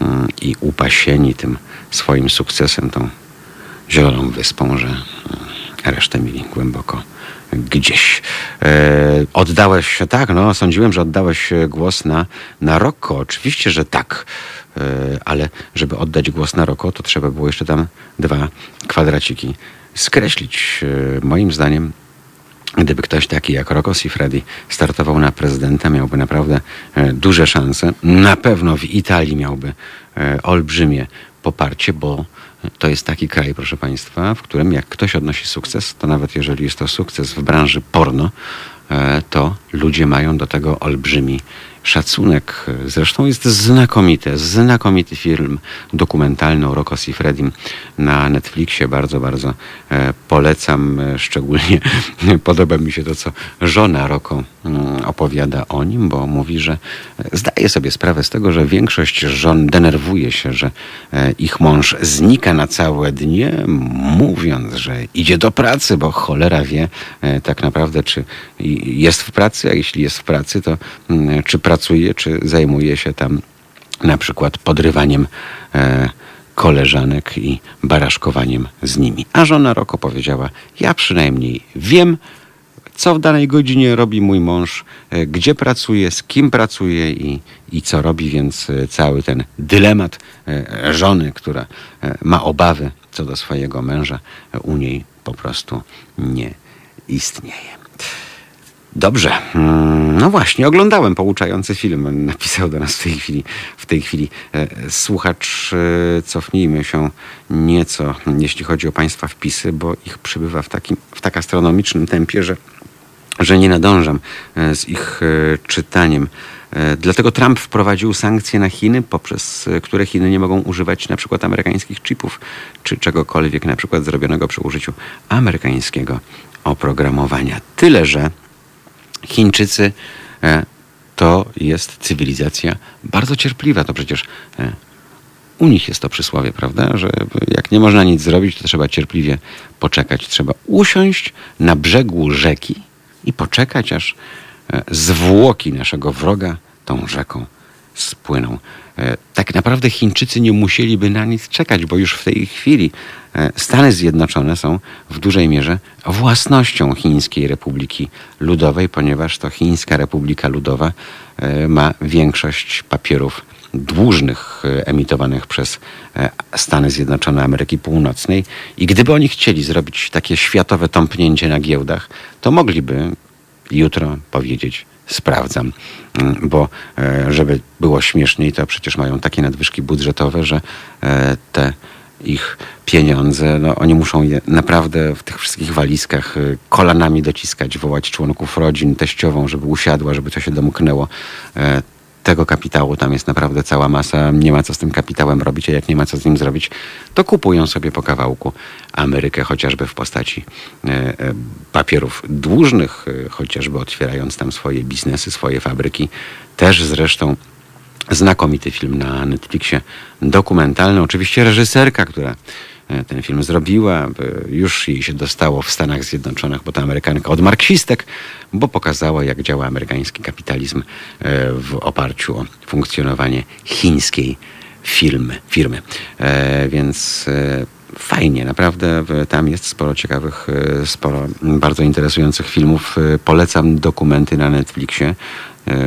mm, i upasieni tym swoim sukcesem, tą zieloną wyspą, że mm, resztę mieli głęboko gdzieś. E, oddałeś, tak, no, sądziłem, że oddałeś głos na, na Rocco. Oczywiście, że tak. E, ale żeby oddać głos na Rocco, to trzeba było jeszcze tam dwa kwadraciki skreślić. E, moim zdaniem Gdyby ktoś taki jak Rocco Siffredi startował na prezydenta, miałby naprawdę e, duże szanse. Na pewno w Italii miałby e, olbrzymie poparcie, bo to jest taki kraj, proszę Państwa, w którym jak ktoś odnosi sukces, to nawet jeżeli jest to sukces w branży porno, e, to ludzie mają do tego olbrzymi szacunek. Zresztą jest znakomity, znakomity film dokumentalny o Rocco Siffredim na Netflixie. Bardzo, bardzo e, polecam. E, Szczególnie *laughs* podoba mi się to, co żona Rocco mm, opowiada o nim, bo mówi, że e, zdaje sobie sprawę z tego, że większość żon denerwuje się, że e, ich mąż znika na całe dnie, mówiąc, że idzie do pracy, bo cholera wie e, tak naprawdę, czy jest w pracy, a jeśli jest w pracy, to mm, czy pracuje, czy zajmuje się tam na przykład podrywaniem e, koleżanek i baraszkowaniem z nimi. A żona Roko powiedziała, ja przynajmniej wiem, co w danej godzinie robi mój mąż, e, gdzie pracuje, z kim pracuje i, i co robi, więc e, cały ten dylemat e, żony, która e, ma obawy co do swojego męża, e, u niej po prostu nie istnieje. Dobrze. Mm, No właśnie, oglądałem pouczający film. Napisał do nas w tej chwili, w tej chwili e, słuchacz. e, Cofnijmy się nieco, jeśli chodzi o Państwa wpisy, bo ich przybywa w, takim, w tak astronomicznym tempie, że, że nie nadążam e, z ich czytaniem. Dlatego Trump wprowadził sankcje na Chiny, poprzez które Chiny nie mogą używać na przykład amerykańskich chipów, czy czegokolwiek na przykład zrobionego przy użyciu amerykańskiego oprogramowania. Tyle, że Chińczycy e, to jest cywilizacja bardzo cierpliwa. To przecież e, u nich jest to przysłowie, prawda? Że jak nie można nic zrobić, to trzeba cierpliwie poczekać. Trzeba usiąść na brzegu rzeki i poczekać, aż e, zwłoki naszego wroga tą rzeką spłyną. Tak naprawdę Chińczycy nie musieliby na nic czekać, bo już w tej chwili Stany Zjednoczone są w dużej mierze własnością Chińskiej Republiki Ludowej, ponieważ to Chińska Republika Ludowa e, ma większość papierów dłużnych e, emitowanych przez e, Stany Zjednoczone Ameryki Północnej. I gdyby oni chcieli zrobić takie światowe tąpnięcie na giełdach, to mogliby jutro powiedzieć sprawdzam, Mm, bo e, żeby było śmieszniej, to przecież mają takie nadwyżki budżetowe, że e, te ich pieniądze, no oni muszą je naprawdę w tych wszystkich walizkach e, kolanami dociskać, wołać członków rodzin, teściową, żeby usiadła, żeby to się domknęło. E, tego kapitału tam jest naprawdę cała masa. Nie ma co z tym kapitałem robić, a jak nie ma co z nim zrobić, to kupują sobie po kawałku Amerykę, chociażby w postaci e, e, papierów dłużnych, chociażby otwierając tam swoje biznesy, swoje fabryki. Też zresztą znakomity film na Netflixie, dokumentalny. Oczywiście reżyserka, która e, ten film zrobiła, e, już jej się dostało w Stanach Zjednoczonych, bo to Amerykanka od marksistek, bo pokazała, jak działa amerykański kapitalizm e, w oparciu o funkcjonowanie chińskiej firmy. firmy. Więc fajnie, naprawdę tam jest sporo ciekawych, sporo bardzo interesujących filmów. Polecam dokumenty na Netflixie,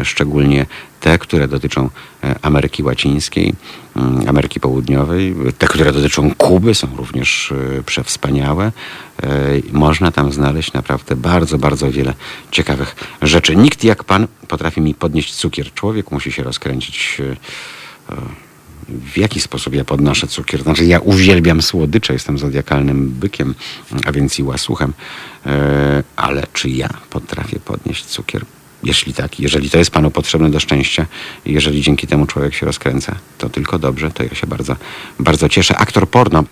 szczególnie te, które dotyczą e, Ameryki Łacińskiej, mm, Ameryki Południowej. Te, które dotyczą Kuby są również e, przewspaniałe. E, Można tam znaleźć naprawdę bardzo, bardzo wiele ciekawych rzeczy. Nikt jak pan potrafi mi podnieść cukier. Człowiek musi się rozkręcić e, w jaki sposób ja podnoszę cukier. Znaczy, ja uwielbiam słodycze, jestem zodiakalnym bykiem, a więc i łasuchem. E, ale czy ja potrafię podnieść cukier? Jeśli tak, jeżeli to jest panu potrzebne do szczęścia, jeżeli dzięki temu człowiek się rozkręca, to tylko dobrze, to ja się bardzo, bardzo cieszę. Aktor porno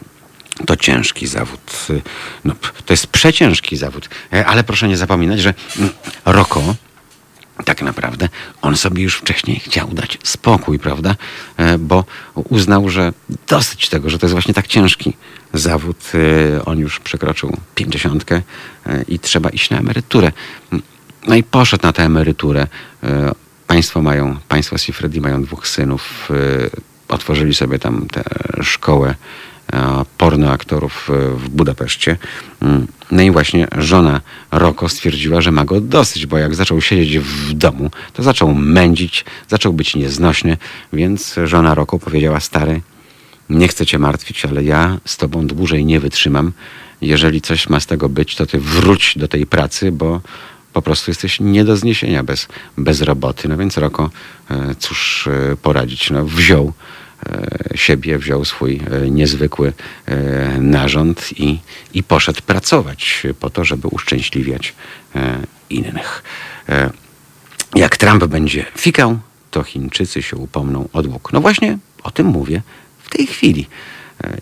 to ciężki zawód. No, to jest przeciężki zawód. E, Ale proszę nie zapominać, że mm, Roko tak naprawdę on sobie już wcześniej chciał dać spokój, prawda? E, Bo uznał, że dosyć tego, że to jest właśnie tak ciężki zawód. E, On już przekroczył pięćdziesiątkę i trzeba iść na emeryturę. No i poszedł na tę emeryturę. E, Państwo mają, państwo Sifredi mają dwóch synów. e, Otworzyli sobie tam tę szkołę e, pornoaktorów w Budapeszcie. Mm, No i właśnie żona Roko stwierdziła, że ma go dosyć, bo jak zaczął siedzieć w domu, to zaczął mędzić, zaczął być nieznośny, więc żona Roko powiedziała, stary, nie chcę cię martwić, ale ja z tobą dłużej nie wytrzymam. Jeżeli coś ma z tego być, to ty wróć do tej pracy, bo po prostu jesteś nie do zniesienia bez, bez roboty. No więc Roko, e, cóż e, poradzić, no wziął e, siebie, wziął swój niezwykły narząd i, i poszedł pracować po to, żeby uszczęśliwiać innych. Jak Trump będzie fikał, to Chińczycy się upomną o dług. No właśnie o tym mówię w tej chwili.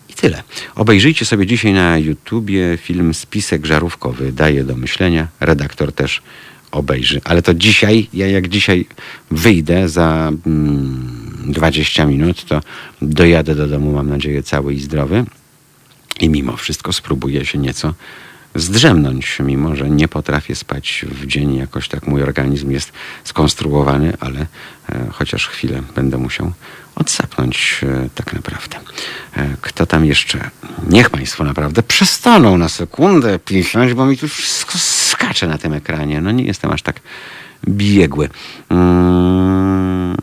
I tyle. Obejrzyjcie sobie dzisiaj na YouTubie film Spisek Żarówkowy. Daje do myślenia. Redaktor też obejrzy. Ale to dzisiaj, ja jak dzisiaj wyjdę za mm, 20 minut, to dojadę do domu, mam nadzieję, cały i zdrowy. I mimo wszystko spróbuję się nieco zdrzemnąć, mimo że nie potrafię spać w dzień. Jakoś tak mój organizm jest skonstruowany, ale e, chociaż chwilę będę musiał odsapnąć e, tak naprawdę. E, kto tam jeszcze? Niech Państwo naprawdę przestaną na sekundę pisać, bo mi tu wszystko skacze na tym ekranie. No nie jestem aż tak biegły. Mm.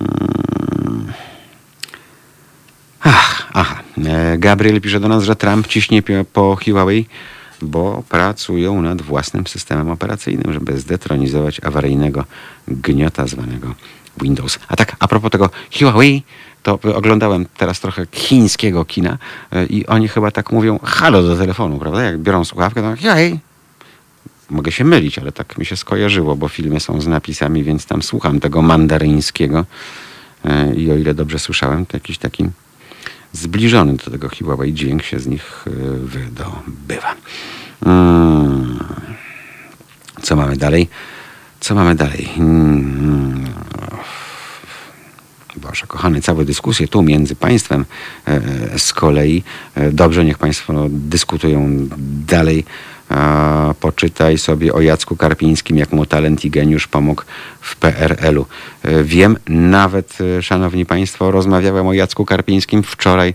Ach, aha. E, Gabriel pisze do nas, że Trump ciśnie po Huawei, bo pracują nad własnym systemem operacyjnym, żeby zdetronizować awaryjnego gniota zwanego Windows. A tak, a propos tego Huawei, to oglądałem teraz trochę chińskiego kina e, i oni chyba tak mówią halo do telefonu, prawda? Jak biorą słuchawkę, to Huawei. Mogę się mylić, ale tak mi się skojarzyło, bo filmy są z napisami, więc tam słucham tego mandaryńskiego e, i o ile dobrze słyszałem, to jakiś taki zbliżony do tego Huawei dźwięk się z nich e, wydobywa. Mm. Co mamy dalej? Co mamy dalej? Boże, kochany, całe dyskusje tu między państwem e, z kolei. E, dobrze, niech państwo dyskutują dalej. Poczytaj sobie o Jacku Karpińskim, jak mu talent i geniusz pomógł w PRL-u. E, Wiem, nawet, szanowni państwo, rozmawiałem o Jacku Karpińskim wczoraj,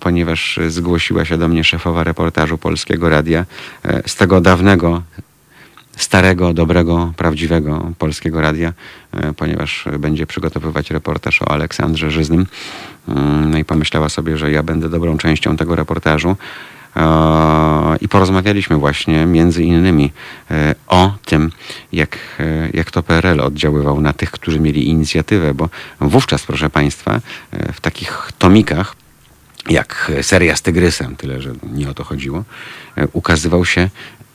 ponieważ zgłosiła się do mnie szefowa reportażu Polskiego Radia z tego dawnego starego, dobrego, prawdziwego polskiego radia, e, ponieważ będzie przygotowywać reportaż o Aleksandrze Żyznym. Mm, No i pomyślała sobie, że ja będę dobrą częścią tego reportażu. E, I porozmawialiśmy właśnie między innymi e, o tym, jak, jak to PRL oddziaływał na tych, którzy mieli inicjatywę, bo wówczas, proszę Państwa, w takich tomikach, jak seria z Tygrysem, tyle że nie o to chodziło, ukazywał się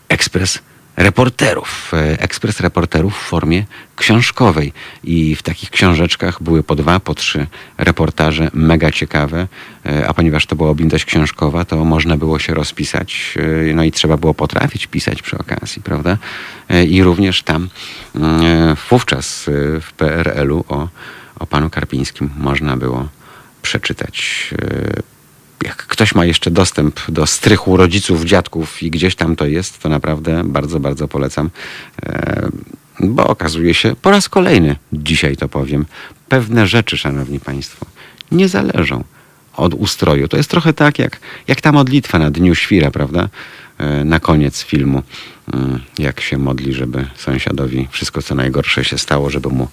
ekspres reporterów. E, Ekspres reporterów w formie książkowej. I w takich książeczkach były po dwa, po trzy reportaże mega ciekawe. E, A ponieważ to była objętość książkowa, to można było się rozpisać. e, No i trzeba było potrafić pisać przy okazji, prawda? I również tam mm, wówczas w PRL-u o, o panu Karpińskim można było przeczytać jak ktoś ma jeszcze dostęp do strychu rodziców, dziadków i gdzieś tam to jest, to naprawdę bardzo, bardzo polecam. E, Bo okazuje się, po raz kolejny, dzisiaj to powiem, pewne rzeczy, szanowni państwo, nie zależą od ustroju. To jest trochę tak, jak, jak ta modlitwa na Dniu Świra, prawda? E, Na koniec filmu, mm, jak się modli, żeby sąsiadowi wszystko co najgorsze się stało, żeby mu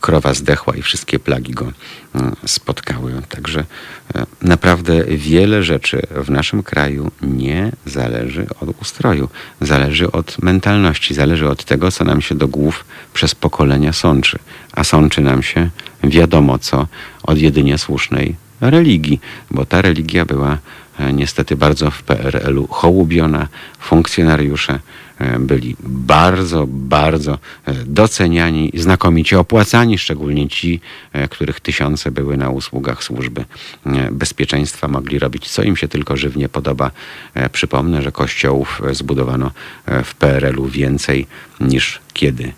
krowa zdechła i wszystkie plagi go mm, spotkały. Także e, naprawdę wiele rzeczy w naszym kraju nie zależy od ustroju. Zależy od mentalności, zależy od tego, co nam się do głów przez pokolenia sączy. A sączy nam się wiadomo co od jedynie słusznej religii, bo ta religia była e, niestety bardzo w PRL-u hołubiona. Funkcjonariusze e, byli bardzo, bardzo e, doceniani, znakomicie opłacani, szczególnie ci, e, których tysiące były na usługach służby e, bezpieczeństwa, mogli robić co im się tylko żywnie podoba. E, Przypomnę, że kościołów e, zbudowano e, w PRL-u więcej niż kiedy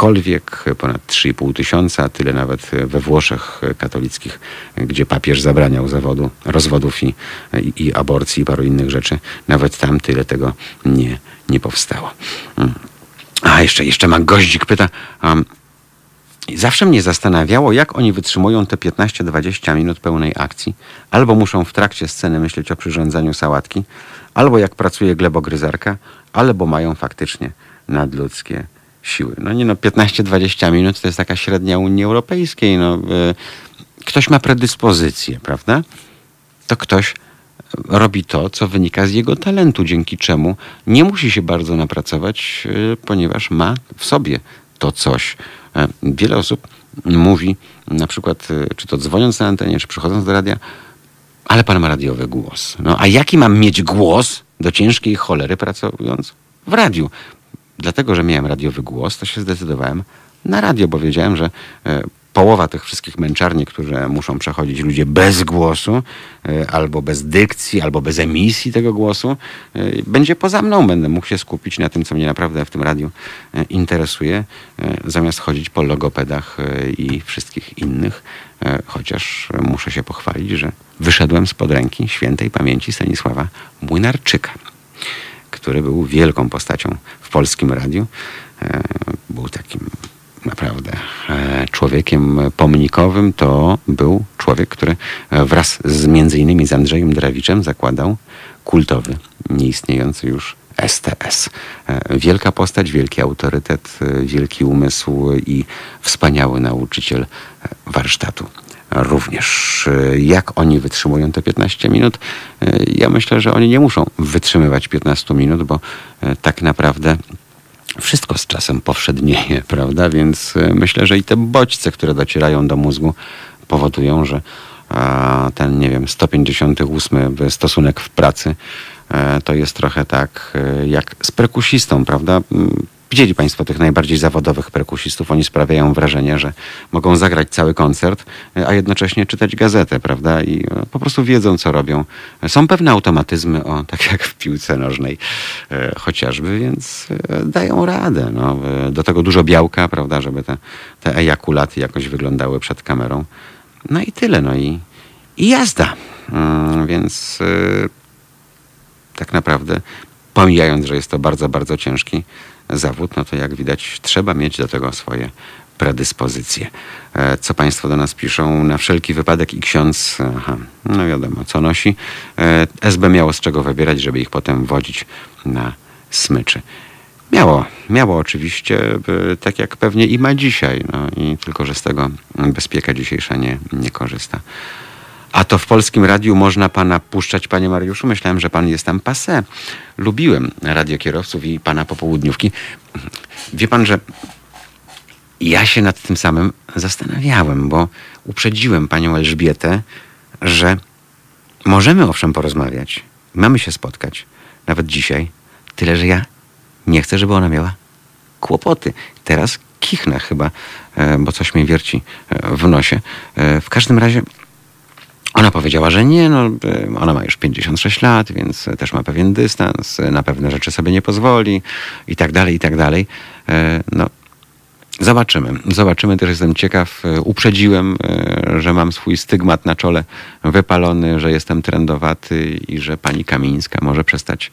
gdziekolwiek, ponad 3,5 tysiąca, tyle nawet we Włoszech katolickich, gdzie papież zabraniał zawodu, rozwodów i, i, i aborcji i paru innych rzeczy. Nawet tam tyle tego nie, nie powstało. Mm. A jeszcze, jeszcze ma goździk pyta, um, Zawsze mnie zastanawiało, jak oni wytrzymują te 15-20 minut pełnej akcji. Albo muszą w trakcie sceny myśleć o przyrządzaniu sałatki, albo jak pracuje glebogryzarka, albo mają faktycznie nadludzkie siły. No nie no, 15-20 minut to jest taka średnia Unii Europejskiej. No, y, ktoś ma predyspozycję, prawda? To ktoś robi to, co wynika z jego talentu, dzięki czemu nie musi się bardzo napracować, y, ponieważ ma w sobie to coś. E, wiele osób mówi, na przykład, czy to dzwoniąc na antenie, czy przychodząc do radia, ale pan ma radiowy głos. No a jaki mam mieć głos do ciężkiej cholery pracując w radiu? Dlatego, że miałem radiowy głos, to się zdecydowałem na radio, bo wiedziałem, że e, połowa tych wszystkich męczarni, które muszą przechodzić ludzie bez głosu, e, albo bez dykcji, albo bez emisji tego głosu, e, będzie poza mną. Będę mógł się skupić na tym, co mnie naprawdę w tym radiu interesuje, zamiast chodzić po logopedach i wszystkich innych. Chociaż muszę się pochwalić, że wyszedłem spod ręki świętej pamięci Stanisława Młynarczyka który był wielką postacią w polskim radiu. E, był takim naprawdę e, człowiekiem pomnikowym. To był człowiek, który wraz z między innymi z Andrzejem Drawiczem zakładał kultowy, nieistniejący już STS. E, wielka postać, wielki autorytet, wielki umysł i wspaniały nauczyciel warsztatu również. Jak oni wytrzymują te 15 minut? Ja myślę, że oni nie muszą wytrzymywać 15 minut, bo e, tak naprawdę wszystko z czasem powszednieje, *laughs* prawda? Więc e, myślę, że i te bodźce, które docierają do mózgu, powodują, że ten, nie wiem, 158 stosunek w pracy e, to jest trochę tak jak z perkusistą, prawda? Widzieli Państwo tych najbardziej zawodowych perkusistów. Oni sprawiają wrażenie, że mogą zagrać cały koncert, a jednocześnie czytać gazetę, prawda? I e, po prostu wiedzą, co robią. Są pewne automatyzmy, o, *laughs* tak jak w piłce nożnej e, chociażby, więc e, dają radę. No. Do tego dużo białka, prawda, żeby te, te ejakulaty jakoś wyglądały przed kamerą. No i tyle. No i, i jazda. Mm, więc tak naprawdę pomijając, że jest to bardzo, bardzo ciężki zawód, no to jak widać trzeba mieć do tego swoje predyspozycje. E, co Państwo do nas piszą? Na wszelki wypadek i ksiądz, aha, no wiadomo, co nosi. E, SB miało z czego wybierać, żeby ich potem wodzić na smyczy. Miało, miało oczywiście, tak jak pewnie i ma dzisiaj, no i tylko, że z tego bezpieka dzisiejsza nie, nie korzysta. A to w polskim radiu można pana puszczać, panie Mariuszu? Myślałem, że pan jest tam passé. Lubiłem radiokierowców i pana popołudniówki. Wie pan, że ja się nad tym samym zastanawiałem, bo uprzedziłem panią Elżbietę, że możemy owszem porozmawiać, mamy się spotkać, nawet dzisiaj, tyle, że ja nie chcę, żeby ona miała kłopoty. Teraz kichnę chyba, e, bo coś mnie wierci e, w nosie. E, w każdym razie ona powiedziała, że nie, no, ona ma już 56 lat, więc też ma pewien dystans, na pewne rzeczy sobie nie pozwoli i tak dalej, i tak dalej. E, no, zobaczymy. Zobaczymy, też jestem ciekaw. Uprzedziłem, e, że mam swój stygmat na czole wypalony, że jestem trendowaty i że pani Kamińska może przestać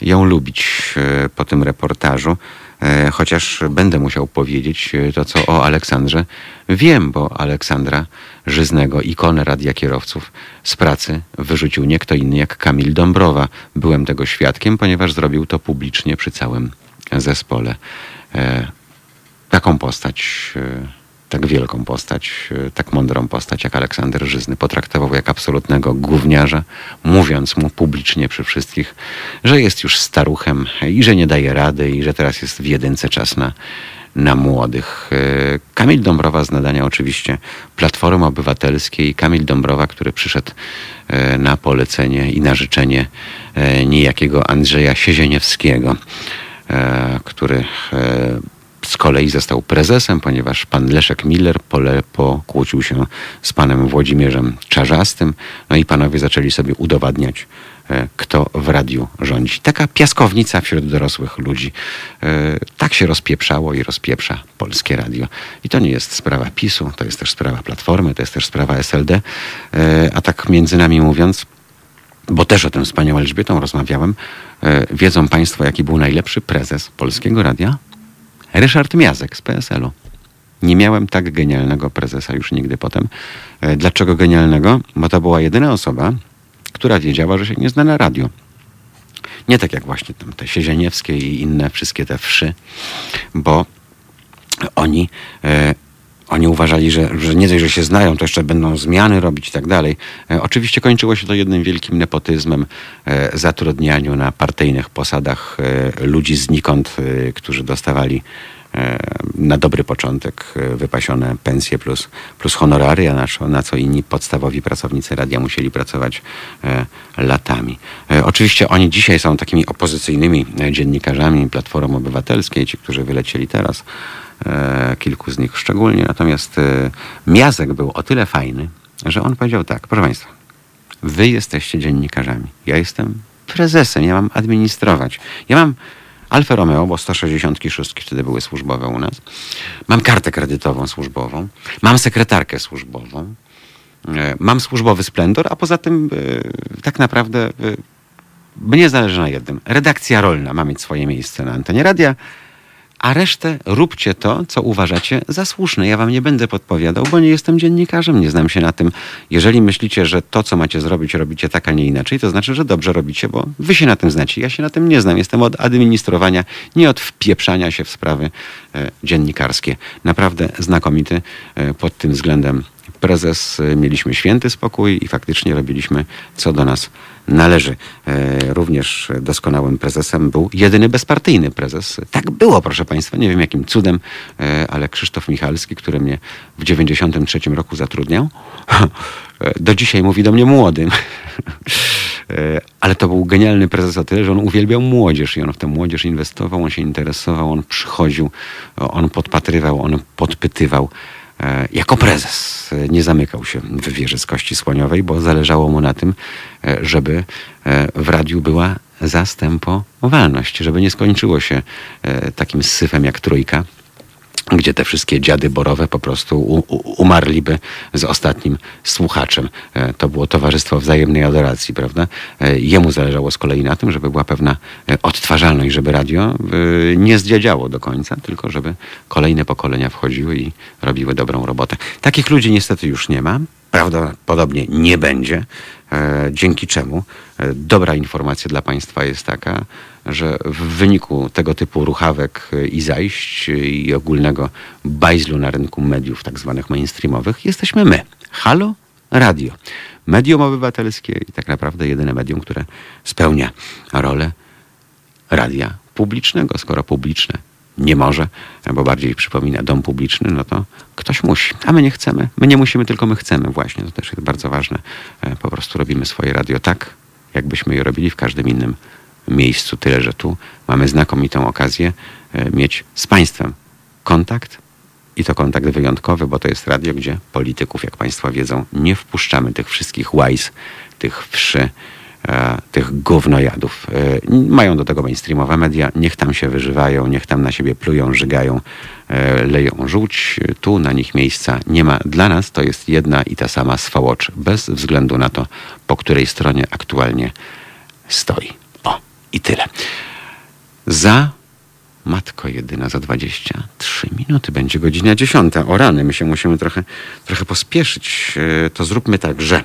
ją lubić e, po tym reportażu. E, chociaż będę musiał powiedzieć e, to, co o Aleksandrze wiem, bo Aleksandra Żyznego, ikonę radia kierowców z pracy wyrzucił nie kto inny jak Kamil Dąbrowa. Byłem tego świadkiem, ponieważ zrobił to publicznie przy całym zespole. Taką postać tak wielką postać, e, tak mądrą postać jak Aleksander Żyzny potraktował jak absolutnego gówniarza, mówiąc mu publicznie przy wszystkich, że jest już staruchem i że nie daje rady i że teraz jest w jedynce czas na, na młodych. E, Kamil Dąbrowa z nadania oczywiście Platformy Obywatelskiej. Kamil Dąbrowa, który przyszedł e, na polecenie i na życzenie niejakiego Andrzeja Siezieniewskiego, który z kolei został prezesem, ponieważ pan Leszek Miller pole, pokłócił się z panem Włodzimierzem Czarzastym, no i panowie zaczęli sobie udowadniać, e, kto w radiu rządzi. Taka piaskownica wśród dorosłych ludzi. E, tak się rozpieprzało i rozpieprza polskie radio. I to nie jest sprawa PiSu, to jest też sprawa Platformy, to jest też sprawa SLD. E, a tak między nami mówiąc, bo też o tym z panią Elżbietą rozmawiałem, wiedzą państwo, jaki był najlepszy prezes Polskiego Radia? Ryszard Miazek z PSL-u. Nie miałem tak genialnego prezesa już nigdy potem. E, dlaczego genialnego? Bo to była jedyna osoba, która wiedziała, że się nie zna na radio. Nie tak jak właśnie tam te Siezieniewskie i inne wszystkie te wszy, bo oni, e, oni uważali, że, że nie dość, że się znają, to jeszcze będą zmiany robić i tak dalej. E, oczywiście kończyło się to jednym wielkim nepotyzmem, e, zatrudnianiu na partyjnych posadach e, ludzi znikąd, którzy dostawali na dobry początek wypasione pensje plus, plus honoraria, na co, na co inni podstawowi pracownicy radia musieli pracować latami. Oczywiście oni dzisiaj są takimi opozycyjnymi dziennikarzami Platformy Obywatelskiej, ci, którzy wylecieli teraz, kilku z nich szczególnie. Natomiast e, Miazek był o tyle fajny, że on powiedział tak, proszę Państwa, Wy jesteście dziennikarzami, ja jestem prezesem, ja mam administrować. Ja mam Alfa Romeo, bo 166 wtedy były służbowe u nas. Mam kartę kredytową służbową, mam sekretarkę służbową, e, mam służbowy splendor, a poza tym e, tak naprawdę e, mnie zależy na jednym. Redakcja rolna ma mieć swoje miejsce na antenie radia, a resztę róbcie to, co uważacie za słuszne. Ja wam nie będę podpowiadał, bo nie jestem dziennikarzem, nie znam się na tym. Jeżeli myślicie, że to, co macie zrobić, robicie tak, a nie inaczej, to znaczy, że dobrze robicie, bo wy się na tym znacie. Ja się na tym nie znam. Jestem od administrowania, nie od wpieprzania się w sprawy e, dziennikarskie. Naprawdę znakomity e, pod tym względem prezes. E, Mieliśmy święty spokój i faktycznie robiliśmy, co do nas należy. E, Również doskonałym prezesem był jedyny bezpartyjny prezes. Tak było, proszę Państwa, nie wiem jakim cudem, e, ale Krzysztof Michalski, który mnie w 93 roku zatrudniał, *laughs* do dzisiaj mówi do mnie młodym. *laughs* Ale to był genialny prezes o tyle, że on uwielbiał młodzież i on w tę młodzież inwestował, on się interesował, on przychodził, on podpatrywał, on podpytywał. E, Jako prezes. Nie zamykał się w wieży z kości słoniowej, bo zależało mu na tym, e, żeby e, w radiu była zastępowalność, żeby nie skończyło się takim syfem jak trójka, gdzie te wszystkie dziady borowe po prostu u, u, umarliby z ostatnim słuchaczem. E, To było towarzystwo wzajemnej adoracji, prawda? E, Jemu zależało z kolei na tym, żeby była pewna e, odtwarzalność, żeby radio nie zdziadziało do końca, tylko żeby kolejne pokolenia wchodziły i robiły dobrą robotę. Takich ludzi niestety już nie ma. Prawdopodobnie nie będzie, e, dzięki czemu e, dobra informacja dla Państwa jest taka, że w wyniku tego typu ruchawek e, i zajść i ogólnego bajzlu na rynku mediów tak zwanych mainstreamowych jesteśmy my. Halo Radio. Medium obywatelskie i tak naprawdę jedyne medium, które spełnia rolę radia publicznego. Skoro publiczne nie może, bo bardziej przypomina dom publiczny, no to ktoś musi. A my nie chcemy. My nie musimy, tylko my chcemy właśnie. To też jest bardzo ważne. E, Po prostu robimy swoje radio tak, jakbyśmy je robili w każdym innym miejscu. Tyle, że tu mamy znakomitą okazję e, mieć z państwem kontakt i to kontakt wyjątkowy, bo to jest radio, gdzie polityków, jak Państwo wiedzą, nie wpuszczamy tych wszystkich łajs, tych wszy, tych gównojadów. E, mają do tego mainstreamowe media, niech tam się wyżywają, niech tam na siebie plują, żygają, e, leją żółć. Tu na nich miejsca nie ma. Dla nas to jest jedna i ta sama swałocz, bez względu na to, po której stronie aktualnie stoi. O, i tyle. Za Matko jedyna za 23 minuty. Będzie godzina 10. O rany, my się musimy trochę, trochę pospieszyć. E, To zróbmy tak, że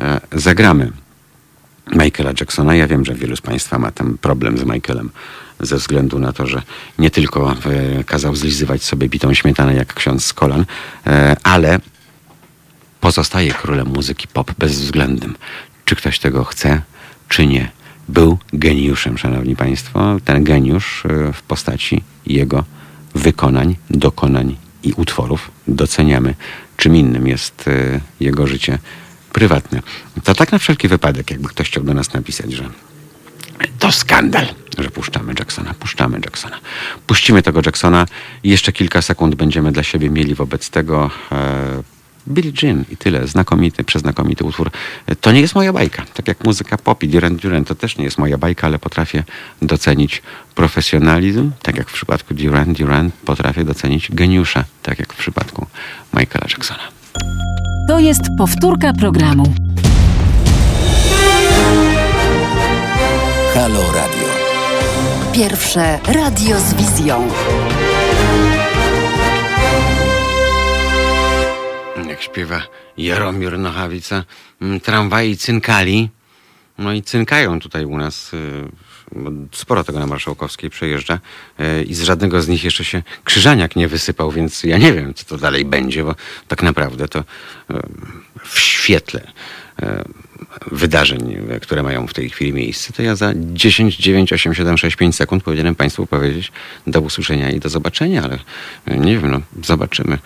e, zagramy Michaela Jacksona. Ja wiem, że wielu z Państwa ma tam problem z Michaelem ze względu na to, że nie tylko e, kazał zlizywać sobie bitą śmietanę jak ksiądz z kolan, e, ale pozostaje królem muzyki pop bezwzględnym. Czy ktoś tego chce, czy nie. Był geniuszem, szanowni państwo. Ten geniusz e, w postaci jego wykonań, dokonań i utworów doceniamy. Czym innym jest jego życie prywatne. To tak na wszelki wypadek, jakby ktoś chciał do nas napisać, że to skandal, że puszczamy Jacksona, puszczamy Jacksona. Puścimy tego Jacksona i jeszcze kilka sekund będziemy dla siebie mieli wobec tego. E, Billie Jean i tyle. Znakomity, przeznakomity utwór. To nie jest moja bajka. Tak jak muzyka pop i Duran Duran to też nie jest moja bajka, ale potrafię docenić profesjonalizm, tak jak w przypadku Duran Duran potrafię docenić geniusza, tak jak w przypadku Michaela Jacksona. To jest powtórka programu. Halo Radio. Pierwsze radio z wizją. Jak śpiewa Jaromir Nochawica, mm, tramwaji cynkali. No i cynkają tutaj u nas. Sporo tego na Marszałkowskiej przejeżdża y, i z żadnego z nich jeszcze się krzyżaniak nie wysypał, więc ja nie wiem, co to dalej będzie, bo tak naprawdę to y, w świetle y, wydarzeń, które mają w tej chwili miejsce, to ja za 10, 9, 8, 7, 6, 5 sekund powinienem Państwu powiedzieć do usłyszenia i do zobaczenia, ale nie wiem, no zobaczymy.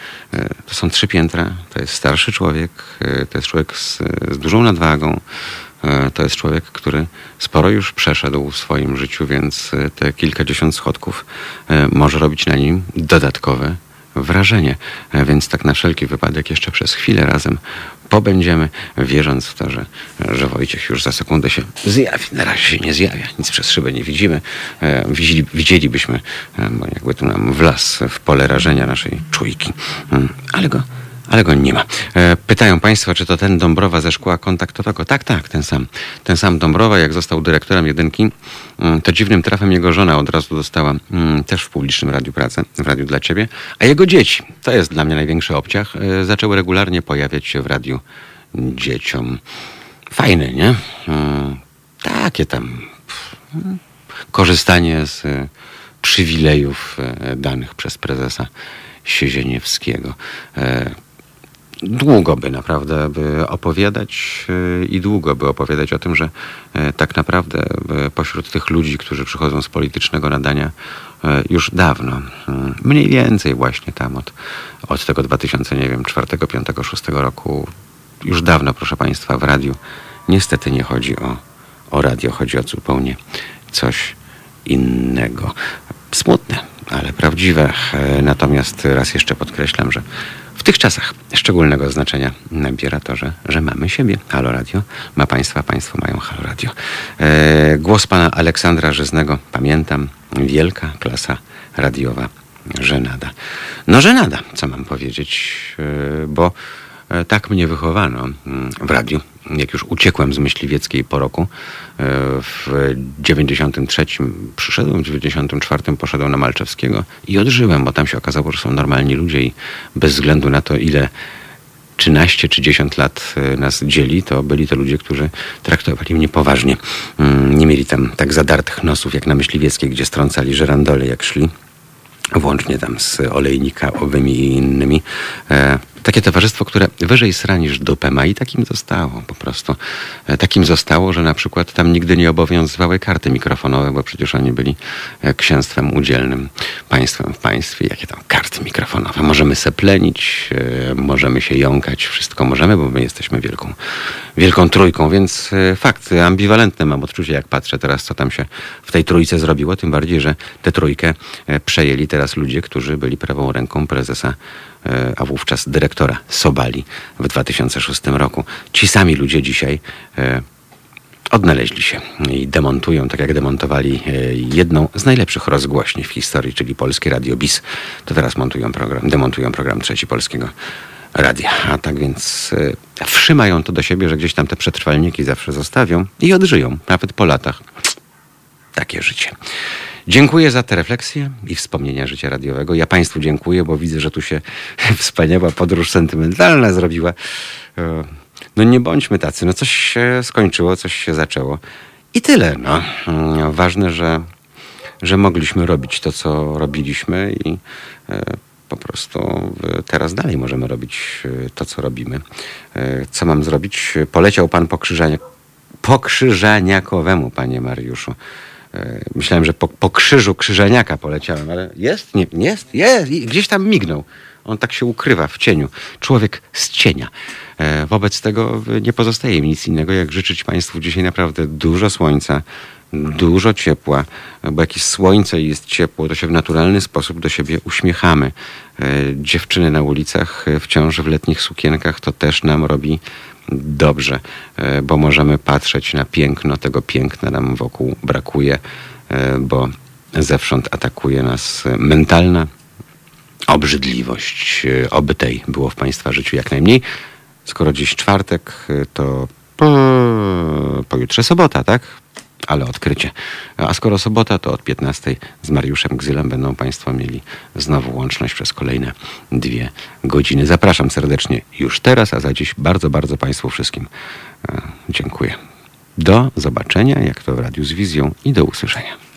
To są trzy piętra, to jest starszy człowiek, to jest człowiek z, z dużą nadwagą, to jest człowiek, który sporo już przeszedł w swoim życiu, więc y, te kilkadziesiąt schodków y, może robić na nim dodatkowe wrażenie. E, Więc tak na wszelki wypadek jeszcze przez chwilę razem pobędziemy, wierząc w to, że, że Wojciech już za sekundę się zjawi. Na razie się nie zjawia, nic przez szybę nie widzimy. E, Widzieli, widzielibyśmy, e, bo jakby tu nam wlazł w pole rażenia naszej czujki. Mm, Ale go ale go nie ma. E, Pytają Państwo, czy to ten Dąbrowa ze szkła kontaktowego. Tak, tak, ten sam. Ten sam Dąbrowa, jak został dyrektorem jedynki, mm, to dziwnym trafem jego żona od razu dostała mm, też w publicznym radiu pracę, w Radiu dla Ciebie, a jego dzieci, to jest dla mnie największy obciach, e, zaczęły regularnie pojawiać się w radiu dzieciom. Fajne, nie? Mm, Takie tam korzystanie z e, przywilejów danych przez prezesa Siezieniewskiego. Długo by naprawdę by opowiadać e, i długo by opowiadać o tym, że e, tak naprawdę e, pośród tych ludzi, którzy przychodzą z politycznego nadania już dawno, mniej więcej właśnie tam od, od tego 2000, nie wiem, 4, 5, 6 roku, już dawno, proszę Państwa, w radiu niestety nie chodzi o, o radio, chodzi o zupełnie coś innego. Smutne, ale prawdziwe. E, Natomiast raz jeszcze podkreślam, że tych czasach szczególnego znaczenia nabiera to, że, że mamy siebie. Halo Radio ma Państwa, Państwo mają Halo Radio. E, głos pana Aleksandra Żyznego, pamiętam, wielka klasa radiowa, żenada. No żenada, co mam powiedzieć, e, bo tak mnie wychowano mm, w radiu. Jak już uciekłem z myśliwieckiej po roku, e, w 93 przyszedłem, w 94 poszedłem na Malczewskiego i odżyłem, bo tam się okazało, że są normalni ludzie i bez względu na to, ile 13 czy 10 lat e, nas dzieli, to byli to ludzie, którzy traktowali mnie poważnie. Mm, Nie mieli tam tak zadartych nosów jak na Myśliwieckiej, gdzie strącali żerandole jak szli włącznie tam z olejnikowymi i innymi. Takie towarzystwo, które wyżej sra niż dupę i takim zostało po prostu. E, takim zostało, że na przykład tam nigdy nie obowiązywały karty mikrofonowe, bo przecież oni byli e, księstwem udzielnym, państwem w państwie. Jakie tam karty mikrofonowe? Możemy seplenić, e, możemy się jąkać, wszystko możemy, bo my jesteśmy wielką, wielką trójką, więc fakt, ambiwalentne mam odczucie, jak patrzę teraz, co tam się w tej trójce zrobiło, tym bardziej, że tę trójkę przejęli teraz ludzie, którzy byli prawą ręką prezesa, a wówczas dyrektora Sobali w 2006 roku. Ci sami ludzie dzisiaj e, odnaleźli się i demontują, tak jak demontowali e, jedną z najlepszych rozgłośni w historii, czyli Polskie Radio BIS. To teraz montują program, demontują program Trzeci Polskiego Radia. A tak więc e, wszymają to do siebie, że gdzieś tam te przetrwalniki zawsze zostawią i odżyją, nawet po latach. Takie życie. Dziękuję za te refleksje i wspomnienia życia radiowego. Ja Państwu dziękuję, bo widzę, że tu się *laughs* wspaniała podróż sentymentalna zrobiła. E, No nie bądźmy tacy. No coś się skończyło, coś się zaczęło. I tyle. No. Mm, Ważne, że, że mogliśmy robić to, co robiliśmy i e, po prostu e, teraz dalej możemy robić e, to, co robimy. E, Co mam zrobić? Poleciał pan po krzyżaniak pokrzyżaniakowemu, panie Mariuszu. E, Myślałem, że po, po krzyżu krzyżaniaka poleciałem, ale jest? Nie, jest? Jest! Gdzieś tam mignął. On tak się ukrywa w cieniu. Człowiek z cienia. E, Wobec tego nie pozostaje mi nic innego, jak życzyć Państwu dzisiaj naprawdę dużo słońca, dużo ciepła, bo jak jest słońce i jest ciepło, to się w naturalny sposób do siebie uśmiechamy. E, Dziewczyny na ulicach wciąż w letnich sukienkach to też nam robi dobrze, e, bo możemy patrzeć na piękno, tego piękna nam wokół brakuje, e, bo zewsząd atakuje nas mentalna obrzydliwość. E, Oby tej było w Państwa życiu jak najmniej. Skoro dziś czwartek, to po, pojutrze sobota, tak? Ale odkrycie. A skoro sobota, to od 15 z Mariuszem Gzylem będą Państwo mieli znowu łączność przez kolejne dwie godziny. Zapraszam serdecznie już teraz, a za dziś bardzo, bardzo Państwu wszystkim e, dziękuję. Do zobaczenia, jak to w Radiu z Wizją i do usłyszenia.